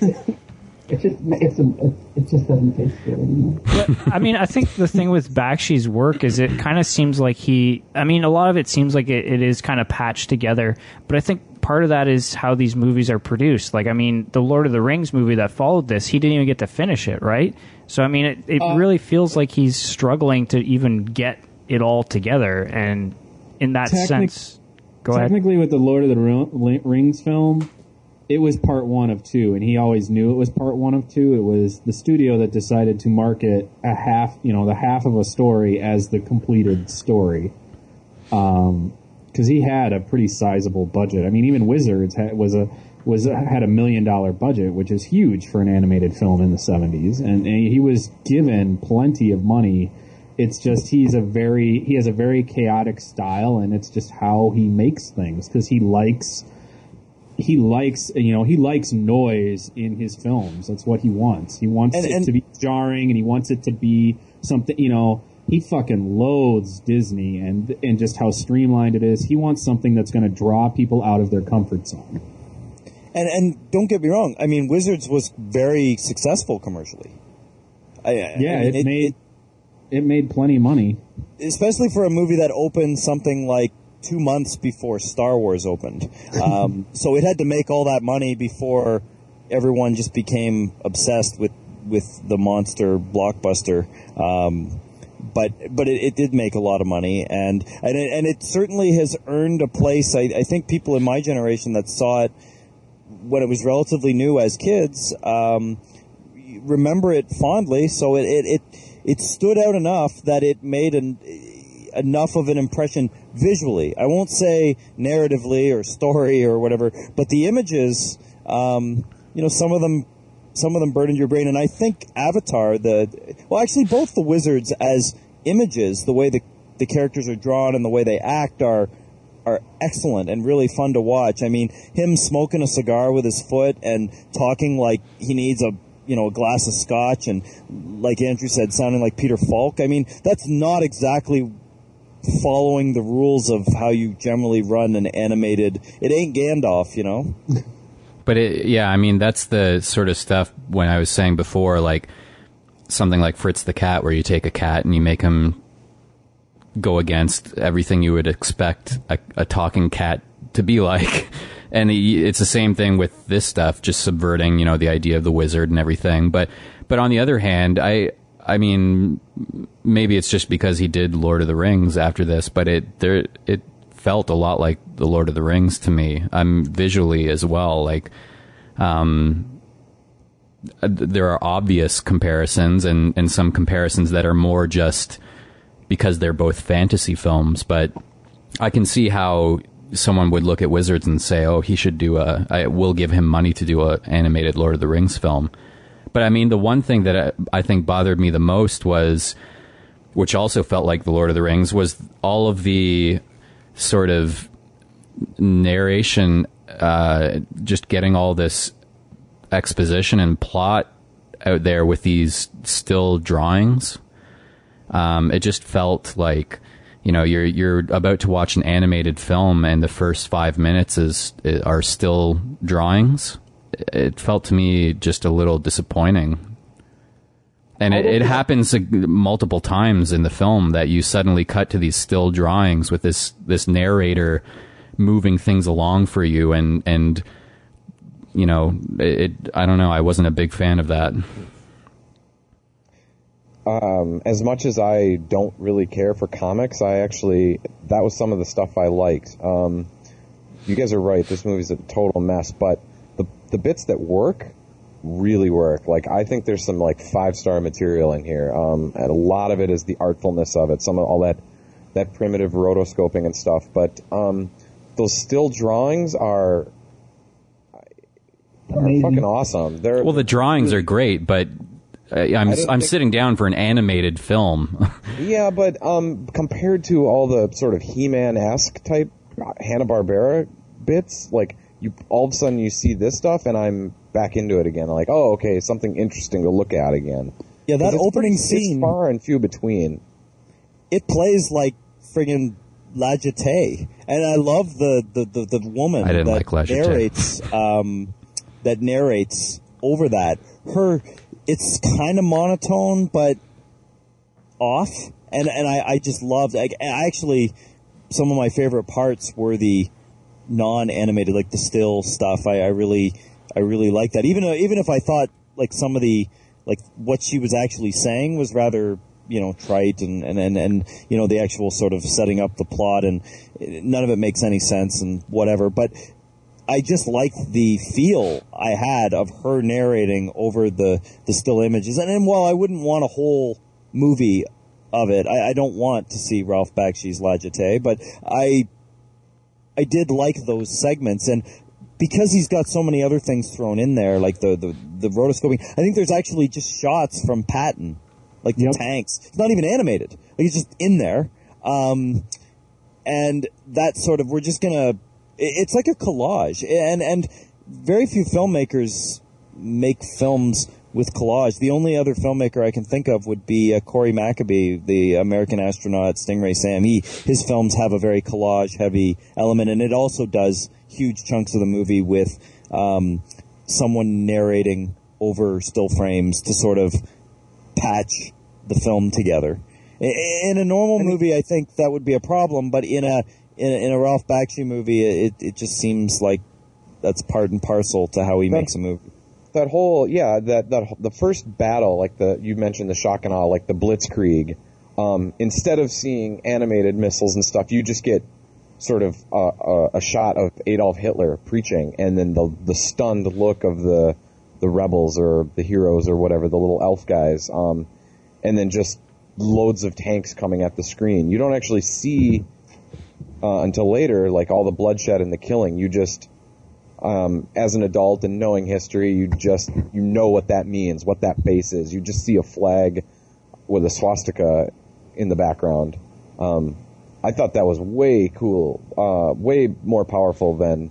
it just it's a, it, it just doesn't taste good anymore. I mean, I think the thing with Bakshi's work is it kind of seems like he. I mean, a lot of it seems like it, it is kind of patched together, but I think part of that is how these movies are produced. Like, I mean, the Lord of the Rings movie that followed this, he didn't even get to finish it, right? So, I mean, it, it uh, really feels like he's struggling to even get it all together, and in that Technic- sense, go ahead. Technically, with the Lord of the Rings film, it was part one of two, and he always knew it was part one of two. It was the studio that decided to market a half, you know, the half of a story as the completed story. Um, because he had a pretty sizable budget. I mean, even Wizards had, was a was a, had a million dollar budget, which is huge for an animated film in the seventies, and, and he was given plenty of money. It's just he's a very he has a very chaotic style, and it's just how he makes things because he likes he likes you know he likes noise in his films. That's what he wants. He wants And- it and- to be jarring, and he wants it to be something you know. He fucking loathes Disney and and just how streamlined it is. He wants something that's going to draw people out of their comfort zone. And and don't get me wrong. I mean, Wizards was very successful commercially. I, I Yeah, mean, it, made it made plenty of money. especially for a movie that opened something like two months before Star Wars opened. Um, so it had to make all that money before everyone just became obsessed with with the monster blockbuster. Um, but but it, it did make a lot of money, and and it, and it certainly has earned a place. I, I think people in my generation that saw it when it was relatively new as kids um, remember it fondly. So it, it, it, it stood out enough that it made an, enough of an impression visually. I won't say narratively or story or whatever, but the images, um, you know, some of them, some of them burned into your brain. And I think Avatar, the well, actually both the wizards as images, the way the the characters are drawn and the way they act are are excellent and really fun to watch. I mean, him smoking a cigar with his foot and talking like he needs a you know a glass of scotch and like Andrew said, sounding like Peter Falk. I mean, that's not exactly following the rules of how you generally run an animated. It ain't Gandalf, you know. But it, yeah, I mean that's the sort of stuff when I was saying before, like something like Fritz the cat, where you take a cat and you make him go against everything you would expect a, a talking cat to be like. And it's the same thing with this stuff, just subverting, you know, the idea of the wizard and everything. But, but on the other hand, I, I mean, maybe it's just because he did Lord of the Rings after this, but it, there, it felt a lot like the Lord of the Rings to me. I'm visually as well, like, um, there are obvious comparisons and, and some comparisons that are more just because they're both fantasy films, but I can see how someone would look at Wizards and say, "Oh, he should do a. I will give him money to do a animated Lord of the Rings film." But I mean, the one thing that I, I think bothered me the most was, which also felt like the Lord of the Rings, was all of the sort of narration, uh, just getting all this exposition and plot out there with these still drawings. Um, it just felt like, you know, you're you're about to watch an animated film, and the first five minutes is are still drawings. It felt to me just a little disappointing. And it, it happens uh, multiple times in the film that you suddenly cut to these still drawings with this this narrator moving things along for you, and and you know, it, it I don't know. I wasn't a big fan of that. Um, as much as I don't really care for comics, I actually that was some of the stuff I liked. Um, you guys are right. This movie's a total mess, but the the bits that work really work. Like I think there's some like five star material in here, um, and a lot of it is the artfulness of it. Some of all that that primitive rotoscoping and stuff, but um, those still drawings are are Amazing. fucking awesome. They're Well, the drawings are great, but I, I'm I don't I'm sitting down for an animated film. Yeah, but um, compared to all the sort of He-Man esque type Hanna Barbera bits, like you all of a sudden you see this stuff, and I'm back into it again. Like, oh, okay, something interesting to look at again. Yeah, that it's opening pretty- scene, it's far and few between. it plays like friggin' La Jetée. And I love the, the, the, the woman I didn't that like narrates, um, that narrates over that. Her, it's kind of monotone, but off. And, and I, I just loved, I, I actually, some of my favorite parts were the non-animated, like the still stuff. I, I really, I really like that. Even, though- even if I thought like some of the, like what she was actually saying was rather, you know, trite and, and, and, and, you know, the actual sort of setting up the plot and eh, none of it makes any sense and whatever. But I just liked the feel I had of her narrating over the, the still images. And, and while I wouldn't want a whole movie of it, I, I don't want to see Ralph Bakshi's La Jetée, but I, I did like those segments and because he's got so many other things thrown in there, like the, the, the rotoscoping, I think there's actually just shots from Patton, like the Yep. tanks. It's not even animated. Like it's just in there. Um, and that sort of, we're just gonna, it's like a collage. And, and very few filmmakers make films with collage. The only other filmmaker I can think of would be uh, Cory McAbee, the American astronaut Stingray Sam. He his films have a very collage heavy element, and it also does huge chunks of the movie with um, someone narrating over still frames to sort of patch the film together. In a normal movie, I think that would be a problem, but in a in a, in a Ralph Bakshi movie, it it just seems like that's part and parcel to how he makes a movie. That whole yeah that that the first battle like the you mentioned the shock and awe like the blitzkrieg um, instead of seeing animated missiles and stuff you just get sort of a, a shot of Adolf Hitler preaching and then the the stunned look of the the rebels or the heroes or whatever the little elf guys um, and then just loads of tanks coming at the screen. You don't actually see uh, until later like all the bloodshed and the killing. You just um, as an adult and knowing history, you just you know what that means, what that face is. You just see a flag with a swastika in the background. Um, I thought that was way cool, uh, way more powerful than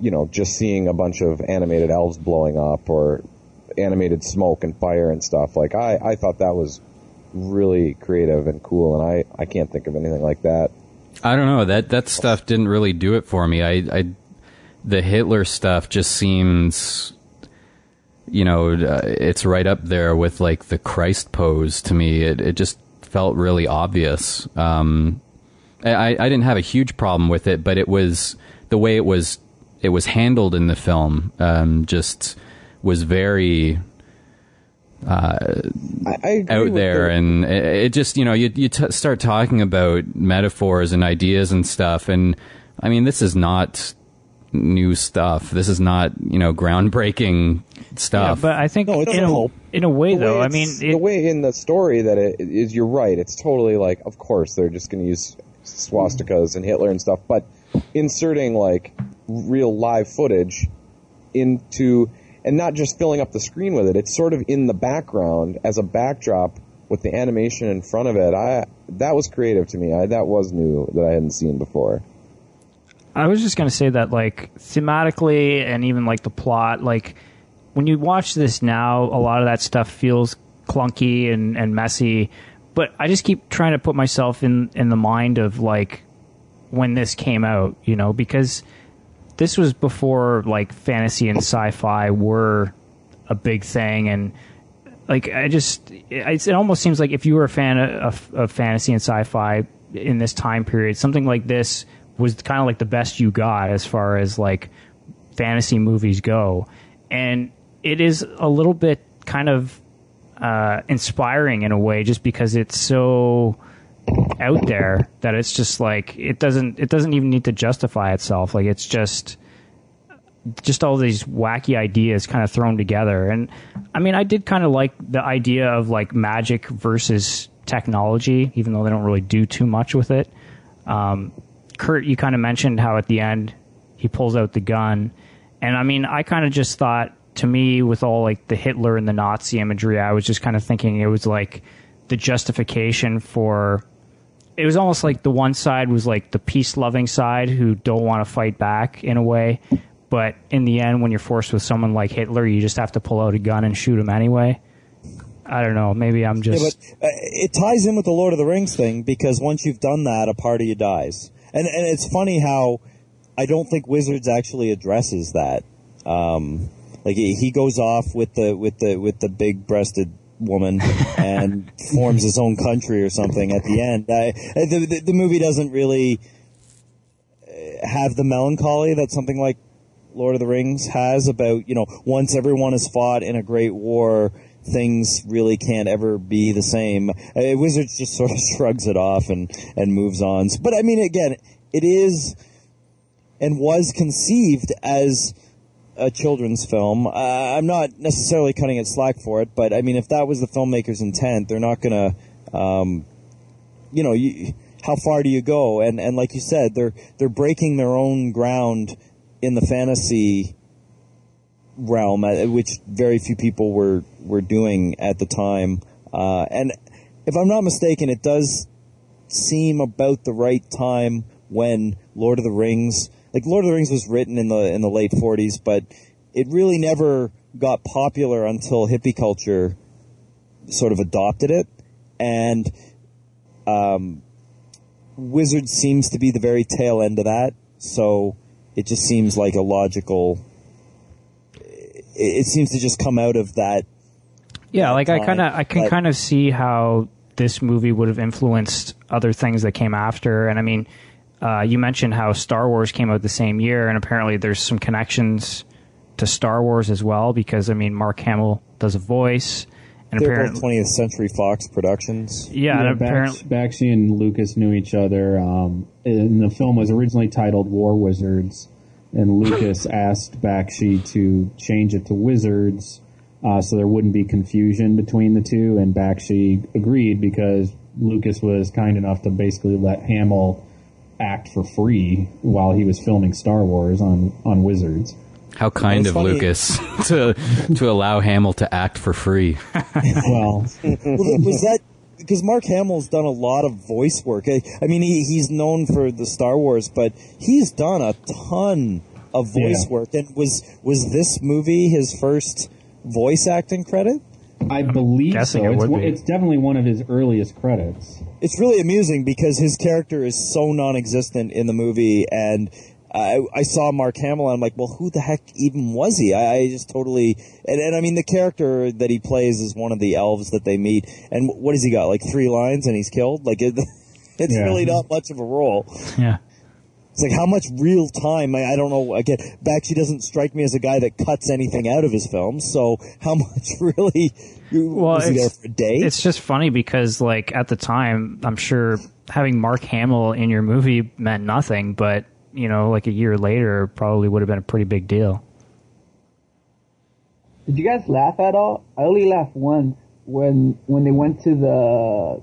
you know just seeing a bunch of animated elves blowing up or animated smoke and fire and stuff. Like I, I thought that was really creative and cool, and I, I can't think of anything like that. I don't know that that stuff didn't really do it for me. I, I the Hitler stuff just seems, you know, uh, it's right up there with like the Christ pose to me. It it just felt really obvious. Um, I I didn't have a huge problem with it, but it was the way it was it was handled in the film. Um, just was very I, I out there the- and it, it just you know you you t- start talking about metaphors and ideas and stuff and i mean this is not new stuff this is not you know groundbreaking Yeah, stuff but I think No, it's in, a a, in a way, the way though, I it's- mean, the way in the story that it is, you're right. It's totally like, of course, they're just going to use swastikas and Hitler and stuff, but inserting like real live footage into, and not just filling up the screen with it. It's sort of in the background as a backdrop with the animation in front of it. I that was creative to me. I, that was new that I hadn't seen before. I was just gonna say that, like thematically, and even like the plot, like when you watch this now, a lot of that stuff feels clunky and, and messy. But I just keep trying to put myself in in the mind of like when this came out, you know, because this was before like fantasy and sci-fi were a big thing, and like I just it, it almost seems like if you were a fan of, of fantasy and sci-fi in this time period, something like this was kind of like the best you got as far as like fantasy movies go, and it is a little bit kind of uh, inspiring in a way, just because it's so out there that it's just like it doesn't it doesn't even need to justify itself. Like it's just just all these wacky ideas kind of thrown together. And I mean, I did kind of like the idea of like magic versus technology, even though they don't really do too much with it. Um, Kurt, you kind of mentioned how at the end he pulls out the gun. And I mean, I kind of just thought to me, with all like the Hitler and the Nazi imagery, I was just kind of thinking it was like the justification for. It was almost like the one side was like the peace loving side who don't want to fight back in a way. But in the end, when you're forced with someone like Hitler, you just have to pull out a gun and shoot him anyway. I don't know. Maybe I'm Yeah, just. but uh, it ties in with the Lord of the Rings thing because once you've done that, a part of you dies. And and it's funny how I don't think Wizards actually addresses that. Um, like he, he goes off with the with the with the big breasted woman and forms his own country or something at the end. I, the, the the movie doesn't really uh, have the melancholy that something like Lord of the Rings has about, you know, once everyone has fought in a great war, things really can't ever be the same. Wizards just sort of shrugs it off and, and moves on. But I mean, again, it is and was conceived as a children's film. Uh, I'm not necessarily cutting it slack for it, but I mean, if that was the filmmaker's intent, they're not going to, um, you know, you, how far do you go? And and like you said, they're they're breaking their own ground in the fantasy realm, uh, which very few people were were doing at the time. Uh, and if I'm not mistaken, it does seem about the right time when Lord of the Rings, like Lord of the Rings, was written in the in the late 40s, but it really never got popular until hippie culture sort of adopted it, and um, Wizard seems to be the very tail end of that. So it just seems like a logical. It, it seems to just come out of that. Yeah, that like I kind of I can but- kind of see how this movie would have influenced other things that came after. And I mean, uh, you mentioned how Star Wars came out the same year, and apparently there's some connections to Star Wars as well because I mean Mark Hamill does a voice, and They're apparently 20th Century Fox productions. yeah, and Bax- apparently Bakshi and Lucas knew each other. Um, and the film was originally titled War Wizards, and Lucas asked Bakshi to change it to Wizards uh, so there wouldn't be confusion between the two. And Bakshi agreed because Lucas was kind enough to basically let Hamill act for free while he was filming Star Wars on, on Wizards. How kind of funny- Lucas to to allow Hamill to act for free. Well, Well, was that because Mark Hamill's done a lot of voice work? I, I mean, he, he's known for the Star Wars, but he's done a ton of voice Yeah. work. And was was this movie his first voice acting credit? I believe so. it It's, would be. it's definitely one of his earliest credits. It's really amusing because his character is so non-existent in the movie, and I, I saw Mark Hamill, and I'm like, well, who the heck even was he? I, I just totally, and, and I mean, the character that he plays is one of the elves that they meet, and what has he got? Like three lines, and he's killed. Like it, it's Yeah. really not much of a role. yeah. It's like how much real time? I, I don't know. Again, Bakshi doesn't strike me as a guy that cuts anything out of his films. So how much really Well, was he there for a day? It's just funny because, like, at the time, I'm sure having Mark Hamill in your movie meant nothing, but, you know, like a year later, probably would have been a pretty big deal. Did you guys laugh at all? I only laughed once when when they went to the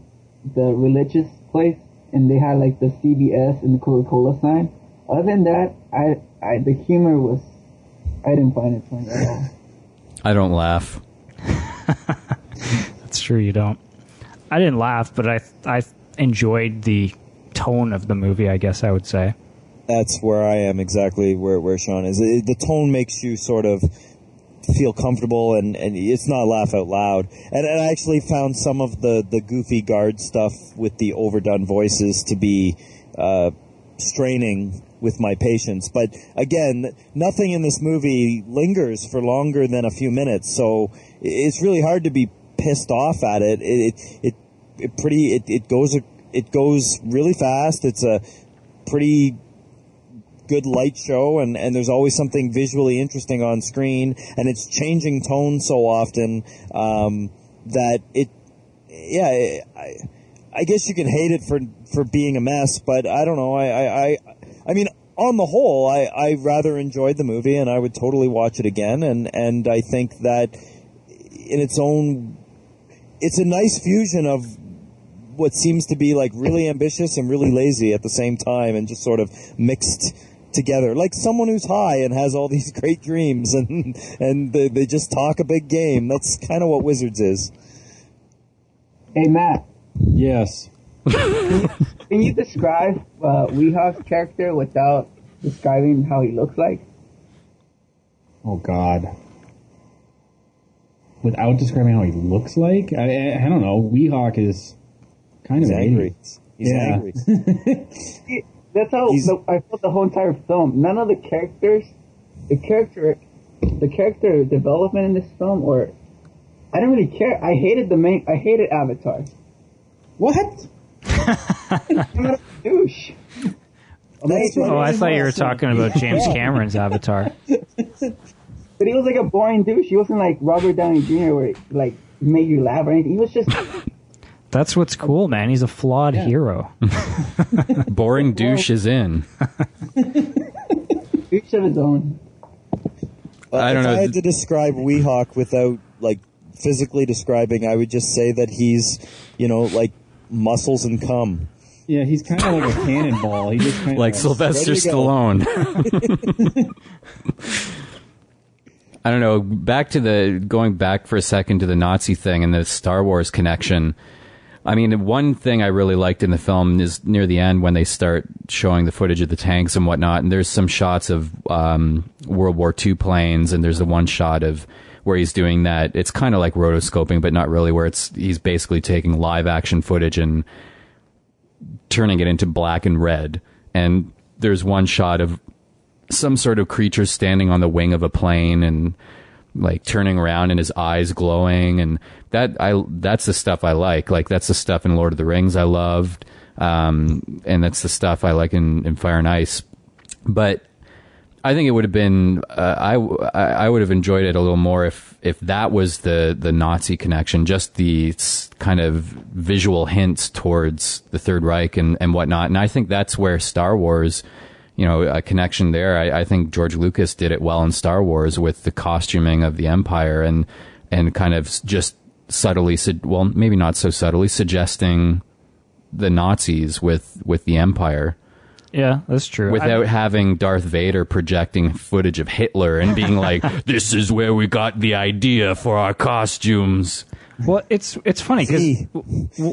the religious place and they had like the CBS and the Coca Cola sign. Other than that, I, I the humor was I didn't find it funny at all. I don't laugh. That's true, you don't. I didn't laugh, but I, I enjoyed the tone of the movie, I guess I would say. That's where I am exactly where, where Sean is. It, the tone makes you sort of feel comfortable and, and it's not laugh out loud. And, and I actually found some of the, the goofy guard stuff with the overdone voices to be uh, straining with my patience. But again, nothing in this movie lingers for longer than a few minutes, so it's really hard to be pissed off at it. It it, it, it pretty it, it goes it goes really fast. It's a pretty good light show and, and there's always something visually interesting on screen and it's changing tone so often um, that it yeah I, I guess you can hate it for for being a mess but I don't know I I, I, I mean on the whole I, I rather enjoyed the movie and I would totally watch it again and, and I think that in its own it's a nice fusion of what seems to be like really ambitious and really lazy at the same time and just sort of mixed together, like someone who's high and has all these great dreams, and and they, they just talk a big game. That's kind of what Wizards is. Hey Matt, Yes. can you describe uh, Weehawk's character without describing how he looks like? Oh God. Without describing how he looks like, I, I, I don't know. Weehawk is kind He's of an angry. He's Yeah. angry. He- That's how He's- the, I felt the whole entire film. None of the characters, the character, the character development in this film, or I don't really care. I hated the main. I hated Avatar. What? I'm not a douche. That's Amazing. Oh, I thought you were talking about James Cameron's Avatar. But he was like a boring douche. He wasn't like Robert Downey Jr. where he, like made you laugh or anything. He was just That's what's cool, man. He's a flawed hero. Boring douche is in. douche of his own. I don't if know. I had to describe Weehawk without like physically describing, I would just say that he's, you know, like muscles and cum. Yeah, he's kind of like a cannonball. He just kind like of Sylvester Ready to go. Stallone. I don't know. Back to the going back for a second to the Nazi thing and the Star Wars connection. I mean, one thing I really liked in the film is near the end when they start showing the footage of the tanks and whatnot, and there's some shots of um, World War II planes, and there's the one shot of where he's doing that. It's kind of like rotoscoping, but not really. Where it's he's basically taking live action footage and turning it into black and red. And there's one shot of some sort of creature standing on the wing of a plane and like turning around and his eyes glowing and that I that's the stuff I like. Like that's the stuff in Lord of the Rings I loved. Um, and that's the stuff I like in, in Fire and Ice. But I think it would have been uh, I I would have enjoyed it a little more if if that was the the Nazi connection, just the kind of visual hints towards the Third Reich and and whatnot. And I think that's where Star Wars, you know, a connection there. I, I think George Lucas did it well in Star Wars with the costuming of the Empire and and kind of just subtly, well, maybe not so subtly, suggesting the Nazis with with the Empire Yeah, that's true. without I- having Darth Vader projecting footage of Hitler and being like, "This is where we got the idea for our costumes." Well, it's it's funny because See.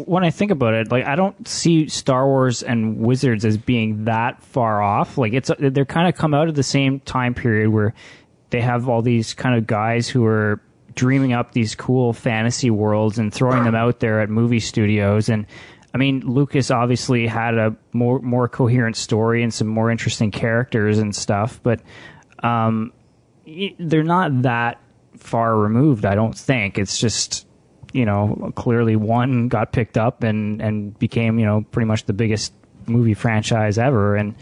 when I think about it, like I don't see Star Wars and Wizards as being that far off. Like it's they're kind of come out of the same time period where they have all these kind of guys who are dreaming up these cool fantasy worlds and throwing them out there at movie studios. And I mean Lucas obviously had a more more coherent story and some more interesting characters and stuff but um they're not that far removed I don't think. It's just you know clearly one got picked up and and became you know pretty much the biggest movie franchise ever. And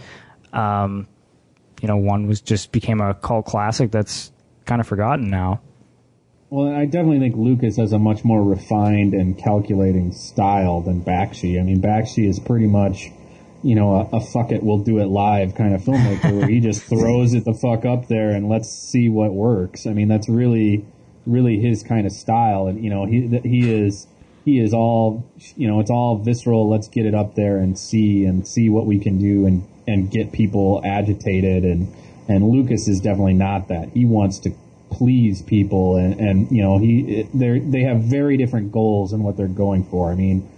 um you know one was just became a cult classic that's kind of forgotten now Well, I definitely think Lucas has a much more refined and calculating style than Bakshi. I mean, Bakshi is pretty much, you know, a, a fuck it, we'll do it live kind of filmmaker where he just throws it the fuck up there and let's see what works. I mean, that's really, really his kind of style. And, you know, he, he is, he is all, you know, it's all visceral. Let's get it up there and see and see what we can do and, and get people agitated. And, and Lucas is definitely not that. He wants to please people and, and you know he they they have very different goals and what they're going for. I mean,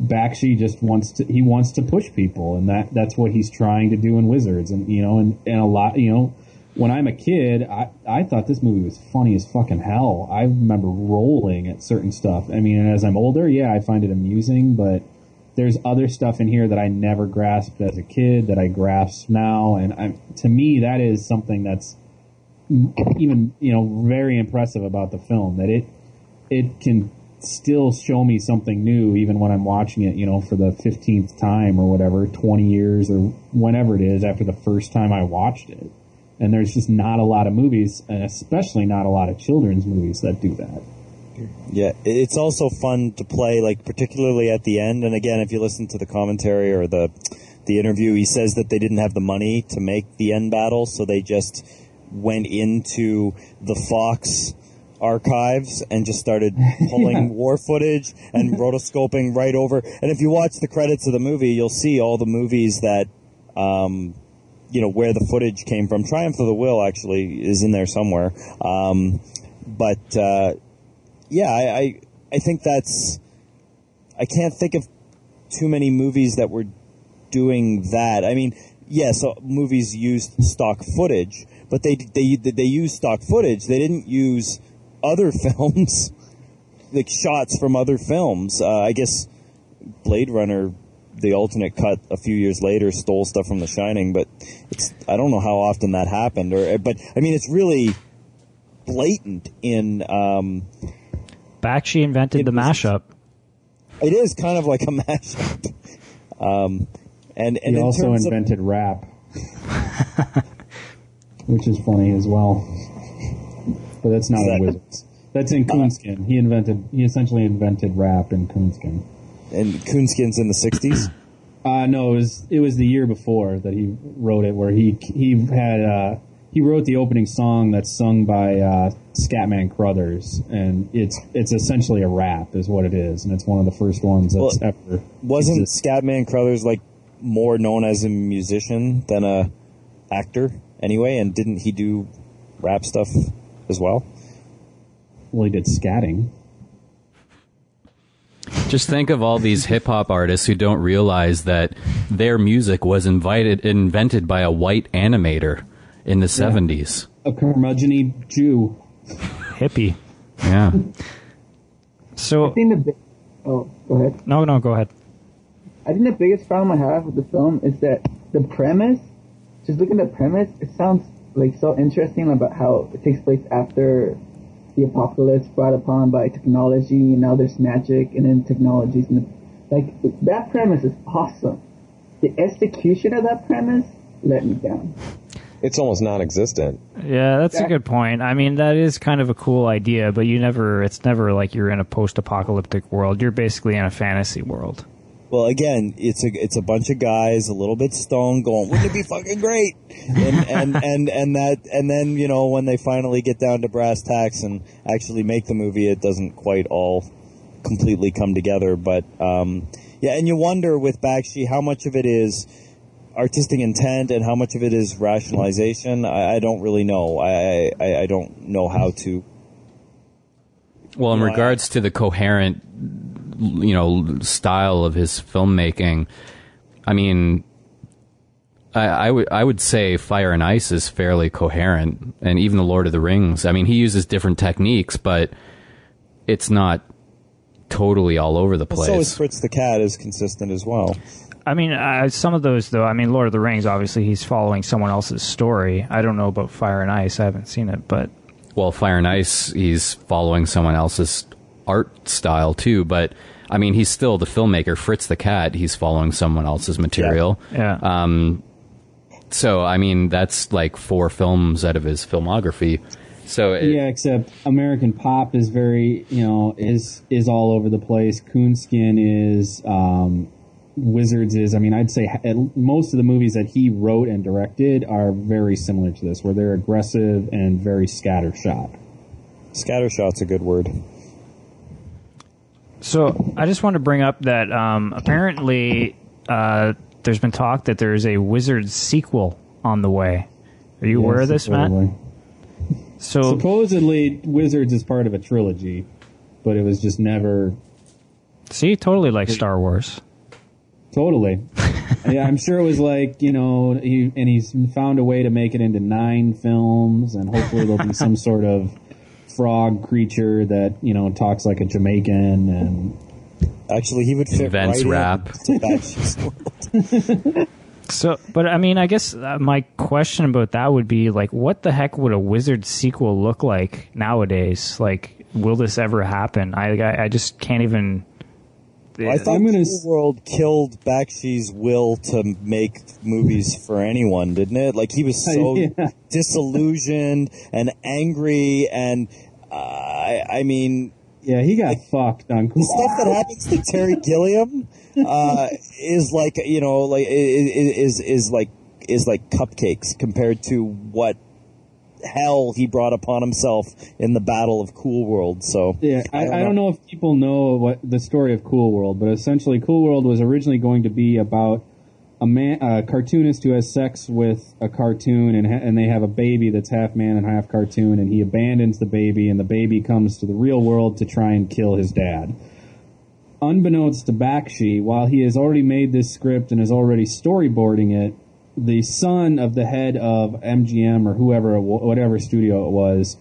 Bakshi just wants to he wants to push people and that that's what he's trying to do in Wizards and you know and, and a lot you know when I'm a kid I I thought this movie was funny as fucking hell. I remember rolling at certain stuff. I mean, as I'm older, yeah, I find it amusing, but there's other stuff in here that I never grasped as a kid that I grasp now and I, to me that is something that's even you know very impressive about the film that it it can still show me something new even when I'm watching it you know for the 15th time or whatever 20 years or whenever it is after the first time I watched it and there's just not a lot of movies and especially not a lot of children's movies that do that Yeah, it's also fun to play, like particularly at the end. And again, if you listen to the commentary or the the interview, he says that they didn't have the money to make the end battle, so they just went into the Fox archives and just started pulling war footage and rotoscoping right over. And if you watch the credits of the movie, you'll see all the movies that um, you know where the footage came from. Triumph of the Will actually is in there somewhere. Um, but uh, yeah, I, I I think that's I can't think of too many movies that were doing that. I mean, yes, uh, movies used stock footage, but they they they used stock footage. They didn't use other films, like shots from other films. Uh, I guess Blade Runner, the alternate cut a few years later, stole stuff from The Shining, but it's I don't know how often that happened. Or but I mean, it's really blatant in. Um, Bakshi invented It the mashup. it is kind of like a mashup. Um, and and He in also terms of invented rap, which is funny as well. But that's not that- in Wizards. That's in Coonskin. He invented. He essentially invented rap in Coonskin. and Coonskin's in the '60s. Uh, no, it was it was the year before that he wrote it, where he he had uh, he wrote the opening song that's sung by uh, Scatman Crothers, and it's it's essentially a rap, is what it is, and it's one of the first ones that's Well, ever Wasn't existed. Scatman Crothers like more known as a musician than a actor anyway? And didn't he do rap stuff as well? Well, he did scatting. Just think of all these hip hop artists who don't realize that their music was invited invented by a white animator in the seventies. A curmudgeon Jew. Hippie. Yeah. So I think the big, oh, go ahead. no, no, go ahead. I think the biggest problem I have with the film is that the premise, just looking at the premise, it sounds like so interesting about how it takes place after the apocalypse brought upon by technology, and now there's magic, and then technologies, and like that premise is awesome. The execution of that premise let me down. It's almost non-existent. Yeah, that's a good point. I mean, that is kind of a cool idea, but you never, it's never like you're in a post apocalyptic world. You're basically in a fantasy world. Well, again, it's a it's a bunch of guys a little bit stoned, going, "Wouldn't it be fucking great?" And and and and that and then you know when they finally get down to brass tacks and actually make the movie, it doesn't quite all completely come together. But um, yeah, and you wonder with Bakshi how much of it is artistic intent and how much of it is rationalization. I, I don't really know. I, I I don't know how to. Well, in regards to the coherent, you know, style of his filmmaking, I mean, I, I would I would say Fire and Ice is fairly coherent, and even the Lord of the Rings. I mean, he uses different techniques, but it's not totally all over the place. So is Fritz the Cat is consistent as well. I mean, uh, some of those though. I mean, Lord of the Rings. Obviously, he's following someone else's story. I don't know about Fire and Ice. I haven't seen it, but well, Fire and Ice, he's following someone else's art style too, but I mean, he's still the filmmaker. Fritz the Cat, he's following someone else's material. yeah. Um, so I mean, that's like four films out of his filmography. So it, Yeah, except American Pop is very, you know, is is all over the place. Coonskin is, um, Wizards is. I mean, I'd say most of the movies that he wrote and directed are very similar to this, where they're aggressive and very scattershot. Scattershot's a good word. So I just want to bring up that um, apparently uh, there's been talk that there's a Wizards sequel on the way. Are you aware of this, Matt? So Supposedly, Wizards is part of a trilogy, but it was just never see, totally like Star Wars. Totally. yeah, I'm sure it was like you know, he, and he's found a way to make it into nine films, and hopefully there'll be some sort of frog creature that you know talks like a Jamaican, and Actually, he would fit Invents right rap. in to Bakshi's world. So, but I mean, I guess uh, my question about that would be like, what the heck would a Wizard sequel look like nowadays? Like, will this ever happen? I I, I just can't even. I thought I'm gonna Cool World killed Bakshi's will to make movies for anyone, didn't it? Like he was so Yeah. disillusioned and angry, and uh, I, I mean, yeah, he got fucked on. the stuff that happens to Terry Gilliam uh, is like you know, like i- i- is is like is like cupcakes compared to what hell he brought upon himself in the Battle of Cool World. So Yeah, I, I don't know if people know what the story of Cool World, but essentially, Cool World was originally going to be about a man, a cartoonist who has sex with a cartoon, and ha- and they have a baby that's half man and half cartoon, and he abandons the baby, and the baby comes to the real world to try and kill his dad. Unbeknownst to Bakshi, while he has already made this script and is already storyboarding it, the son of the head of MGM or whoever, whatever studio it was,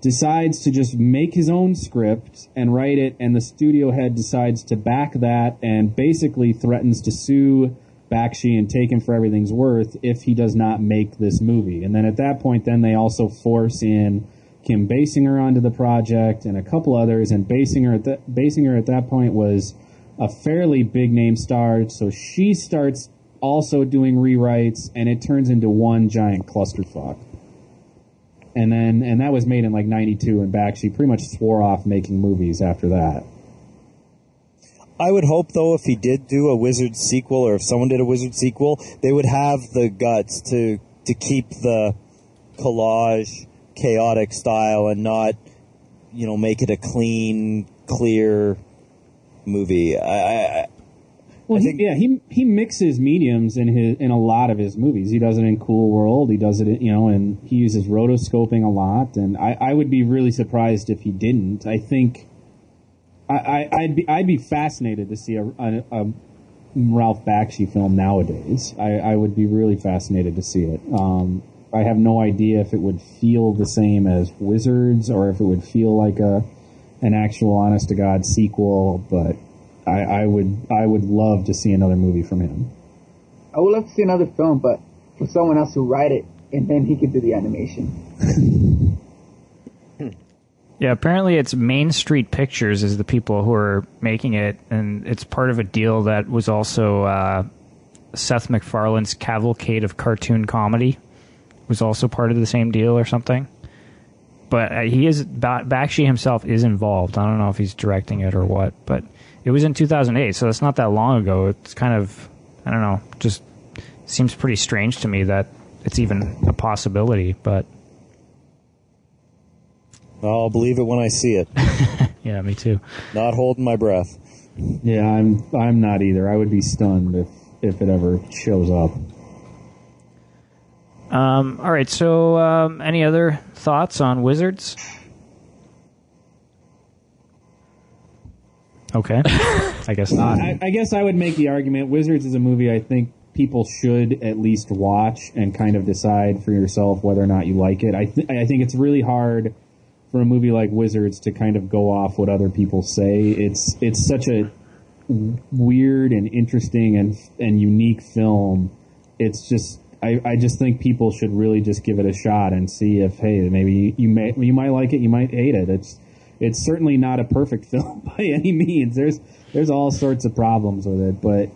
decides to just make his own script and write it, and the studio head decides to back that and basically threatens to sue Bakshi and take him for everything's worth if he does not make this movie. And then at that point, then they also force in Kim Basinger onto the project and a couple others. And Basinger at that Basinger at that point was a fairly big name star, so she starts also doing rewrites, and it turns into one giant clusterfuck. And then, and that was made in like '92, and Bakshi pretty much swore off making movies after that. I would hope, though, if he did do a Wizard sequel, or if someone did a Wizard sequel, they would have the guts to to keep the collage, chaotic style, and not, you know, make it a clean, clear movie. I, I well, I he, yeah, he he mixes mediums in his in a lot of his movies. He does it in Cool World. He does it, in, you know, and he uses rotoscoping a lot. And I, I would be really surprised if he didn't. I think I, I I'd be I'd be fascinated to see a, a, a Ralph Bakshi film nowadays. I, I would be really fascinated to see it. Um, I have no idea if it would feel the same as Wizards or if it would feel like a an actual honest to god sequel, but I, I would I would love to see another movie from him. I would love to see another film, but for someone else to write it and then he could do the animation. Yeah, apparently it's Main Street Pictures is the people who are making it, and it's part of a deal that was also uh, Seth MacFarlane's Cavalcade of Cartoon Comedy was also part of the same deal or something. But uh, he is ba- Bakshi himself is involved. I don't know if he's directing it or what, but it was in 2008, so that's not that long ago. It's kind of I don't know, just seems pretty strange to me that it's even a possibility, but I'll believe it when I see it. yeah, me too. Not holding my breath. Yeah, I'm I'm not either. I would be stunned if if it ever shows up. Um, all right. So, um, any other thoughts on Wizards? Okay. I guess not. I, I guess I would make the argument Wizards is a movie I think people should at least watch and kind of decide for yourself whether or not you like it. I th- I think it's really hard for a movie like Wizards to kind of go off what other people say. It's it's such a weird and interesting and and unique film. It's just I, I just think people should really just give it a shot and see if hey maybe you may you might like it you might hate it. It's it's certainly not a perfect film by any means. There's there's all sorts of problems with it, but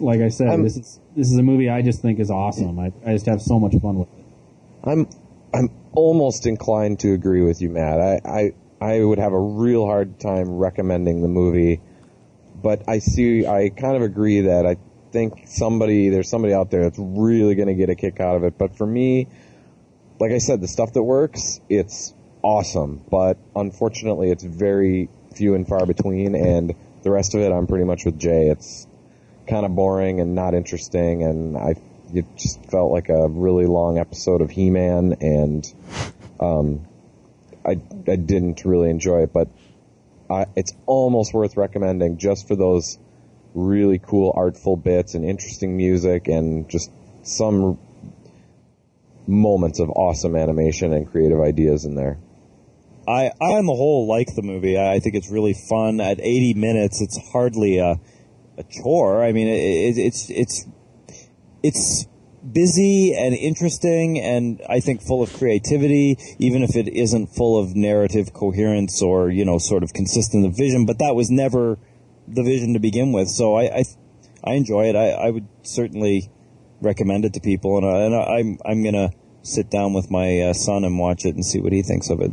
like I said, I'm- this is this is a movie I just think is awesome. I, I just have so much fun with it. I'm I'm almost inclined to agree with you, Matt. I, I I would have a real hard time recommending the movie, but I see I kind of agree that I think somebody there's somebody out there that's really going to get a kick out of it. But for me, like I said, the stuff that works, it's awesome. But unfortunately, it's very few and far between, and the rest of it, I'm pretty much with Jay. It's kind of boring and not interesting, and I it just felt like a really long episode of He-Man, and um, I I didn't really enjoy it, but I, it's almost worth recommending just for those really cool, artful bits and interesting music, and just some moments of awesome animation and creative ideas in there. I, I on the whole like the movie. I, I think it's really fun. At 80 minutes, it's hardly a, a chore. I mean, it, it, it's it's it's busy and interesting, and I think full of creativity. Even if it isn't full of narrative coherence or you know sort of consistent vision, but that was never the vision to begin with. So I I, I enjoy it. I, I would certainly recommend it to people, and, I, and I, I'm I'm gonna sit down with my uh, son and watch it and see what he thinks of it.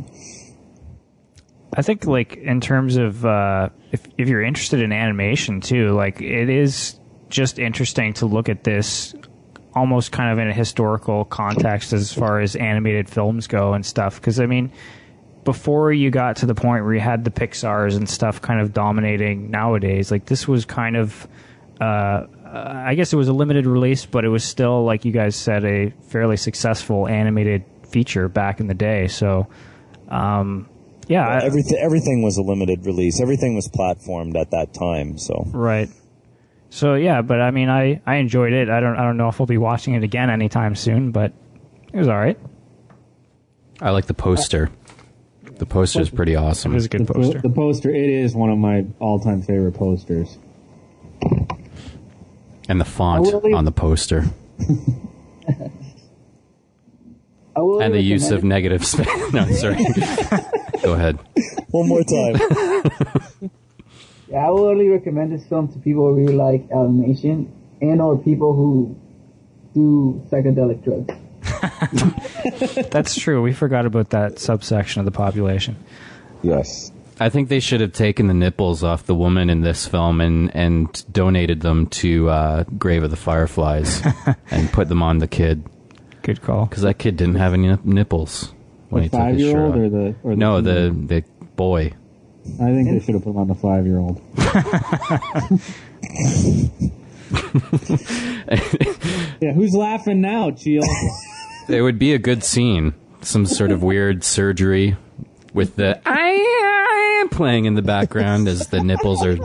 I think like in terms of uh, if if you're interested in animation too, like it is just interesting to look at this almost kind of in a historical context as far as animated films go and stuff. Because I mean, before you got to the point where you had the Pixar's and stuff kind of dominating nowadays, like this was kind of uh, uh, I guess it was a limited release, but it was still, like you guys said, a fairly successful animated feature back in the day. So, um, yeah, I- everything everything was a limited release. Everything was platformed at that time. So right. So yeah, but I mean, I, I enjoyed it. I don't I don't know if we'll be watching it again anytime soon, but it was all right. I like the poster. The poster is pretty awesome. was a good the, poster. the poster, it is one of my all-time favorite posters. And the font I will leave- on the poster. I will And the use of negative space. no, sorry. Go ahead. one more time. Yeah, I will only recommend this film to people who really like animation and or people who do psychedelic drugs. That's true. We forgot about that subsection of the population. Yes. I think they should have taken the nipples off the woman in this film and, and donated them to uh, Grave of the Fireflies and put them on the kid Good call. because that kid didn't have any nipples when The he took his shirt five-year-old off. or the or the no, the the boy. I think they should have put him on the five-year-old. yeah, who's laughing now, Cheel? It would be a good scene. Some sort of weird surgery with the I, I am playing in the background as the nipples are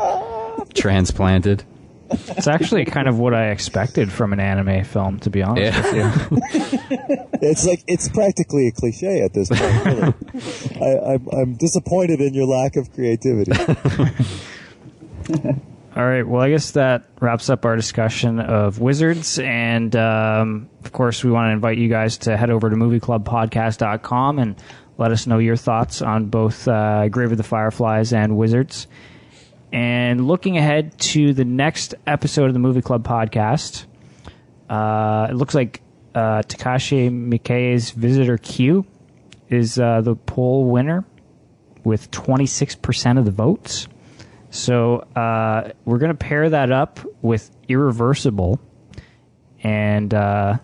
transplanted. It's actually kind of what I expected from an anime film, to be honest. Yeah. It's like it's practically a cliche at this point. Really. I, I'm, I'm disappointed in your lack of creativity. All right. Well, I guess that wraps up our discussion of Wizards. And um, of course, we want to invite you guys to head over to movieclubpodcast.com and let us know your thoughts on both uh, Grave of the Fireflies and Wizards. And looking ahead to the next episode of the Movie Club podcast, uh, it looks like uh, Takashi Miike's Visitor Q is uh, the poll winner with 26% of the votes. So uh, we're going to pair that up with Irreversible, and uh,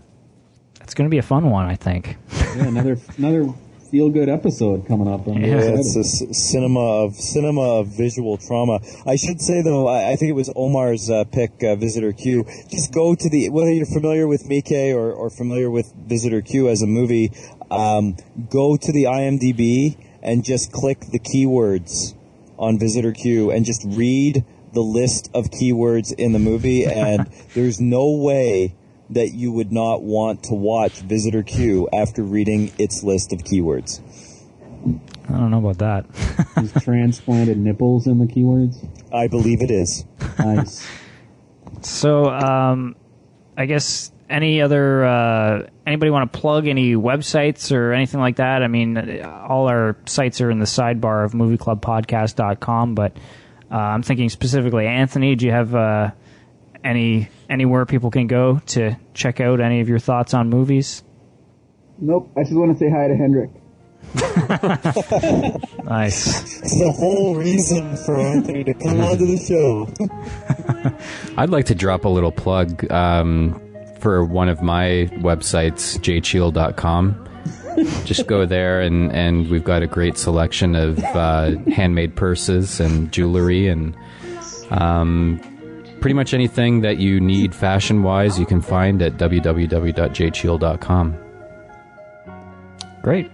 it's going to be a fun one, I think. yeah, another another feel-good episode coming up. I'm Yeah, excited. It's a c- cinema of cinema of visual trauma. I should say though, I, I think it was Omar's uh, pick, uh, Visitor Q. Just go to the whether you're familiar with Miike or, or familiar with Visitor Q as a movie. Um, go to the IMDb and just click the keywords on Visitor Q and just read the list of keywords in the movie. And there's no way that you would not want to watch Visitor Q after reading its list of keywords. I don't know about that. These transplanted nipples in the keywords. I believe it is. Nice. So, um, I guess any other uh, anybody want to plug any websites or anything like that? I mean, all our sites are in the sidebar of movieclubpodcast.com, but uh, I'm thinking specifically, Anthony, do you have uh, any anywhere people can go to check out any of your thoughts on movies? Nope, I just want to say hi to Hendrik. Nice. It's the whole reason for Anthony to come onto the show. I'd like to drop a little plug um, for one of my websites, jcheel.com. Just go there, and, and we've got a great selection of uh, handmade purses and jewelry, and um, pretty much anything that you need fashion wise, you can find at www.jcheel.com. Great.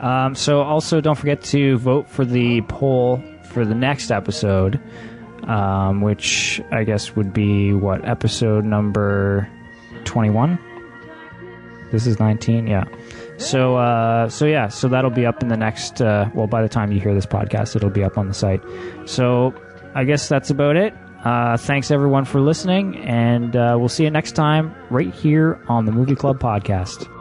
Um, so also don't forget to vote for the poll for the next episode, um, which I guess would be what episode number twenty-one. This is nineteen, yeah. So uh, so yeah, so that'll be up in the next. Uh, well, by the time you hear this podcast, it'll be up on the site. So I guess that's about it. Uh, thanks everyone for listening, and uh, we'll see you next time right here on the Movie Club podcast.